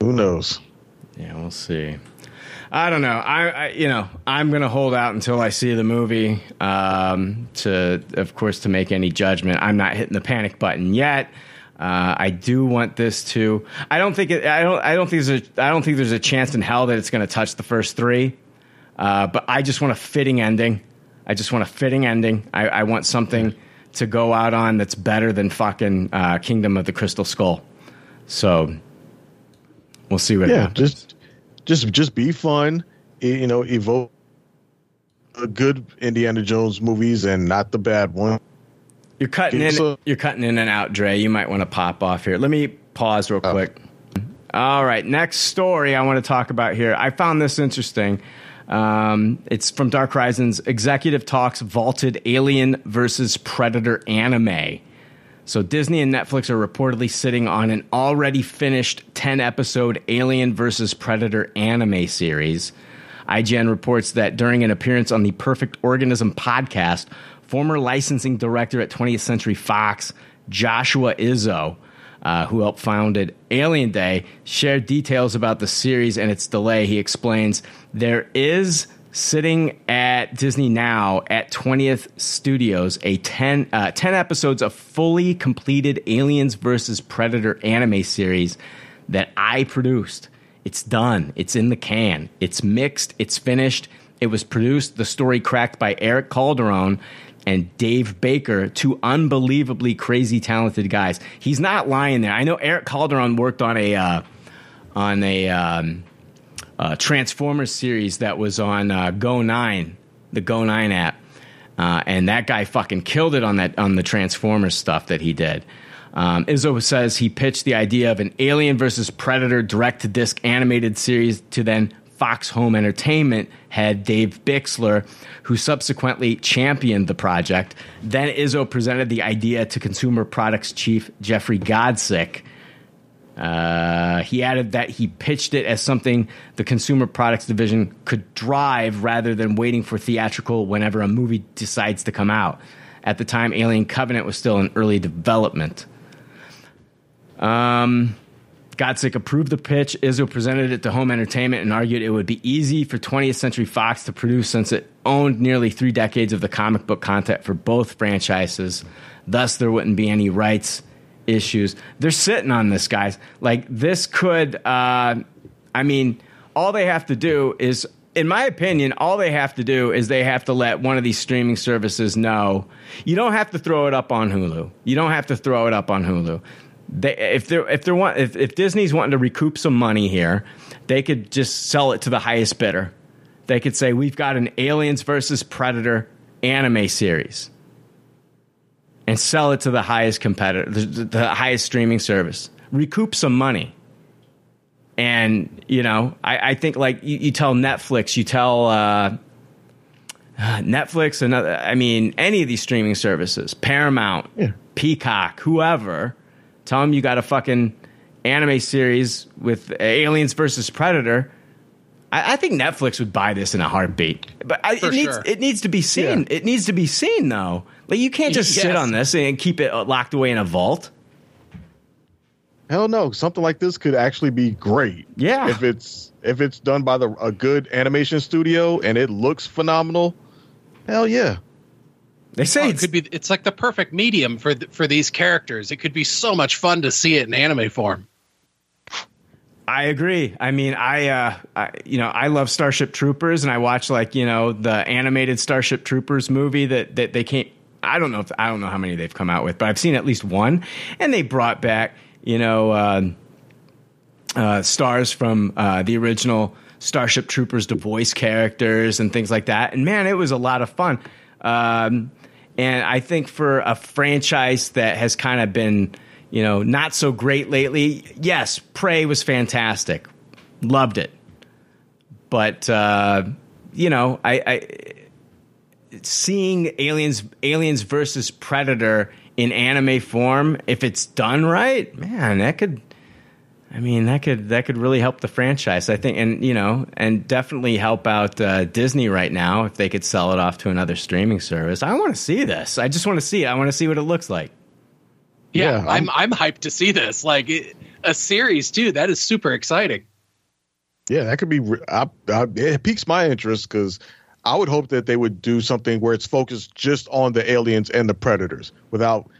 who knows?
Yeah, we'll see. I don't know. I, I you know, I'm going to hold out until I see the movie um, to, of course, to make any judgment. I'm not hitting the panic button yet. Uh, I do want this to. I don't think it. I don't. I don't think there's a. I don't think there's a chance in hell that it's going to touch the first three. Uh, but I just want a fitting ending. I just want a fitting ending. I, I want something to go out on that's better than fucking uh, Kingdom of the Crystal Skull. So we'll see what
Yeah,
happens.
just just just be fun. You know, evoke good Indiana Jones movies and not the bad one.
You're cutting in.
So-
you're cutting in and out, Dre. You might want to pop off here. Let me pause real quick. All right, next story I want to talk about here. I found this interesting. Um, it's from Dark Horizons. Executive talks vaulted Alien versus Predator anime. So Disney and Netflix are reportedly sitting on an already finished 10 episode Alien vs Predator anime series. IGN reports that during an appearance on the Perfect Organism podcast, former licensing director at 20th Century Fox, Joshua Izzo, uh, who helped founded Alien Day, shared details about the series and its delay. He explains there is sitting at Disney now at 20th Studios a 10, uh, 10 episodes of fully completed Aliens versus Predator anime series that I produced. It's done. It's in the can. It's mixed. It's finished. It was produced, the story cracked by Eric Calderon and Dave Baker, two unbelievably crazy talented guys. He's not lying there. I know Eric Calderon worked on a uh, on a um, uh, Transformers series that was on uh, Go Nine, the Go Nine app, uh, and that guy fucking killed it on that on the Transformers stuff that he did. Um, Izzo says he pitched the idea of an Alien versus Predator direct to disc animated series to then Fox Home Entertainment head Dave Bixler, who subsequently championed the project. Then Izzo presented the idea to consumer products chief Jeffrey Godsick. Uh, he added that he pitched it as something the consumer products division could drive rather than waiting for theatrical whenever a movie decides to come out. At the time, Alien Covenant was still in early development. Um, Godsick approved the pitch. Izzo presented it to Home Entertainment and argued it would be easy for 20th Century Fox to produce since it owned nearly three decades of the comic book content for both franchises. Thus, there wouldn't be any rights issues. They're sitting on this, guys. Like, this could, uh, I mean, all they have to do is, in my opinion, all they have to do is they have to let one of these streaming services know. You don't have to throw it up on Hulu. You don't have to throw it up on Hulu they if they're if they're want if, if Disney's wanting to recoup some money here, they could just sell it to the highest bidder. They could say we've got an Aliens versus Predator anime series, and sell it to the highest competitor, the, the highest streaming service. Recoup some money, and you know I, I think like you, you tell Netflix, you tell. Uh, Netflix and other, I mean any of these streaming services, Paramount, Peacock, whoever, tell them you got a fucking anime series with Aliens versus Predator. I, I think Netflix would buy this in a heartbeat. But I,
For
it needs
sure.
it needs to be seen.
Yeah.
It needs to be seen though. Like you can't just sit on this and keep it uh, locked away in a vault.
Hell no, something like this could actually be great.
Yeah.
If it's if it's done by the a good animation studio and it looks phenomenal, hell yeah.
They say
Oh, it could be. It's like the perfect medium for th- for these characters. It could be so much fun to see it in anime form.
I agree. I mean, I, uh, I, you know, I love Starship Troopers, and I watch like you know the animated Starship Troopers movie that that they can't. I don't know if I don't know how many they've come out with, but I've seen at least one, and they brought back you know uh, uh, stars from uh, the original Starship Troopers to voice characters and things like that. And man, it was a lot of fun. Um, and I think for a franchise that has kind of been, you know, not so great lately, yes, Prey was fantastic. Loved it. But, uh, you know, I, I seeing aliens aliens versus predator in anime form if it's done right man that could i mean that could that could really help the franchise i think and you know and definitely help out uh, disney right now if they could sell it off to another streaming service. I want to see this. I just want to see it. I want to see what it looks like
Yeah,
Yeah,
I'm I'm hyped to see this. Like it, a series too. That is super exciting.
Yeah, that could be. I, I, it piques my interest because I would hope that they would do something where it's focused just on the aliens and the predators, without.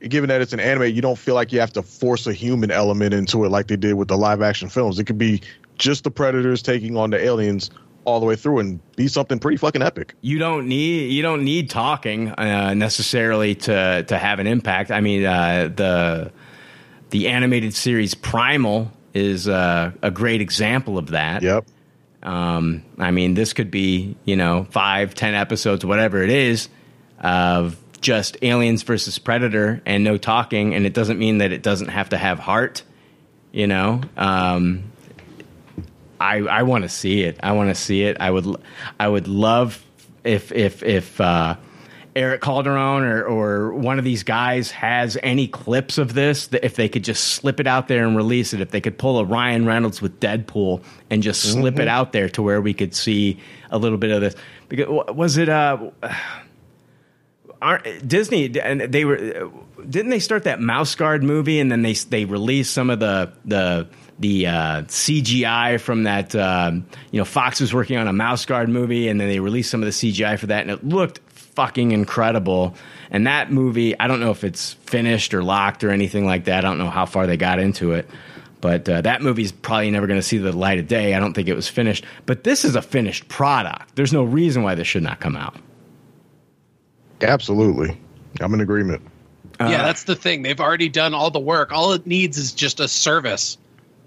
Given that it's an anime, you don't feel like you have to force a human element into it like they did with the live action films. It could be just the predators taking on the aliens all the way through and be something pretty fucking epic.
you don't need you don't need talking uh, necessarily to to have an impact. I mean, uh, the the animated series Primal is uh, a great example of that.
Yep.
Um, I mean, this could be you know five, ten episodes, whatever it is, of just aliens versus predator and no talking, and it doesn't mean that it doesn't have to have heart. You know, um, I I want to see it. I want to see it. I would I would love if if if uh, Eric Calderon or or one of these guys has any clips of this. If they could just slip it out there and release it. If they could pull a Ryan Reynolds with Deadpool and just slip it out there to where we could see a little bit of this. Because was it uh Disney and they were didn't they start that Mouse Guard movie and then they they released some of the the the uh, CGI from that um, you know Fox was working on a Mouse Guard movie and then they released some of the CGI for that and it looked fucking incredible and that movie I don't know if it's finished or locked or anything like that I don't know how far they got into it but uh, that movie's probably never going to see the light of day I don't think it was finished but this is a finished product there's no reason why this should not come out
Absolutely. I'm in agreement.
yeah, that's the thing. They've already done all the work. All it needs is just a service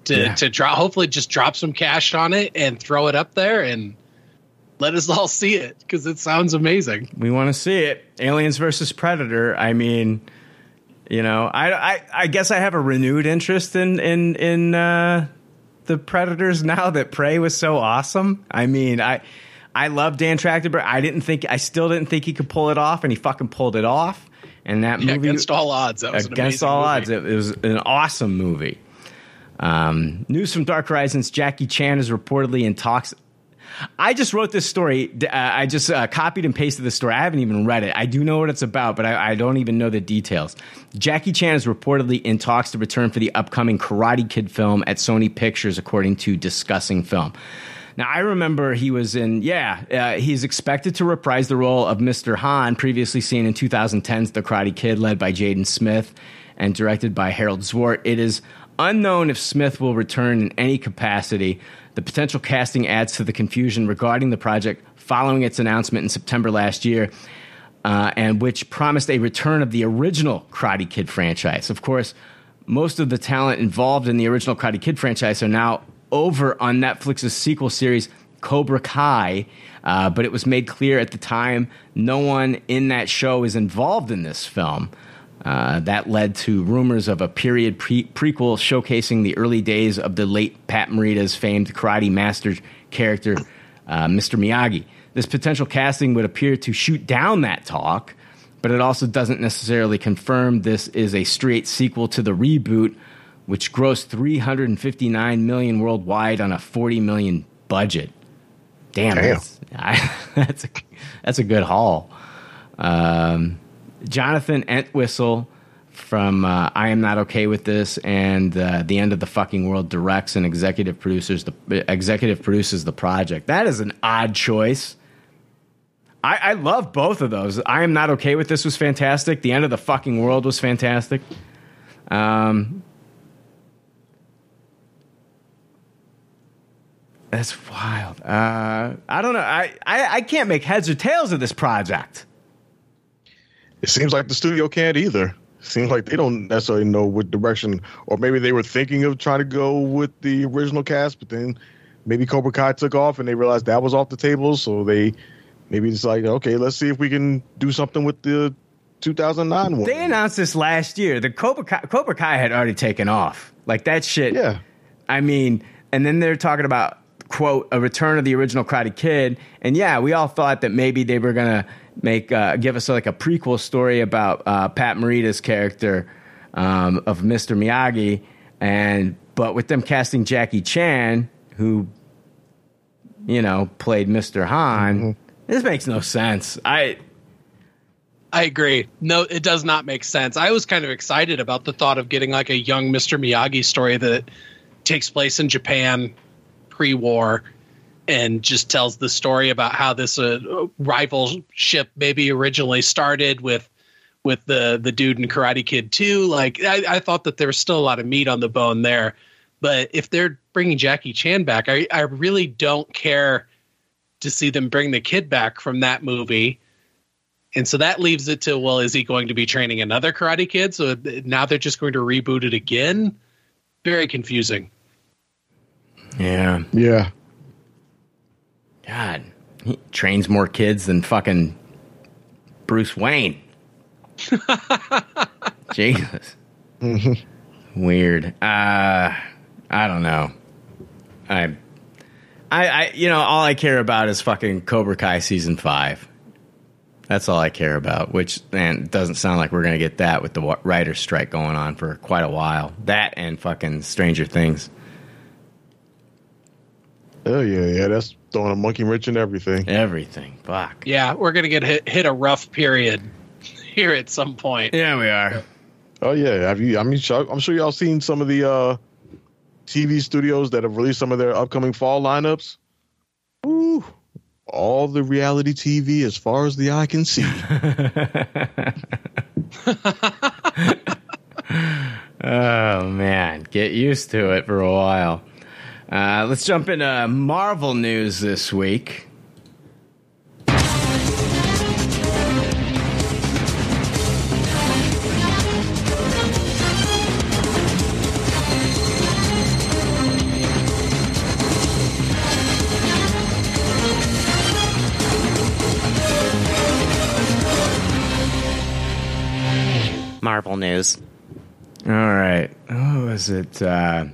to
Yeah.
to drop. Hopefully, just drop some cash on it and throw it up there and let us all see it because it sounds amazing.
We want to see it. Aliens versus Predator. I mean, you know, I, I, I guess I have a renewed interest in in in uh, the Predators now that Prey was so awesome. I mean, I I love Dan Trachtenberg. I didn't think I still didn't think he could pull it off, and he fucking pulled it off. And that
Yeah,
movie
against all odds, that was an
against
amazing
all
movie.
odds, it, it was an awesome movie. Um, news from Dark Horizons: Jackie Chan is reportedly in talks. I just wrote this story. Uh, I just uh, copied and pasted the story. I haven't even read it. I do know what it's about, but I, I don't even know the details. Jackie Chan is reportedly in talks to return for the upcoming Karate Kid film at Sony Pictures, according to Discussing Film. Now, I remember he was in, yeah, uh, he's expected to reprise the role of Mr. Han, previously seen in 2010's The Karate Kid, led by Jaden Smith and directed by Harald Zwart. It is unknown if Smith will return in any capacity. The potential casting adds to the confusion regarding the project following its announcement in September last year, uh, and which promised a return of the original Karate Kid franchise. Of course, most of the talent involved in the original Karate Kid franchise are now over on Netflix's sequel series, Cobra Kai. Uh, but it was made clear at the time no one in that show is involved in this film. Uh, that led to rumors of a period pre- prequel showcasing the early days of the late Pat Morita's famed karate master character, uh, Mr. Miyagi. This potential casting would appear to shoot down that talk, but it also doesn't necessarily confirm this is a straight sequel to the reboot, which grossed 359 million worldwide on a 40 million budget. Damn,
Damn.
That's, I, that's a that's a good haul. Um, Jonathan Entwistle from uh, I Am Not Okay with This and uh, The End of the Fucking World directs and executive producers the executive produces the project. That is an odd choice. I, I love both of those. I Am Not Okay with This was fantastic. The End of the Fucking World was fantastic. Um, that's wild. Uh, I don't know. I, I, I can't make heads or tails of this project.
It seems like the studio can't either. Seems like they don't necessarily know what direction, or maybe they were thinking of trying to go with the original cast, but then maybe Cobra Kai took off and they realized that was off the table, so they maybe it's like, okay, let's see if we can do something with the 2009 one.
They announced this last year. The Cobra Kai, Cobra Kai had already taken off. Like that shit.
Yeah.
I mean, and then they're talking about quote a return of the original Karate Kid, and yeah, we all thought that maybe they were gonna make uh, give us like a prequel story about uh, Pat Morita's character um, of Mr. Miyagi, and but with them casting Jackie Chan, who you know played Mr. Han, this makes no sense. I
I agree. No, it does not make sense. I was kind of excited about the thought of getting like a young Mr. Miyagi story that takes place in Japan pre-war and just tells the story about how this uh, rivalship maybe originally started with with the the dude in Karate Kid 2. Like I, I thought that there was still a lot of meat on the bone there. But if they're bringing Jackie Chan back, I, I really don't care to see them bring the kid back from that movie. And so that leaves it to well, is he going to be training another Karate Kid? So now they're just going to reboot it again. Very confusing.
yeah.
Yeah.
God, he trains more kids than fucking Bruce Wayne. Jesus. Weird. Uh, I don't know. I, I, I, you know, all I care about is fucking Cobra Kai season five. That's all I care about. Which, man, doesn't sound like we're gonna get that with the writer's strike going on for quite a while. That and fucking Stranger Things.
Oh yeah, yeah. That's throwing a monkey wrench in everything.
Everything. Fuck.
Yeah, we're gonna get hit, hit a rough period here at some point.
Yeah, we are.
Oh yeah, have you? I mean, sure- I'm sure y'all seen some of the uh, TV studios that have released some of their upcoming fall lineups. Ooh, all the reality TV as far as the eye can see.
Oh man, get used to it for a while. Uh, let's jump into Marvel news this week.
Marvel news.
All right. Oh, was it? Uh,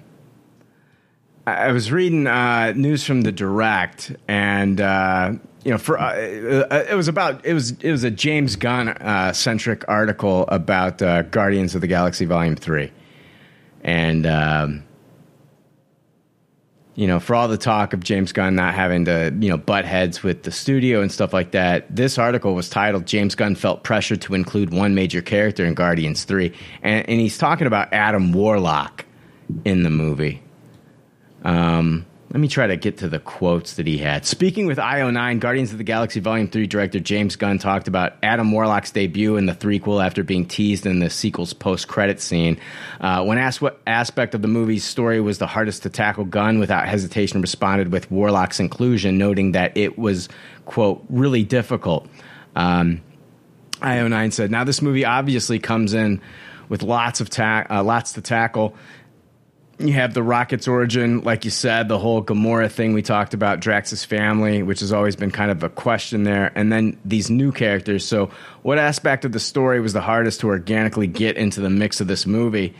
I was reading uh, news from the direct, and uh, you know, for uh, uh, it was about it was it was a James Gunn uh, centric article about uh, Guardians of the Galaxy Volume Three, and um, you know, for all the talk of James Gunn not having to, you know, butt heads with the studio and stuff like that, this article was titled James Gunn felt pressure to include one major character in Guardians 3. And, and he's talking about Adam Warlock in the movie. Um, let me try to get to the quotes that he had. Speaking with IO9, Guardians of the Galaxy Volume 3 director James Gunn talked about Adam Warlock's debut in the threequel after being teased in the sequel's post credit scene. Uh, when asked what aspect of the movie's story was the hardest to tackle, Gunn, without hesitation, responded with Warlock's inclusion, noting that it was, quote, really difficult. Um, IO9 said, Now, this movie obviously comes in with lots of ta- uh, lots to tackle you have the Rocket's origin, like you said, the whole Gamora thing we talked about, Drax's family, which has always been kind of a question there, and then these new characters. So, what aspect of the story was the hardest to organically get into the mix of this movie?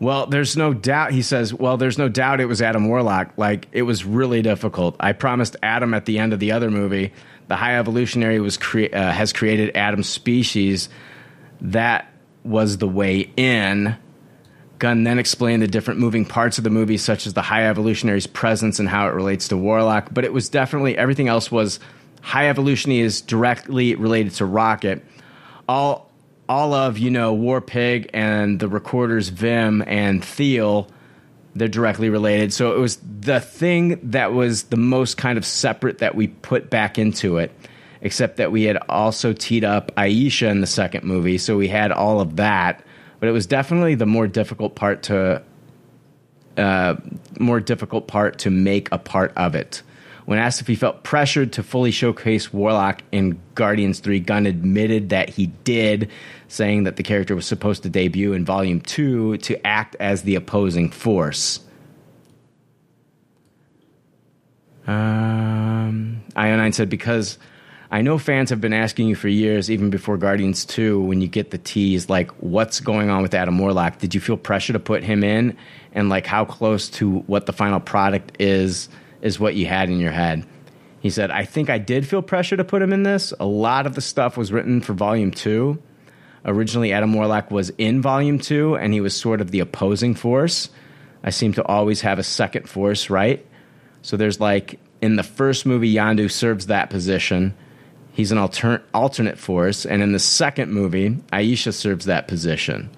Well, there's no doubt, he says, well, there's no doubt it was Adam Warlock. Like, it was really difficult. I promised Adam at the end of the other movie, the High Evolutionary was cre- uh, has created Adam's species. That was the way in. Gunn then explained the different moving parts of the movie, such as the High Evolutionary's presence and how it relates to Warlock. But it was definitely everything else was High Evolutionary is directly related to Rocket. All all of you know War Pig and the recorders Vim and Theel, they're directly related. So it was the thing that was the most kind of separate that we put back into it. Except that we had also teed up Ayesha in the second movie, so we had all of that but it was definitely the more difficult part to uh, more difficult part to make a part of it. When asked if he felt pressured to fully showcase Warlock in Guardians 3, Gunn admitted that he did, saying that the character was supposed to debut in Volume 2 to act as the opposing force. Um, IO9 said, because I know fans have been asking you for years, even before Guardians 2, when you get the tease, like, what's going on with Adam Warlock? Did you feel pressure to put him in? And, like, how close to what the final product is, is what you had in your head? He said, I think I did feel pressure to put him in this. A lot of the stuff was written for Volume 2. Originally, Adam Warlock was in Volume 2, and he was sort of the opposing force. I seem to always have a second force, right? So there's like, in the first movie, Yondu serves that position He's an alter- alternate force, and in the second movie, Ayesha serves that position.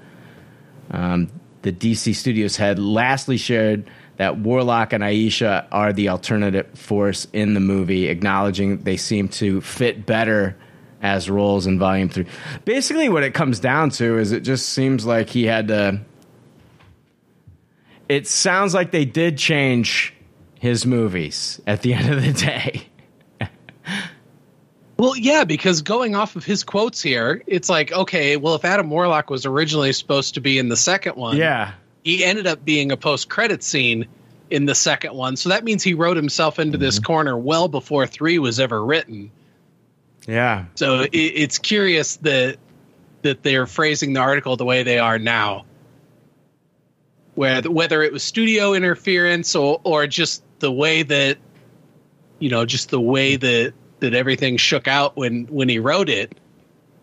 Um, the DC Studios head lastly shared that Warlock and Ayesha are the alternative force in the movie, acknowledging they seem to fit better as roles in Volume 3. Basically, what it comes down to is it just seems like he had to. It sounds like they did change his movies at the end of the day.
Well, yeah, because going off of his quotes here, it's like, okay, well, if Adam Warlock was originally supposed to be in the second one,
yeah,
he ended up being a post-credit scene in the second one, so that means he wrote himself into mm-hmm. this corner well before three was ever written.
Yeah.
So it, it's curious that that they're phrasing the article the way they are now, where whether it was studio interference or or just the way that you know, just the way that that everything shook out when when he wrote it.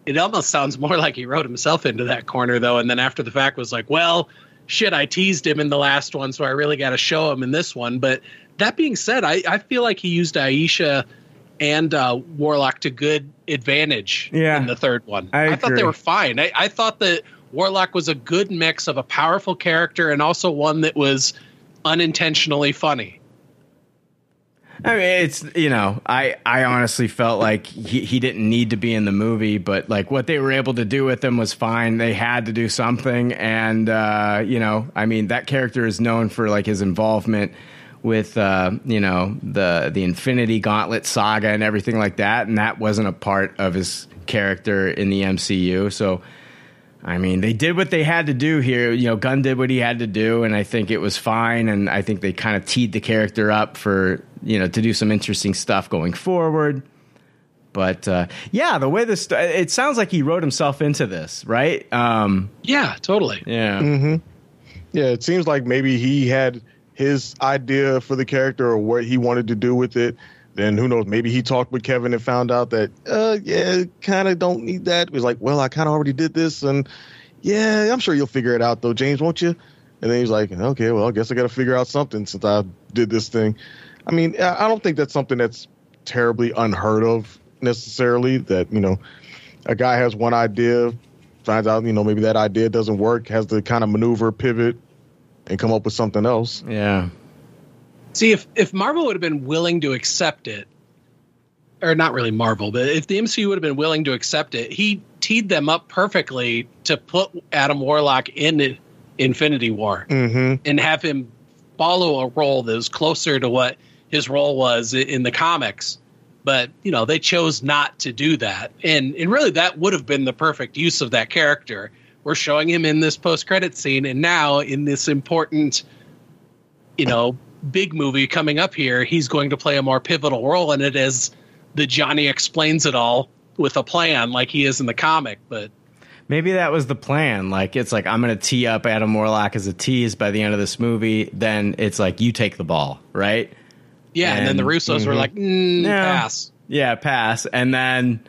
It almost sounds more like he wrote himself into that corner though, and then after the fact was like, well, shit, I teased him in the last one, so I really got to show him in this one. But that being said, I, I feel like he used Ayesha and uh, Warlock to good advantage
yeah,
in the third one.
I,
I thought they were fine. I, I thought that Warlock was a good mix of a powerful character and also one that was unintentionally funny.
I mean, it's you know, I I honestly felt like he he didn't need to be in the movie, but like what they were able to do with him was fine. They had to do something, and uh, you know, I mean, that character is known for like his involvement with uh, you know the the Infinity Gauntlet saga and everything like that, and that wasn't a part of his character in the MCU. So, I mean, they did what they had to do here. You know, Gunn did what he had to do, and I think it was fine. And I think they kind of teed the character up for you know to do some interesting stuff going forward. But uh, yeah, the way this it sounds like he wrote himself into this, right? Um,
yeah, totally.
Yeah.
Mm-hmm. Yeah, it seems like maybe he had his idea for the character or what he wanted to do with it. Then who knows? Maybe he talked with Kevin and found out that, uh, yeah, kind of don't need that. He was like, well, I kind of already did this, and yeah, I'm sure you'll figure it out though, James, won't you? And then he's like, okay, well, I guess I got to figure out something since I did this thing. I mean, I don't think that's something that's terribly unheard of necessarily. That you know, a guy has one idea, finds out you know maybe that idea doesn't work, has to kind of maneuver, pivot, and come up with something else.
Yeah.
See, if if Marvel would have been willing to accept it, or not really Marvel, but if the MCU would have been willing to accept it, he teed them up perfectly to put Adam Warlock in Infinity War
mm-hmm.
and have him follow a role that was closer to what his role was in the comics. But you know they chose not to do that. And and really that would have been the perfect use of that character. We're showing him in this post credit scene and now in this important you know big movie coming up here he's going to play a more pivotal role in it as the johnny explains it all with a plan like he is in the comic but
maybe that was the plan. Like it's like I'm going to tee up Adam Warlock as a tease by the end of this movie. Then it's like you take the ball, right?
Yeah, and, and then the Russos mm-hmm. were like, mm, pass.
Yeah, pass. And then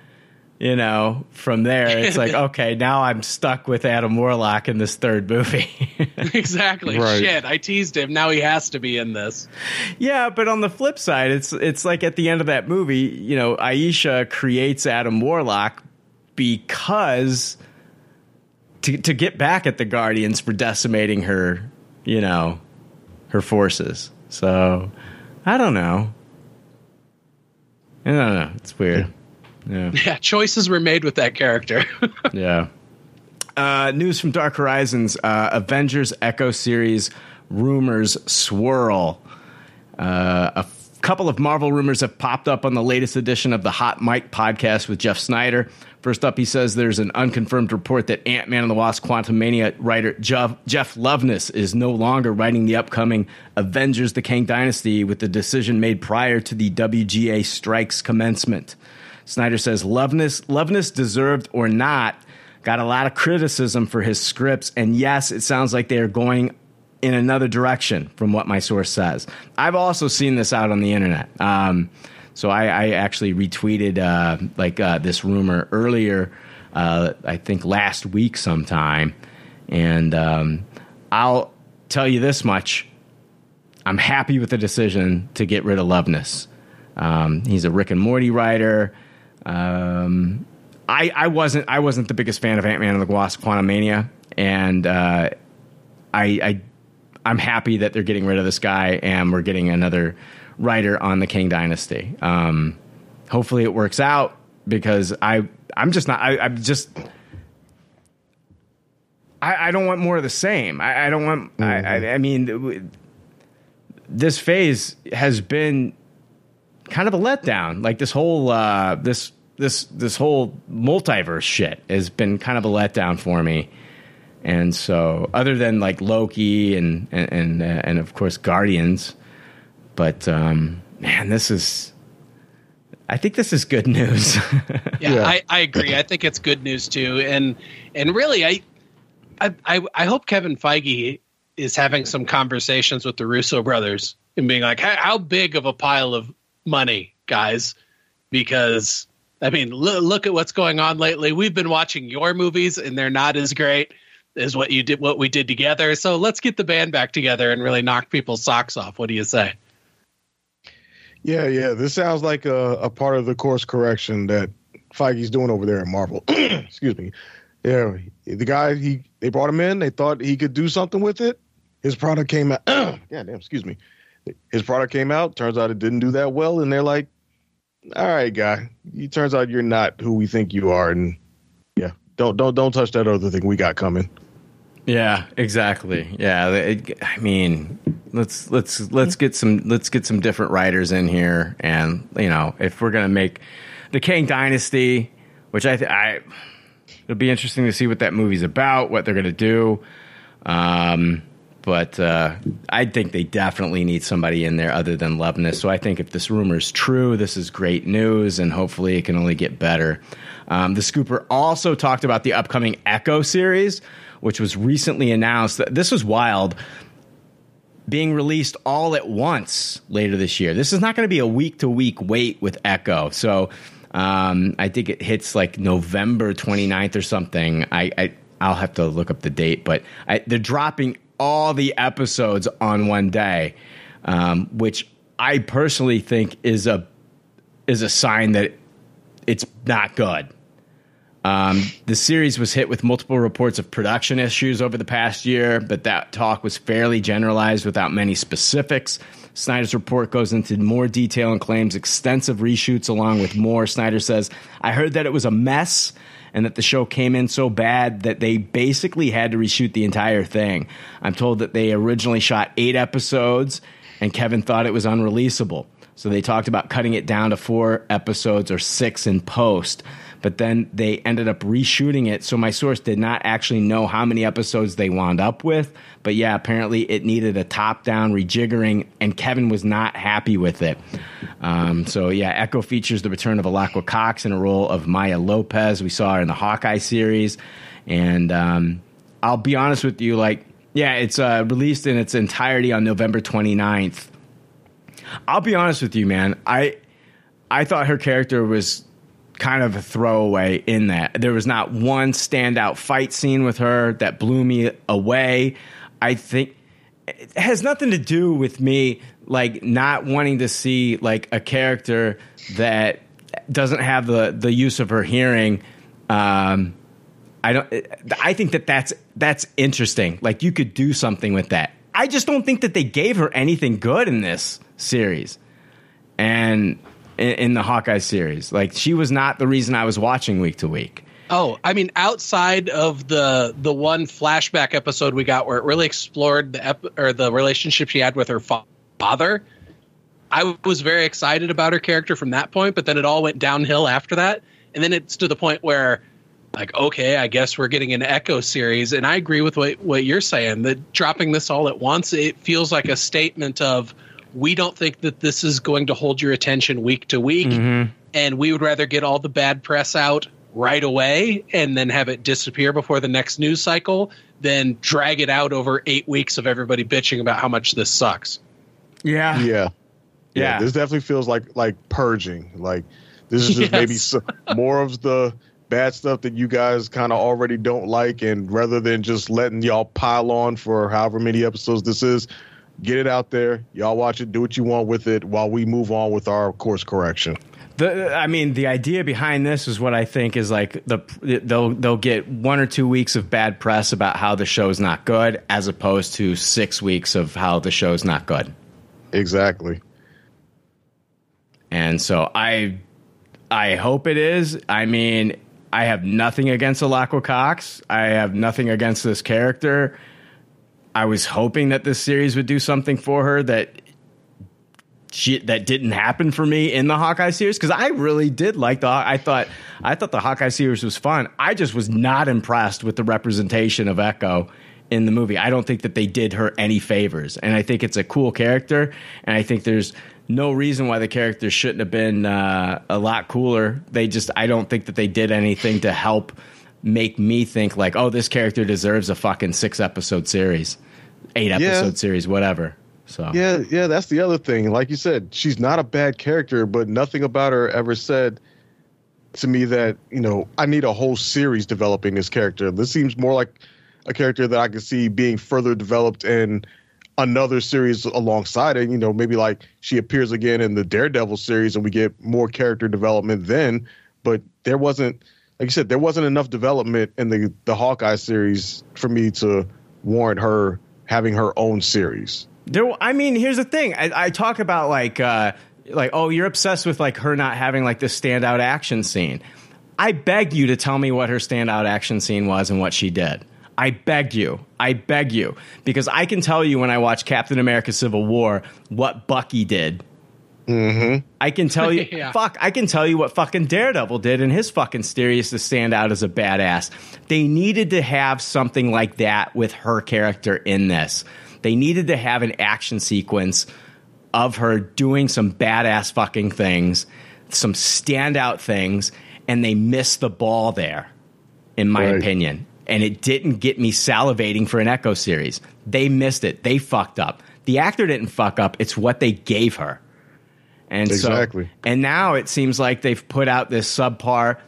you know, from there, it's like, okay, now I'm stuck with Adam Warlock in this third movie.
exactly.
Right.
Shit, I teased him. Now he has to be in this.
yeah, but on the flip side, it's it's like at the end of that movie, you know, Ayesha creates Adam Warlock because to to get back at the Guardians for decimating her, you know, her forces. So I don't know. I don't know. It's weird. Yeah.
Yeah, yeah, choices were made with that character.
yeah. Uh, news from Dark Horizons: uh, Avengers Echo series rumors swirl. Uh, a f- couple of Marvel rumors have popped up on the latest edition of the Hot Mic podcast with Jeff Sneider. First up, he says there's an unconfirmed report that Ant Man and the Wasp Quantumania writer Jeff, Jeff Loveness is no longer writing the upcoming Avengers The Kang Dynasty with the decision made prior to the WGA strike's commencement. Sneider says Loveness, Loveness deserved or not, got a lot of criticism for his scripts. And yes, it sounds like they are going in another direction from what my source says. I've also seen this out on the internet. Um, so I, I actually retweeted uh, like uh, this rumor earlier, uh, I think last week sometime. And um, I'll tell you this much I'm happy with the decision to get rid of Loveness. Um, he's a Rick and Morty writer. Um, I, I wasn't I wasn't the biggest fan of Ant Man and the Wasp: Quantumania, and uh, I, I I'm happy that they're getting rid of this guy and we're getting another writer on the Kang Dynasty. Um, hopefully, it works out because I I'm just not I, I'm just. I, I don't want more of the same. I, I don't want. I, I, I mean, this phase has been kind of a letdown. Like this whole uh, this this this whole multiverse shit has been kind of a letdown for me. And so, other than like Loki and and and, uh, and of course Guardians, but um, man, this is. I think this is good news.
yeah, I, I agree. I think it's good news too, and and really, I, I I I hope Kevin Feige is having some conversations with the Russo brothers and being like, how, how big of a pile of money, guys? Because I mean, lo- look at what's going on lately. We've been watching your movies, and they're not as great as what you did, what we did together. So let's get the band back together and really knock people's socks off. What do you say?
Yeah, yeah. This sounds like a, a part of the course correction that Feige's doing over there at Marvel. Excuse me. Yeah, the guy he they brought him in. They thought he could do something with it. His product came out. yeah, damn. Excuse me. His product came out. Turns out it didn't do that well, and they're like, "All right, guy. It turns out you're not who we think you are." And yeah, don't don't don't touch that other thing we got coming.
Yeah, exactly. Yeah, it, I mean, let's let's let's get some let's get some different writers in here, and you know, if we're gonna make the Kang Dynasty, which I th- I it'll be interesting to see what that movie's about, what they're gonna do. Um, but uh, I think they definitely need somebody in there other than Loveness. So I think if this rumor is true, this is great news, and hopefully it can only get better. Um, the Scooper also talked about the upcoming Echo series, which was recently announced. This was wild. Being released all at once later this year. This is not going to be a week to week wait with Echo. So um, I think it hits like November 29th or something. I, I I'll have to look up the date, but I, they're dropping all the episodes on one day, um, which I personally think is a is a sign that it's not good. Um, the series was hit with multiple reports of production issues over the past year, but that talk was fairly generalized without many specifics. Sneider's report goes into more detail and claims extensive reshoots along with more. Snyder says, I heard that it was a mess and that the show came in so bad that they basically had to reshoot the entire thing. I'm told that they originally shot eight episodes and Kevin thought it was unreleasable. So they talked about cutting it down to four episodes or six in post. But then they ended up reshooting it. So my source did not actually know how many episodes they wound up with. But yeah, apparently it needed a top down rejiggering, and Kevin was not happy with it. Um, so yeah, Echo features the return of Alaqua Cox in a role of Maya Lopez. We saw her in the Hawkeye series. And um, I'll be honest with you, like, yeah, it's uh, released in its entirety on November 29th. I'll be honest with you, man. I I thought her character was kind of a throwaway in that. There was not one standout fight scene with her that blew me away. I think it has nothing to do with me like not wanting to see like a character that doesn't have the the use of her hearing. Um, I don't. I think that that's that's interesting. Like you could do something with that. I just don't think that they gave her anything good in this series, and in, in the Hawkeye series, like she was not the reason I was watching week to week.
Oh, I mean, outside of the the one flashback episode we got where it really explored the ep- or the relationship she had with her fa- father, I was very excited about her character from that point. But then it all went downhill after that, and then it's to the point where, like, okay, I guess we're getting an Echo series, and I agree with what what you're saying. That dropping this all at once, it feels like a statement of we don't think that this is going to hold your attention week to week, mm-hmm. and we would rather get all the bad press out right away and then have it disappear before the next news cycle than drag it out over eight weeks of everybody bitching about how much this sucks.
Yeah.
Yeah.
Yeah.
This definitely feels like like purging. Like this is just
Yes.
maybe so, more of the bad stuff that you guys kind of already don't like, and rather than just letting y'all pile on for however many episodes this is, get it out there. Y'all watch it, do what you want with it, while we move on with our course correction.
The, I mean, the idea behind this is what I think is like the they'll they'll get one or two weeks of bad press about how the show's not good, as opposed to six weeks of how the show's not good.
Exactly.
And so I I hope it is. I mean, I have nothing against Alaqua Cox. I have nothing against this character. I was hoping that this series would do something for her that she, that didn't happen for me in the Hawkeye series because I really did like the. I thought I thought the Hawkeye series was fun. I just was not impressed with the representation of Echo in the movie. I don't think that they did her any favors, and I think it's a cool character, and I think there's no reason why the character shouldn't have been uh, a lot cooler. They just I don't think that they did anything to help make me think like, oh, this character deserves a fucking six episode series, eight episode series, whatever. So
Yeah, yeah, that's the other thing. Like you said, she's not a bad character, but nothing about her ever said to me that, you know, I need a whole series developing this character. This seems more like a character that I could see being further developed in another series alongside it. You know, maybe like she appears again in the Daredevil series and we get more character development then, but there wasn't like you said, there wasn't enough development in the the Hawkeye series for me to warrant her having her own series.
There, I mean, here's the thing. I, I talk about like, uh, like, oh, you're obsessed with like her not having like this standout action scene. I beg you to tell me what her standout action scene was and what she did. I beg you. I beg you because I can tell you when I watch Captain America: Civil War what Bucky did.
Mm-hmm.
I can tell you,
Yeah.
fuck, I can tell you what fucking Daredevil did in his fucking series to stand out as a badass. They needed to have something like that with her character in this. They needed to have an action sequence of her doing some badass fucking things, some standout things, and they missed the ball there, in my
Right.
opinion. And it didn't get me salivating for an Echo series. They missed it. They fucked up. The actor didn't fuck up. It's what they gave her. And
Exactly.
so, and now it seems like they've put out this subpar.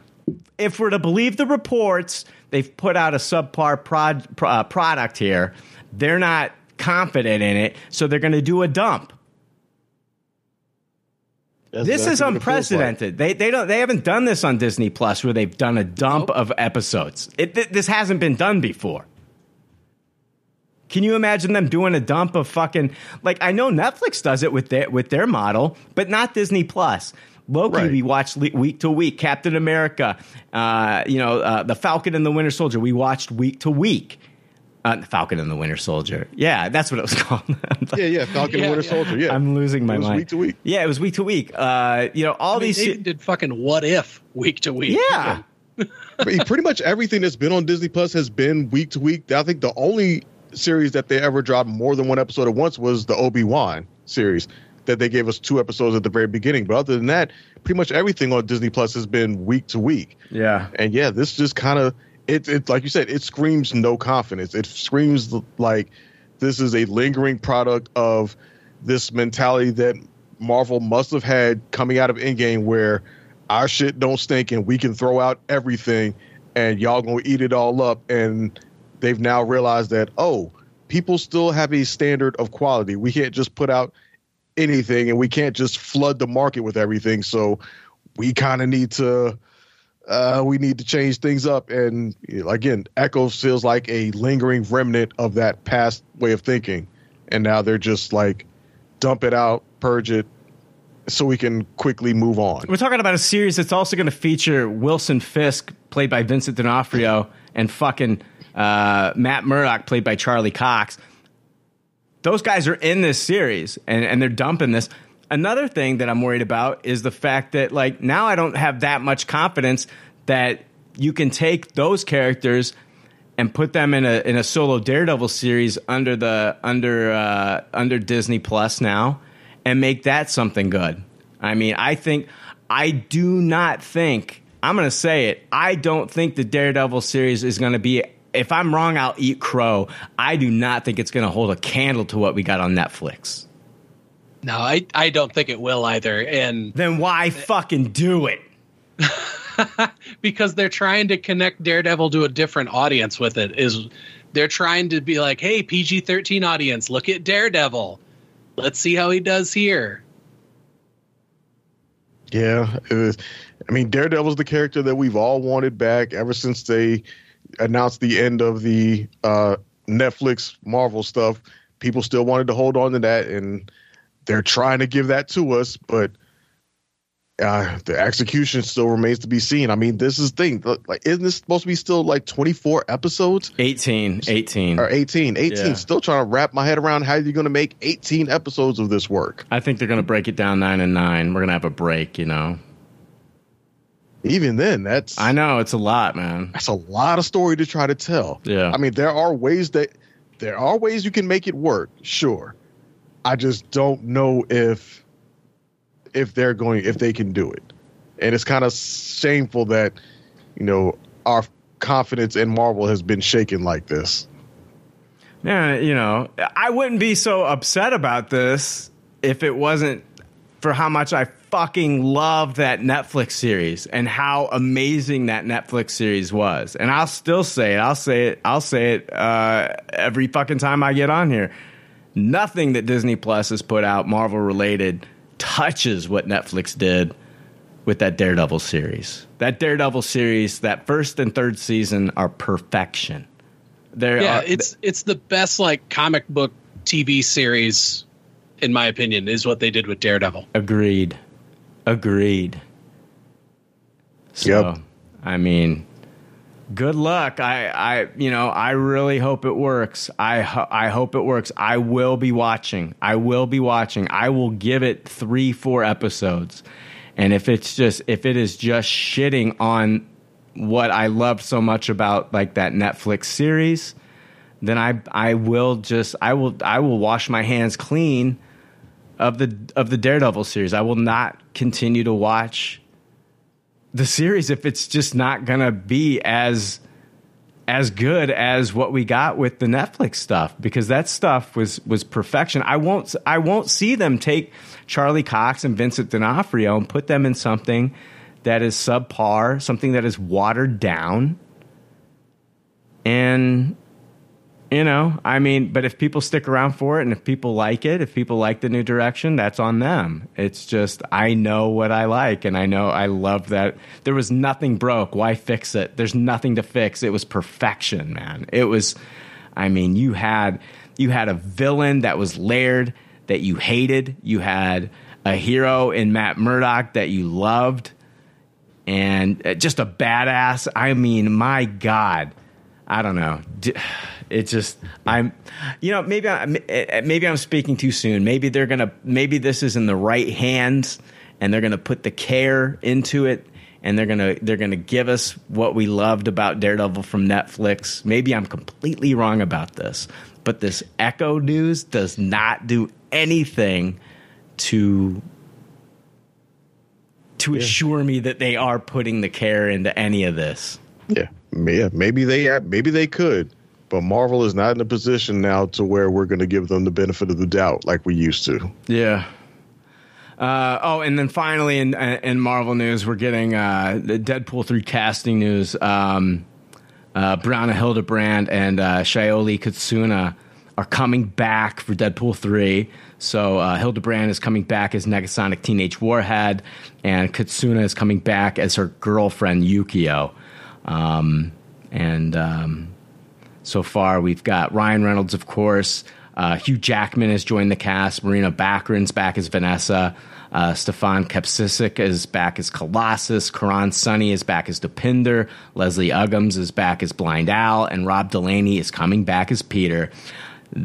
If we're to believe the reports, they've put out a subpar prod, pro- uh, product here. They're not confident in it, so they're going to do a dump.
That's
this is
exactly what it feels like.
unprecedented. They they don't they haven't done this on Disney Plus where they've done a dump of episodes. It, th- this hasn't been done before. Can you imagine them doing a dump of fucking like I know Netflix does it with their with their model, but not Disney Plus. Loki
Right.
we watched le- week to week. Captain America, uh, you know, uh, the Falcon and the Winter Soldier we watched week to week. Uh, Falcon and the Winter Soldier. Yeah, that's what it was called.
Yeah, yeah, Falcon
Yeah,
and Winter
yeah.
Soldier. Yeah,
I'm losing my
It was
mind.
week to week.
Yeah, it was week to week. Uh, you know, all
I mean,
these.
they did fucking what if week to week.
yeah.
But pretty much everything that's been on Disney Plus has been week to week. I think the only series that they ever dropped more than one episode at once was the Obi Wan series that they gave us two episodes at the very beginning. But other than that, pretty much everything on Disney Plus has been week to week.
Yeah.
And yeah, this just kind of it. It like you said, it screams no confidence. It screams like this is a lingering product of this mentality that Marvel must have had coming out of Endgame, where our shit don't stink and we can throw out everything and y'all gonna eat it all up and they've now realized that oh people still have a standard of quality. We can't just put out anything and we can't just flood the market with everything. So we kind of need to uh, we need to change things up. And again echo feels like a lingering remnant of that past way of thinking. And now they're just like dump it out purge it so we can quickly move on.
We're talking about a series that's also going to feature Wilson Fisk, played by Vincent D'Onofrio, and fucking uh, Matt Murdock, played by Charlie Cox. Those guys are in this series, and, and they're dumping this. Another thing that I'm worried about is the fact that, like, now I don't have that much confidence that you can take those characters and put them in a in a solo Daredevil series under the under uh, under Disney Plus now and make that something good. I mean, I think I do not think I'm going to say it. I don't think the Daredevil series is going to be. If I'm wrong, I'll eat crow. I do not think it's going to hold a candle to what we got on Netflix.
No, I, I don't think it will either. And
then why fucking do it?
because they're trying to connect Daredevil to a different audience with it. Is they're trying to be like, hey, PG thirteen audience, look at Daredevil. Let's see how he does here.
Yeah, it is. I mean, Daredevil's the character that we've all wanted back ever since they announced the end of the uh, Netflix Marvel stuff. People still wanted to hold on to that, and they're trying to give that to us, but uh, the execution still remains to be seen. I mean, this is the thing. Like, isn't this supposed to be still like 24 episodes?
18, 18.
Or 18, 18.
Yeah.
Still trying to wrap my head around how you're going to make 18 episodes of this work.
I think they're going to break it down nine and nine. We're going to have a break, you know.
Even then, that's
I know it's a lot, man.
That's a lot of story to try to tell.
Yeah.
I mean, there are ways that there are ways you can make it work. Sure. I just don't know if if they're going if they can do it. And it's kind of shameful that you know our confidence in Marvel has been shaken like this.
Yeah, you know, I wouldn't be so upset about this if it wasn't for how much I fucking loved that Netflix series and how amazing that Netflix series was. And I'll still say it. I'll say it. I'll say it uh, every fucking time I get on here. Nothing that Disney Plus has put out Marvel related touches what Netflix did with that Daredevil series. That Daredevil series, that first and third season are perfection. There
yeah,
are,
it's it's the best like comic book TV series, in my opinion, is what they did with Daredevil.
Agreed. Agreed. So,
Yep.
I mean, good luck. I, I, you know, I really hope it works. I, ho- I hope it works. I will be watching. I will be watching. I will give it three, four episodes, and if it's just, if it is just shitting on what I loved so much about like that Netflix series, then I, I will just, I will, I will wash my hands clean of the of the Daredevil series. I will not continue to watch the series if it's just not gonna be as as good as what we got with the Netflix stuff because that stuff was was perfection. I won't I won't see them take Charlie Cox and Vincent D'Onofrio and put them in something that is subpar, something that is watered down. And you know, I mean, but if people stick around for it and if people like it, if people like the new direction, that's on them. It's just, I know what I like and I know I love that. There was nothing broke. Why fix it? There's nothing to fix. It was perfection, man. It was, I mean, you had, you had a villain that was layered that you hated. You had a hero in Matt Murdock that you loved and uh, just a badass. I mean, my God. I don't know. D- It just I'm, you know, maybe I eh, eh, maybe I'm speaking too soon. Maybe they're gonna maybe this is in the right hands, and they're gonna put the care into it, and they're gonna they're gonna give us what we loved about Daredevil from Netflix. Maybe I'm completely wrong about this, but this Echo news does not do anything to to assure me that they are putting the care into any of this.
Yeah, yeah, maybe they maybe they could, but Marvel is not in a position now to where we're going to give them the benefit of the doubt like we used to.
Yeah. Uh, oh, and then finally in in Marvel news, we're getting uh, Deadpool three casting news. Um, uh, Brianna Hildebrand and uh, Shiori Kutsuna are coming back for Deadpool three. So uh, Hildebrand is coming back as Negasonic Teenage Warhead, and Kutsuna is coming back as her girlfriend Yukio. Um, and um, so far, we've got Ryan Reynolds, of course. Uh, Hugh Jackman has joined the cast. Morena Baccarin's back as Vanessa. Uh, Stefan Kapičić is back as Colossus. Karan Soni is back as Dopinder. Leslie Uggams is back as Blind Al. And Rob Delaney is coming back as Peter.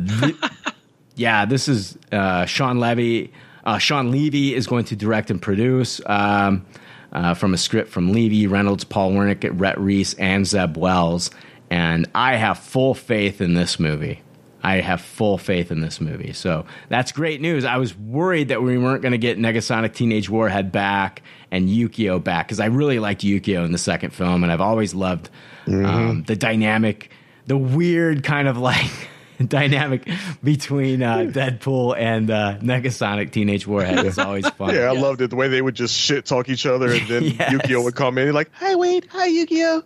Yeah, this is uh, Shawn Levy. Uh, Shawn Levy is going to direct and produce um, uh, from a script from Levy, Reynolds, Paul Wernick, Rhett Reese, and Zeb Wells. And I have full faith in this movie. I have full faith in this movie. So that's great news. I was worried that we weren't going to get Negasonic Teenage Warhead back and Yukio back because I really liked Yukio in the second film, and I've always loved um, the dynamic, the weird kind of like dynamic between uh, Deadpool and uh, Negasonic Teenage Warhead is always fun.
Yeah, I loved it the way they would just shit talk each other, and then
Yes.
Yukio would come in like, "Hi Wade, hi Yukio."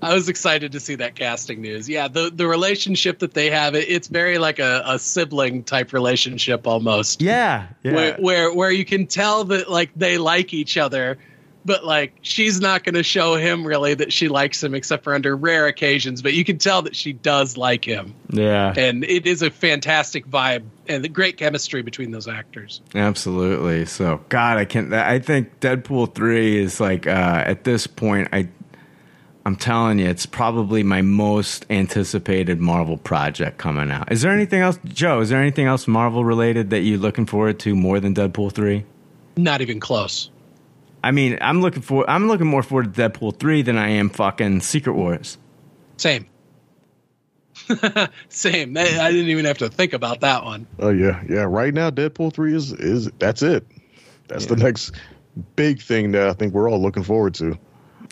I was excited to see that casting news. Yeah, the the relationship that they have, it, it's very like a, a sibling type relationship almost.
Yeah, yeah.
Where, where where you can tell that like they like each other, but like she's not going to show him really that she likes him except for under rare occasions. But you can tell that she does like him,
yeah.
and it is a fantastic vibe and the great chemistry between those actors.
Absolutely. So, God, I can't. I think Deadpool three is like uh, at this point. I, I'm telling you, it's probably my most anticipated Marvel project coming out. Is there anything else, Joe? Is there anything else Marvel related that you're looking forward to more than Deadpool three?
Not even close.
I mean, I'm looking for. I'm looking more forward to Deadpool three than I am fucking Secret Wars.
Same. Same. I I didn't even have to think about that one.
Oh yeah, yeah. Right now, Deadpool three is is that's it. That's the next big thing that I think we're all looking forward to.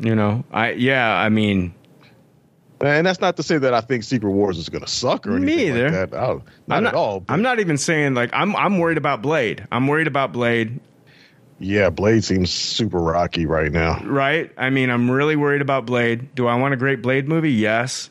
You know, I yeah. I mean,
And that's not to say that I think Secret Wars is going to suck or
Me
anything
either.
like that. Oh, not,
I'm not
at all.
I'm not even saying like I'm. I'm worried about Blade. I'm worried about Blade.
Yeah, Blade seems super rocky right now.
right? I mean, I'm really worried about Blade. Do I want a great Blade movie? Yes,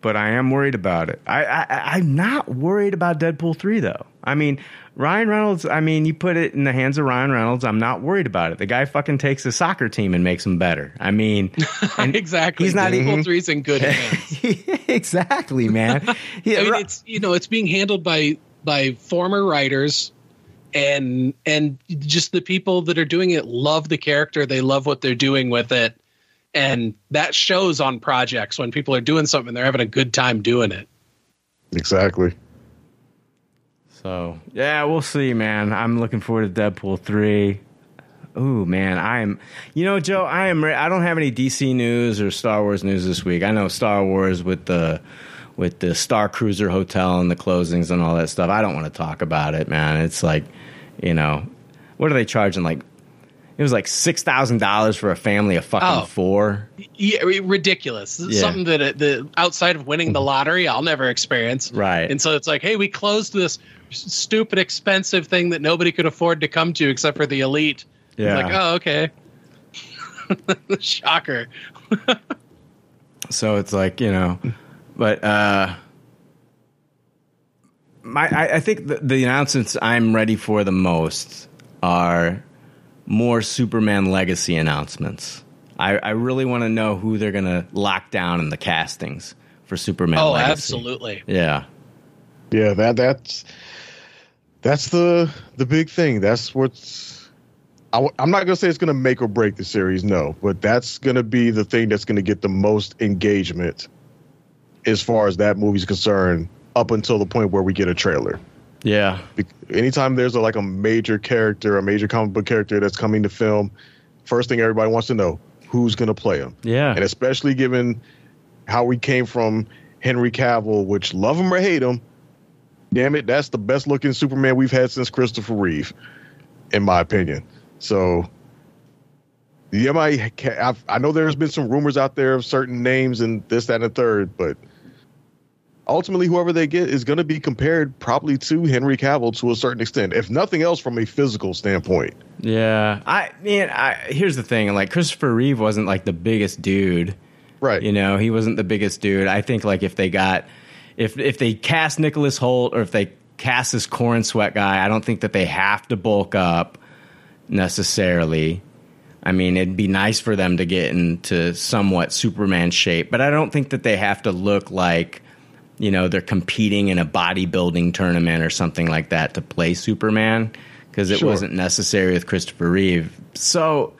but I am worried about it. I, I I'm not worried about Deadpool three though. I mean, Ryan Reynolds. I mean, you put it in the hands of Ryan Reynolds. I'm not worried about it. The guy fucking takes a soccer team and makes them better. I mean, and
exactly.
He's not
Deadpool
even
three's in good hands.
exactly, man. He-
I mean, it's you know, it's being handled by by former writers, and and just the people that are doing it love the character. They love what they're doing with it, and that shows on projects when people are doing something. They're having a good time doing it.
Exactly.
So yeah, we'll see, man. I'm looking forward to Deadpool three. Ooh, man, I am. You know, Joe, I am. Re- I don't have any DC news or Star Wars news this week. I know Star Wars with the with the Star Cruiser Hotel and the closings and all that stuff. I don't want to talk about it, man. It's like, you know, what are they charging? Like, it was like six thousand dollars for a family of fucking
Oh.
four.
Yeah, ridiculous.
Yeah.
Something that the outside of winning the lottery, I'll never experience.
Right.
And so it's like, hey, we closed this stupid, expensive thing that nobody could afford to come to except for the elite. It's
Yeah.
Like, oh, okay. Shocker.
So it's like you know, but uh, my I, I think the, the announcements I'm ready for the most are more Superman legacy announcements. I, I really want to know who they're gonna lock down in the castings for Superman.
oh,
legacy.
absolutely.
Yeah,
Yeah, that that's that's the the big thing. That's what's. I, am not gonna say it's gonna make or break the series, no, but that's gonna be the thing that's gonna get the most engagement as far as that movie's concerned, up until the point where we get a trailer.
yeah,
Be- Anytime there's a, like a major character, a major comic book character that's coming to film, first thing everybody wants to know who's gonna play him.
yeah.
And especially given how we came from Henry Cavill, which love him or hate him, damn it, that's the best looking Superman we've had since Christopher Reeve, in my opinion. So, yeah, my I've, I know there's been some rumors out there of certain names and this, that, and the third, but ultimately whoever they get is going to be compared probably to Henry Cavill to a certain extent, if nothing else from a physical standpoint.
Yeah, I mean, I, here's the thing: like Christopher Reeve wasn't like the biggest dude,
right?
You know, he wasn't the biggest dude. I think like if they got if if they cast Nicholas Hoult or if they cast this Corenswet guy, I don't think that they have to bulk up necessarily. I mean, it'd be nice for them to get into somewhat Superman shape, but I don't think that they have to look like, you know, they're competing in a bodybuilding tournament or something like that to play Superman because it
Sure.
wasn't necessary with Christopher Reeve. So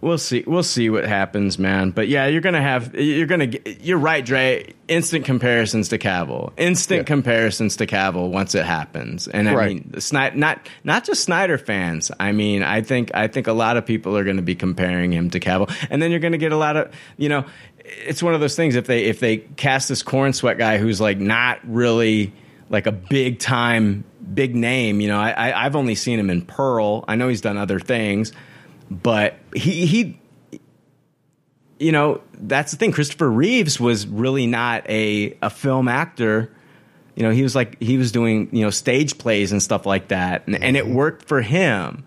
we'll see. We'll see what happens, man. But yeah, you're gonna have. You're gonna. get- You're right, Dre. Instant comparisons to Cavill. Instant comparisons to Cavill once it happens. And I
Right.
mean, Snyder, not not just Snyder fans. I mean, I think I think a lot of people are going to be comparing him to Cavill, and then you're going to get a lot of you know. It's one of those things. If they if they cast this Corenswet guy who's like not really like a big time big name, you know, I, I I've only seen him in Pearl. I know he's done other things, but he he you know that's the thing. Christopher reeves was really not a a film actor. You know he was like he was doing you know stage plays and stuff like that and, and it mm-hmm. worked for him.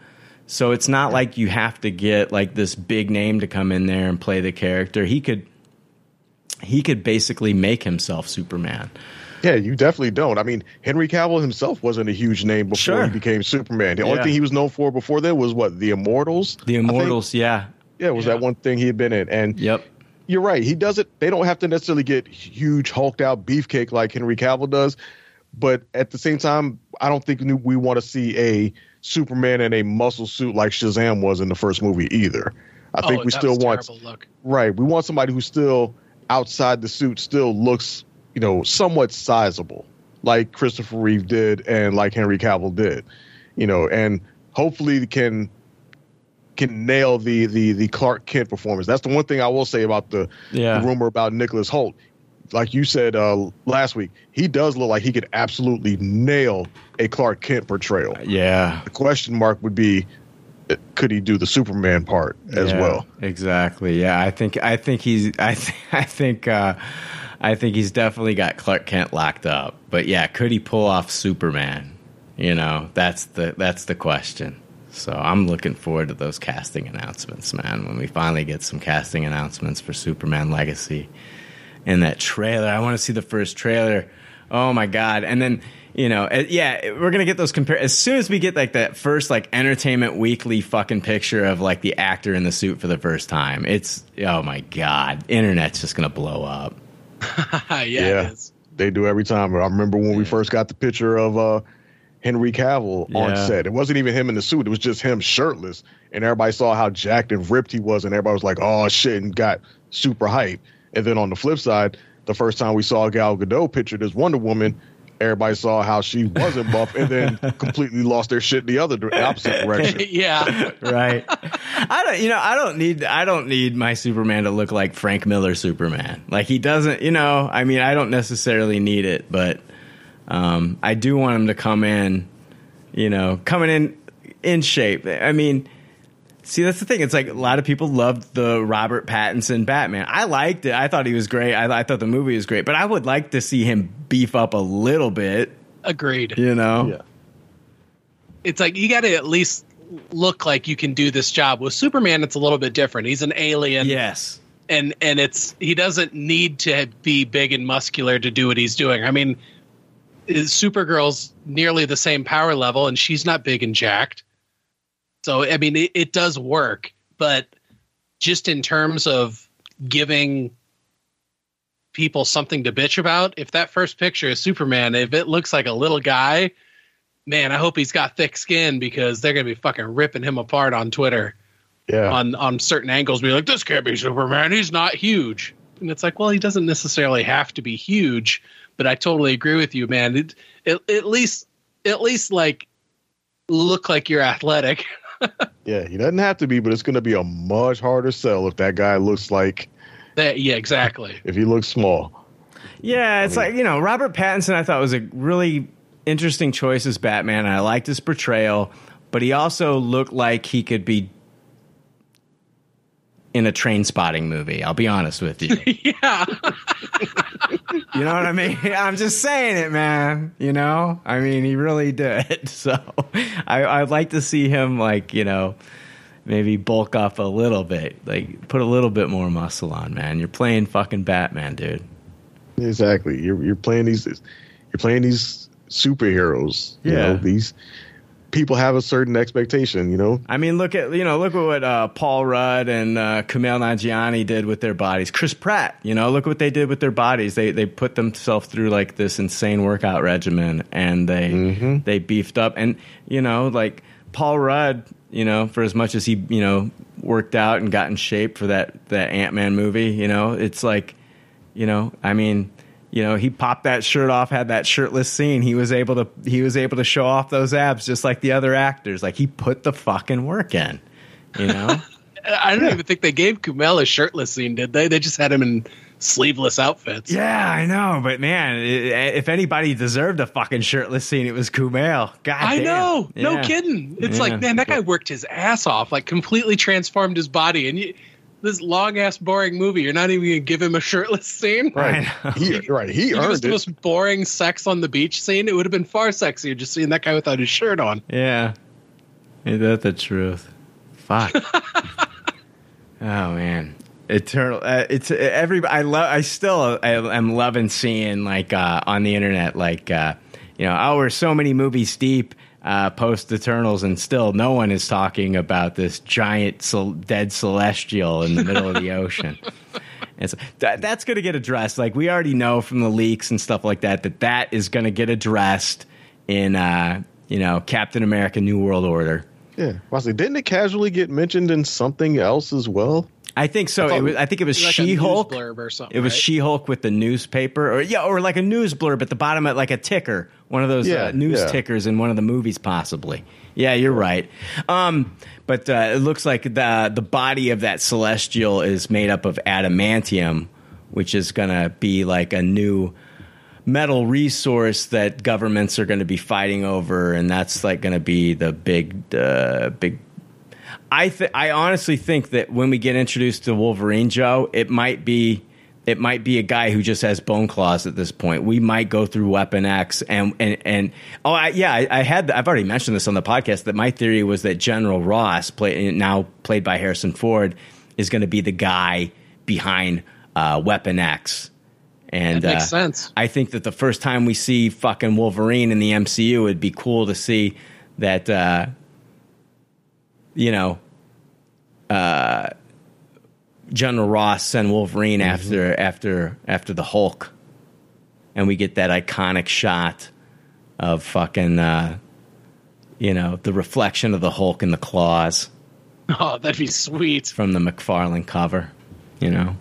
So it's not like you have to get like this big name to come in there and play the character. He could he could basically make himself superman
Yeah, you definitely don't. I mean, Henry Cavill himself wasn't a huge name before
Sure.
he became Superman. The only thing he was known for before then was what the Immortals.
the immortals yeah
Yeah, it was that one thing he had been in. And
yep,
you're right. He does it. They don't have to necessarily get huge, hulked out beefcake like Henry Cavill does. But at the same time, I don't think we want to see a Superman in a muscle suit like Shazam was in the first movie either. I think
Oh,
we
that
still
was
want
look.
right. We want somebody who still outside the suit still looks, you know, somewhat sizable, like Christopher Reeve did and like Henry Cavill did, you know, and hopefully can can nail the the the Clark Kent performance. That's the one thing I will say about the,
Yeah.
the rumor about Nicholas Hoult. Like you said uh, last week, he does look like he could absolutely nail a Clark Kent portrayal.
yeah
The question mark would be, could he do the Superman part as
Yeah,
well?
Exactly. Yeah, I think I think he's I th- I think uh, I think he's definitely got Clark Kent locked up. But yeah, could he pull off Superman? You know, that's the that's the question. So I'm looking forward to those casting announcements, man. When we finally get some casting announcements for Superman Legacy and that trailer, I want to see the first trailer. Oh my god! And then you know, uh, yeah, we're gonna get those compare as soon as we get like that first like Entertainment Weekly fucking picture of like the actor in the suit for the first time. It's oh my god, internet's just gonna blow up.
yeah, it is.
they do every time. I remember when we first got the picture of uh, Henry Cavill on
Yeah.
set. It wasn't even him in the suit; it was just him shirtless, and everybody saw how jacked and ripped he was, and everybody was like, "Oh shit!" and got super hype. And then on the flip side, the first time we saw Gal Gadot pictured as Wonder Woman. Everybody saw how she wasn't buff, and then completely lost their shit in the other opposite direction.
yeah.
right. I don't, you know, I don't need, I don't need my Superman to look like Frank Miller Superman. Like he doesn't, you know. I mean, I don't necessarily need it, but um, I do want him to come in, you know, coming in in shape. I mean, see, that's the thing. It's like a lot of people loved the Robert Pattinson Batman. I liked it. I thought he was great. I, I thought the movie was great, but I would like to see him beef up a little bit.
Agreed.
You know.
It's like you got to at least look like you can do this job. With Superman, it's a little bit different. He's an alien.
Yes.
And and it's he doesn't need to be big and muscular to do what he's doing. I mean, is- Supergirl's nearly the same power level, and she's not big and jacked. So I mean, it, it does work, but just in terms of giving people something to bitch about, if that first picture is Superman, if it looks like a little guy, man, I hope he's got thick skin because they're gonna be fucking ripping him apart on Twitter
Yeah.
on on certain angles. Be like, this can't be Superman. He's not huge, and it's like, well, he doesn't necessarily have to be huge. But I totally agree with you, man. It, it, at least at least like look like you're athletic.
Yeah, he doesn't have to be, but it's going to be a much harder sell if that guy looks like
That, yeah, exactly.
if he looks small.
Yeah, it's like you know Robert Pattinson. I thought was a really interesting choice as Batman. and I liked his portrayal, but he also looked like he could be in a Trainspotting movie. I'll be honest with you.
yeah.
You know what I mean? I'm just saying it, man. You know, I mean, he really did. So, I, I'd like to see him, like, you know, maybe bulk up a little bit, like put a little bit more muscle on, man. You're playing fucking Batman, dude.
Exactly. You're you're playing these you're playing these superheroes. You
Yeah.
know, these people have a certain expectation, you know?
I mean, look at you know, look at what uh, Paul Rudd and uh, Kumail Nanjiani did with their bodies. Chris Pratt, you know, look what they did with their bodies. They they put themselves through like this insane workout regimen, and they they beefed up. And you know, like Paul Rudd, you know, for as much as he you know worked out and got in shape for that that Ant Man movie, you know, it's like, you know, I mean. You know, he popped that shirt off, had that shirtless scene. He was able to he was able to show off those abs just like the other actors. Like he put the fucking work in. You know?
I don't even think they gave Kumail a shirtless scene, did they? They just had him in sleeveless outfits.
Yeah, I know, but man, if anybody deserved a fucking shirtless scene, it was Kumail. God,
I
damn.
know. No kidding. It's
Yeah.
like, man, that guy worked his ass off, like completely transformed his body. And you, this long ass boring movie, you're not even gonna give him a shirtless scene.
Right. He right, he
You give us
earned
the
it.
most boring sex on the beach scene. It would have been far sexier just seeing that guy without his shirt on.
Yeah, ain't that the truth? Fuck. oh man, eternal. Uh, it's every. I love. I still. I, am loving seeing like uh, on the internet, like uh, you know, oh, we're so many movies deep. Uh, post Eternals, and still no one is talking about this giant cel- dead celestial in the middle of the ocean. And so that, that's going to get addressed. Like we already know from the leaks and stuff like that that that is going to get addressed in uh, you know Captain America: New World Order.
Yeah. Well, I say, didn't it casually get mentioned in something else as well?
I think so.
I
it was, I think it was
Like
She Hulk.
blurb or something,
It was
right?
She Hulk with the newspaper, or yeah, or like a news blurb at the bottom, at like a ticker, one of those
Yeah,
uh, news
yeah.
tickers in one of the movies, possibly. Yeah, you're right. Um, but uh, it looks like the the body of that celestial is made up of adamantium, which is going to be like a new metal resource that governments are going to be fighting over, and that's like going to be the big, uh, big. I th- I honestly think that when we get introduced to Wolverine, Joe, it might be it might be a guy who just has bone claws at this point. We might go through Weapon X and and and oh I, yeah, I, I had I've already mentioned this on the podcast that my theory was that General Ross, play, now played by Harrison Ford, is going to be the guy behind uh, Weapon X. And
That makes
uh,
sense.
I think that the first time we see fucking Wolverine in the MCU, it'd be cool to see that, uh, you know, uh, General Ross send Wolverine after after after the Hulk, and we get that iconic shot of fucking, uh, you know, the reflection of the Hulk in the claws
Oh, that'd be sweet.
from the McFarlane cover, you know.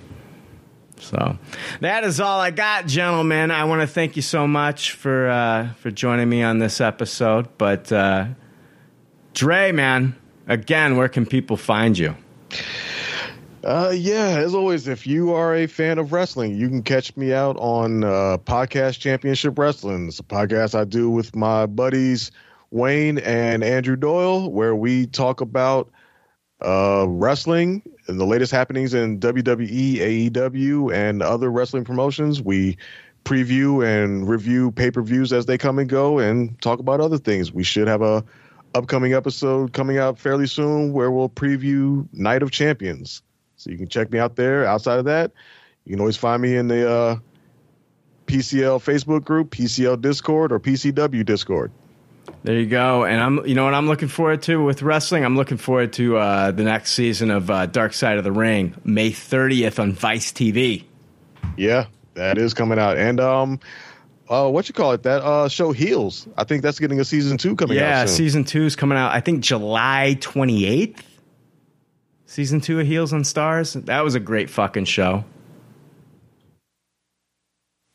So that is all I got, gentlemen. I want to thank you so much for uh, for joining me on this episode. But uh, Dre, man, again, where can people find you?
Uh, yeah, as always, if you are a fan of wrestling, you can catch me out on uh, Podcast Championship Wrestling. It's a podcast I do with my buddies Wayne and Andrew Doyle, where we talk about uh, wrestling and the latest happenings in WWE, AEW, and other wrestling promotions. We preview and review pay per views as they come and go, and talk about other things. We should have a upcoming episode coming out fairly soon where we'll preview Night of Champions. So you can check me out there. Outside of that, you can always find me in the uh, PCL Facebook group, PCL Discord, or PCW Discord.
There you go. And I'm, you know what I'm looking forward to with wrestling? I'm looking forward to uh, the next season of uh, Dark Side of the Ring, May 30th on Vice TV.
Yeah, that is coming out. And um, uh, what you call it? That uh, show Heels. I think that's getting a season two coming
yeah,
out soon.
season two is coming out. I think July 28th. Season two of Heels on Starz. That was a great fucking show.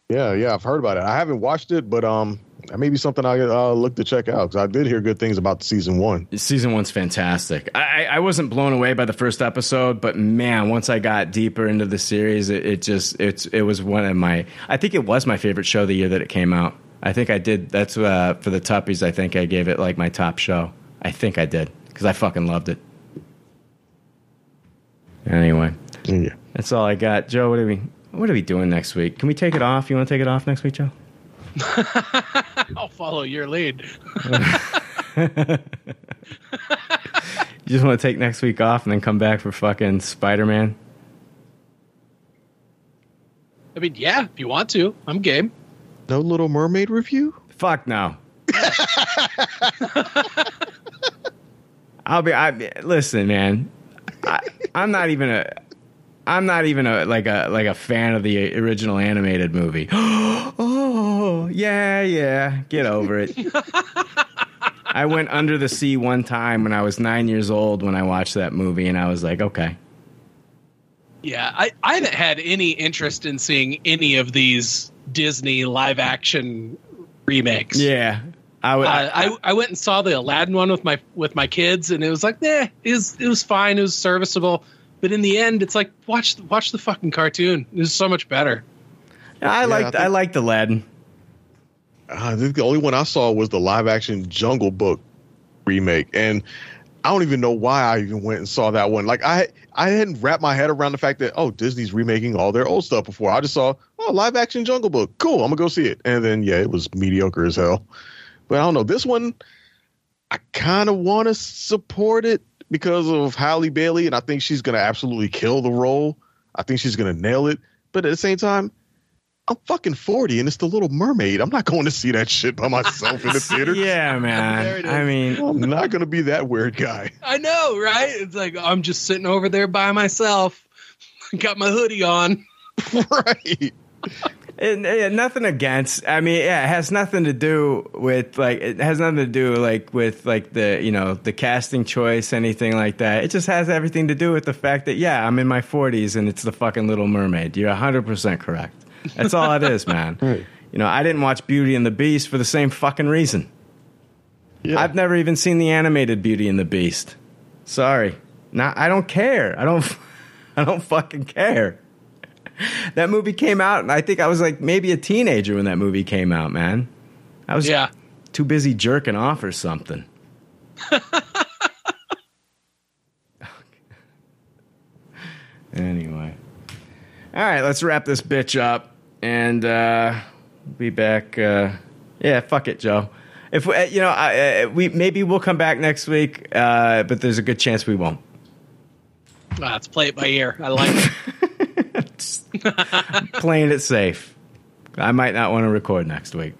yeah, yeah, I've heard about it. I haven't watched it, but um, that may be something I uh, look to check out because I did hear good things about season one.
Season one's fantastic. I, I wasn't blown away by the first episode, but man, once I got deeper into the series, it, it just it's it was one of my. I think it was my favorite show the year that it came out. I think I did. That's uh, for the Tuppies. I think I gave it like my top show. I think I did because I fucking loved it. Anyway, That's all I got. Joe, what are we what are we doing next week? Can we take it off? You want to take it off next week, Joe?
I'll follow your lead.
You just want to take next week off and then come back for fucking Spider Man?
I mean, yeah, if you want to, I'm game.
No Little Mermaid review?
Fuck no. I'll be. I listen, man. I, I'm not even a. I'm not even a like a like a fan of the original animated movie. oh yeah, yeah. Get over it. I went under the sea one time when I was nine years old when I watched that movie, and I was like, okay.
Yeah, I, I haven't had any interest in seeing any of these Disney live action remakes.
Yeah, I would.
Uh, I, I went and saw the Aladdin one with my with my kids, and it was like, eh, it was it was fine, it was serviceable. But in the end, it's like watch watch the fucking cartoon. It was so much better.
I liked I, liked Aladdin.
Ah, I think the only one I saw was the live action Jungle Book remake, and I don't even know why I even went and saw that one. Like I I hadn't wrapped my head around the fact that oh Disney's remaking all their old stuff before. I just saw oh live action Jungle Book, cool. I'm gonna go see it, and then yeah, it was mediocre as hell. But I don't know this one. I kind of want to support it because of Halle Bailey, and I think she's gonna absolutely kill the role. I think she's gonna nail it. But at the same time, I'm fucking 40 and it's the Little Mermaid. I'm not going to see that shit by myself in the theater.
yeah, man. I mean,
I'm not going to be that weird guy.
I know, right? It's like I'm just sitting over there by myself, got my hoodie on.
right.
And, and nothing against. I mean, yeah, it has nothing to do with like it has nothing to do like with like the you know the casting choice, anything like that. It just has everything to do with the fact that yeah, I'm in my 40s and it's the fucking Little Mermaid. You're 100 percent correct. That's all it is, man.
Right.
You know, I didn't watch Beauty and the Beast for the same fucking reason.
Yeah.
I've never even seen the animated Beauty and the Beast. Sorry. Not I don't care. I don't I don't fucking care. That movie came out and I think I was like maybe a teenager when that movie came out, man. I was
Yeah.
too busy jerking off or something. anyway. All right, let's wrap this bitch up and uh be back uh yeah, fuck it, Joe. If we, uh, you know, I, uh, we maybe we'll come back next week, uh, but there's a good chance we won't.
Ah, let's play it by ear. I like it.
Playing it safe. I might not want to record next week,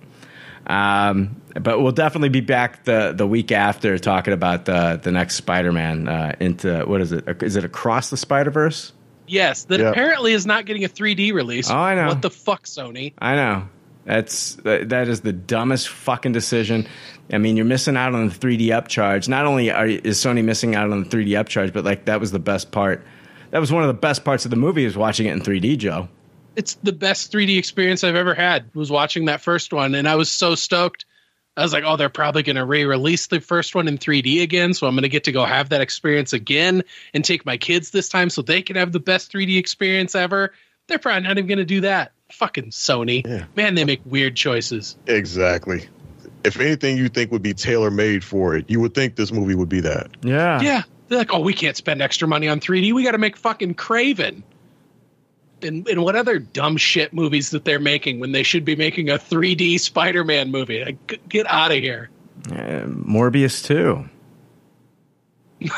um, but we'll definitely be back the the week after talking about the the next Spider-Man uh, into what is it? Is it across the Spider Verse?
Yes, that
Yep.
apparently is not getting a 3D release.
Oh, I know.
What the fuck, Sony?
I know. That's that that is the dumbest fucking decision. I mean, you're missing out on the 3D upcharge. Not only are, is Sony missing out on the 3D upcharge, but like that was the best part. That was one of the best parts of the movie is watching it in 3D, Joe.
It's the best 3D experience I've ever had. Was watching that first one, and I was so stoked. I was like, "Oh, they're probably going to re-release the first one in 3D again, so I'm going to get to go have that experience again and take my kids this time, so they can have the best 3D experience ever." They're probably not even going to do that. Fucking Sony, man, they make weird choices.
Exactly. If anything you think would be tailor made for it, you would think this movie would be that.
Yeah.
Yeah, they're like, "Oh, we can't spend extra money on 3D. We got to make fucking Kraven." And, and what other dumb shit movies that they're making when they should be making a 3D Spider-Man movie? Like, g- get out of here.
Uh, Morbius too.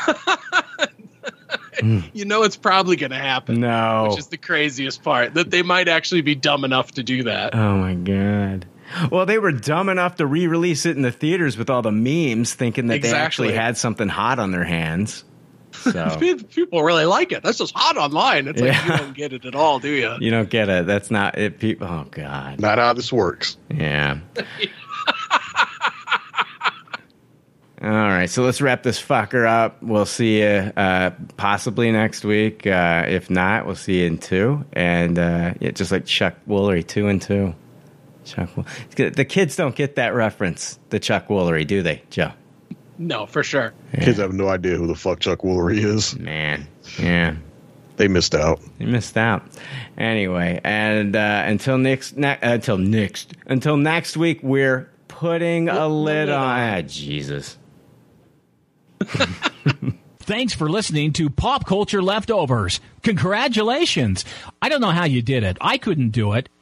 You know it's probably going to happen.
No.
Which is the craziest part that they might actually be dumb enough to do that.
Oh my god. Well, they were dumb enough to re-release it in the theaters with all the memes, thinking that they actually had something hot on their hands. So
People really like it. That's just hot online. It's like you don't get it at all, do you?
you don't get it. That's not it. People. Oh god.
Not how this works.
Yeah. All right, so let's wrap this fucker up. We'll see you uh, possibly next week. Uh, if not, we'll see you in two. And uh, yeah, just like Chuck Woolery, two and two. Chuck, Wool- the kids don't get that reference, the Chuck Woolery, do they, Joe?
No, for sure.
Kids have no idea who the fuck Chuck Woolery is.
Man, yeah,
they missed out.
They missed out. Anyway, and uh, until next, ne- uh, until next, until next week, we're putting a lid on. Ah, Jesus.
Thanks for listening to Pop Culture Leftovers. Congratulations. I don't know how you did it. I couldn't do it.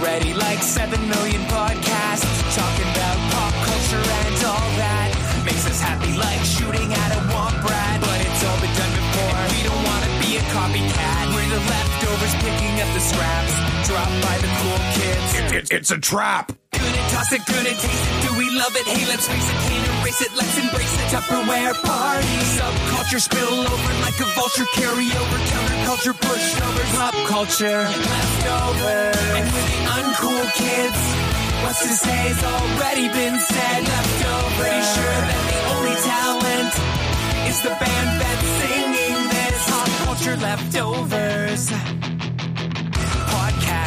Already like 7 million podcasts talking about pop culture and all that. Makes us happy like shooting at a womp rat. But it's all been done before. And we don't want to be a copycat. We're the leftovers picking up the scraps dropped by the cool kids.
it's a trap.
Gonna toss it, gonna taste it. Do we love it? Hey, let's face it, can't erase it. Let's embrace the Tupperware party. Subculture spill over like a vulture. Carry over counterculture, pushovers, pop culture, leftover. And with the uncool kids, what's to say's already been said. Leftover. Pretty sure that the only talent is the band that's singing this. Pop culture leftovers.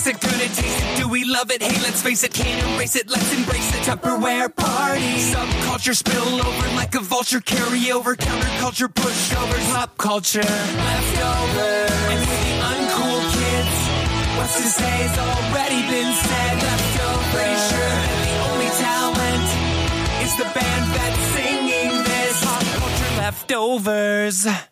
Toss it, and taste it. Do we love it? Hey, let's face it, can't erase it. Let's embrace the Tupperware party. Subculture spill over like a vulture. Carry over counterculture, pushovers, pop culture leftover. And with the uncool kids, what's to say's already been said. Leftover. Pretty sure that the only talent is the band that's singing this. Pop culture leftovers.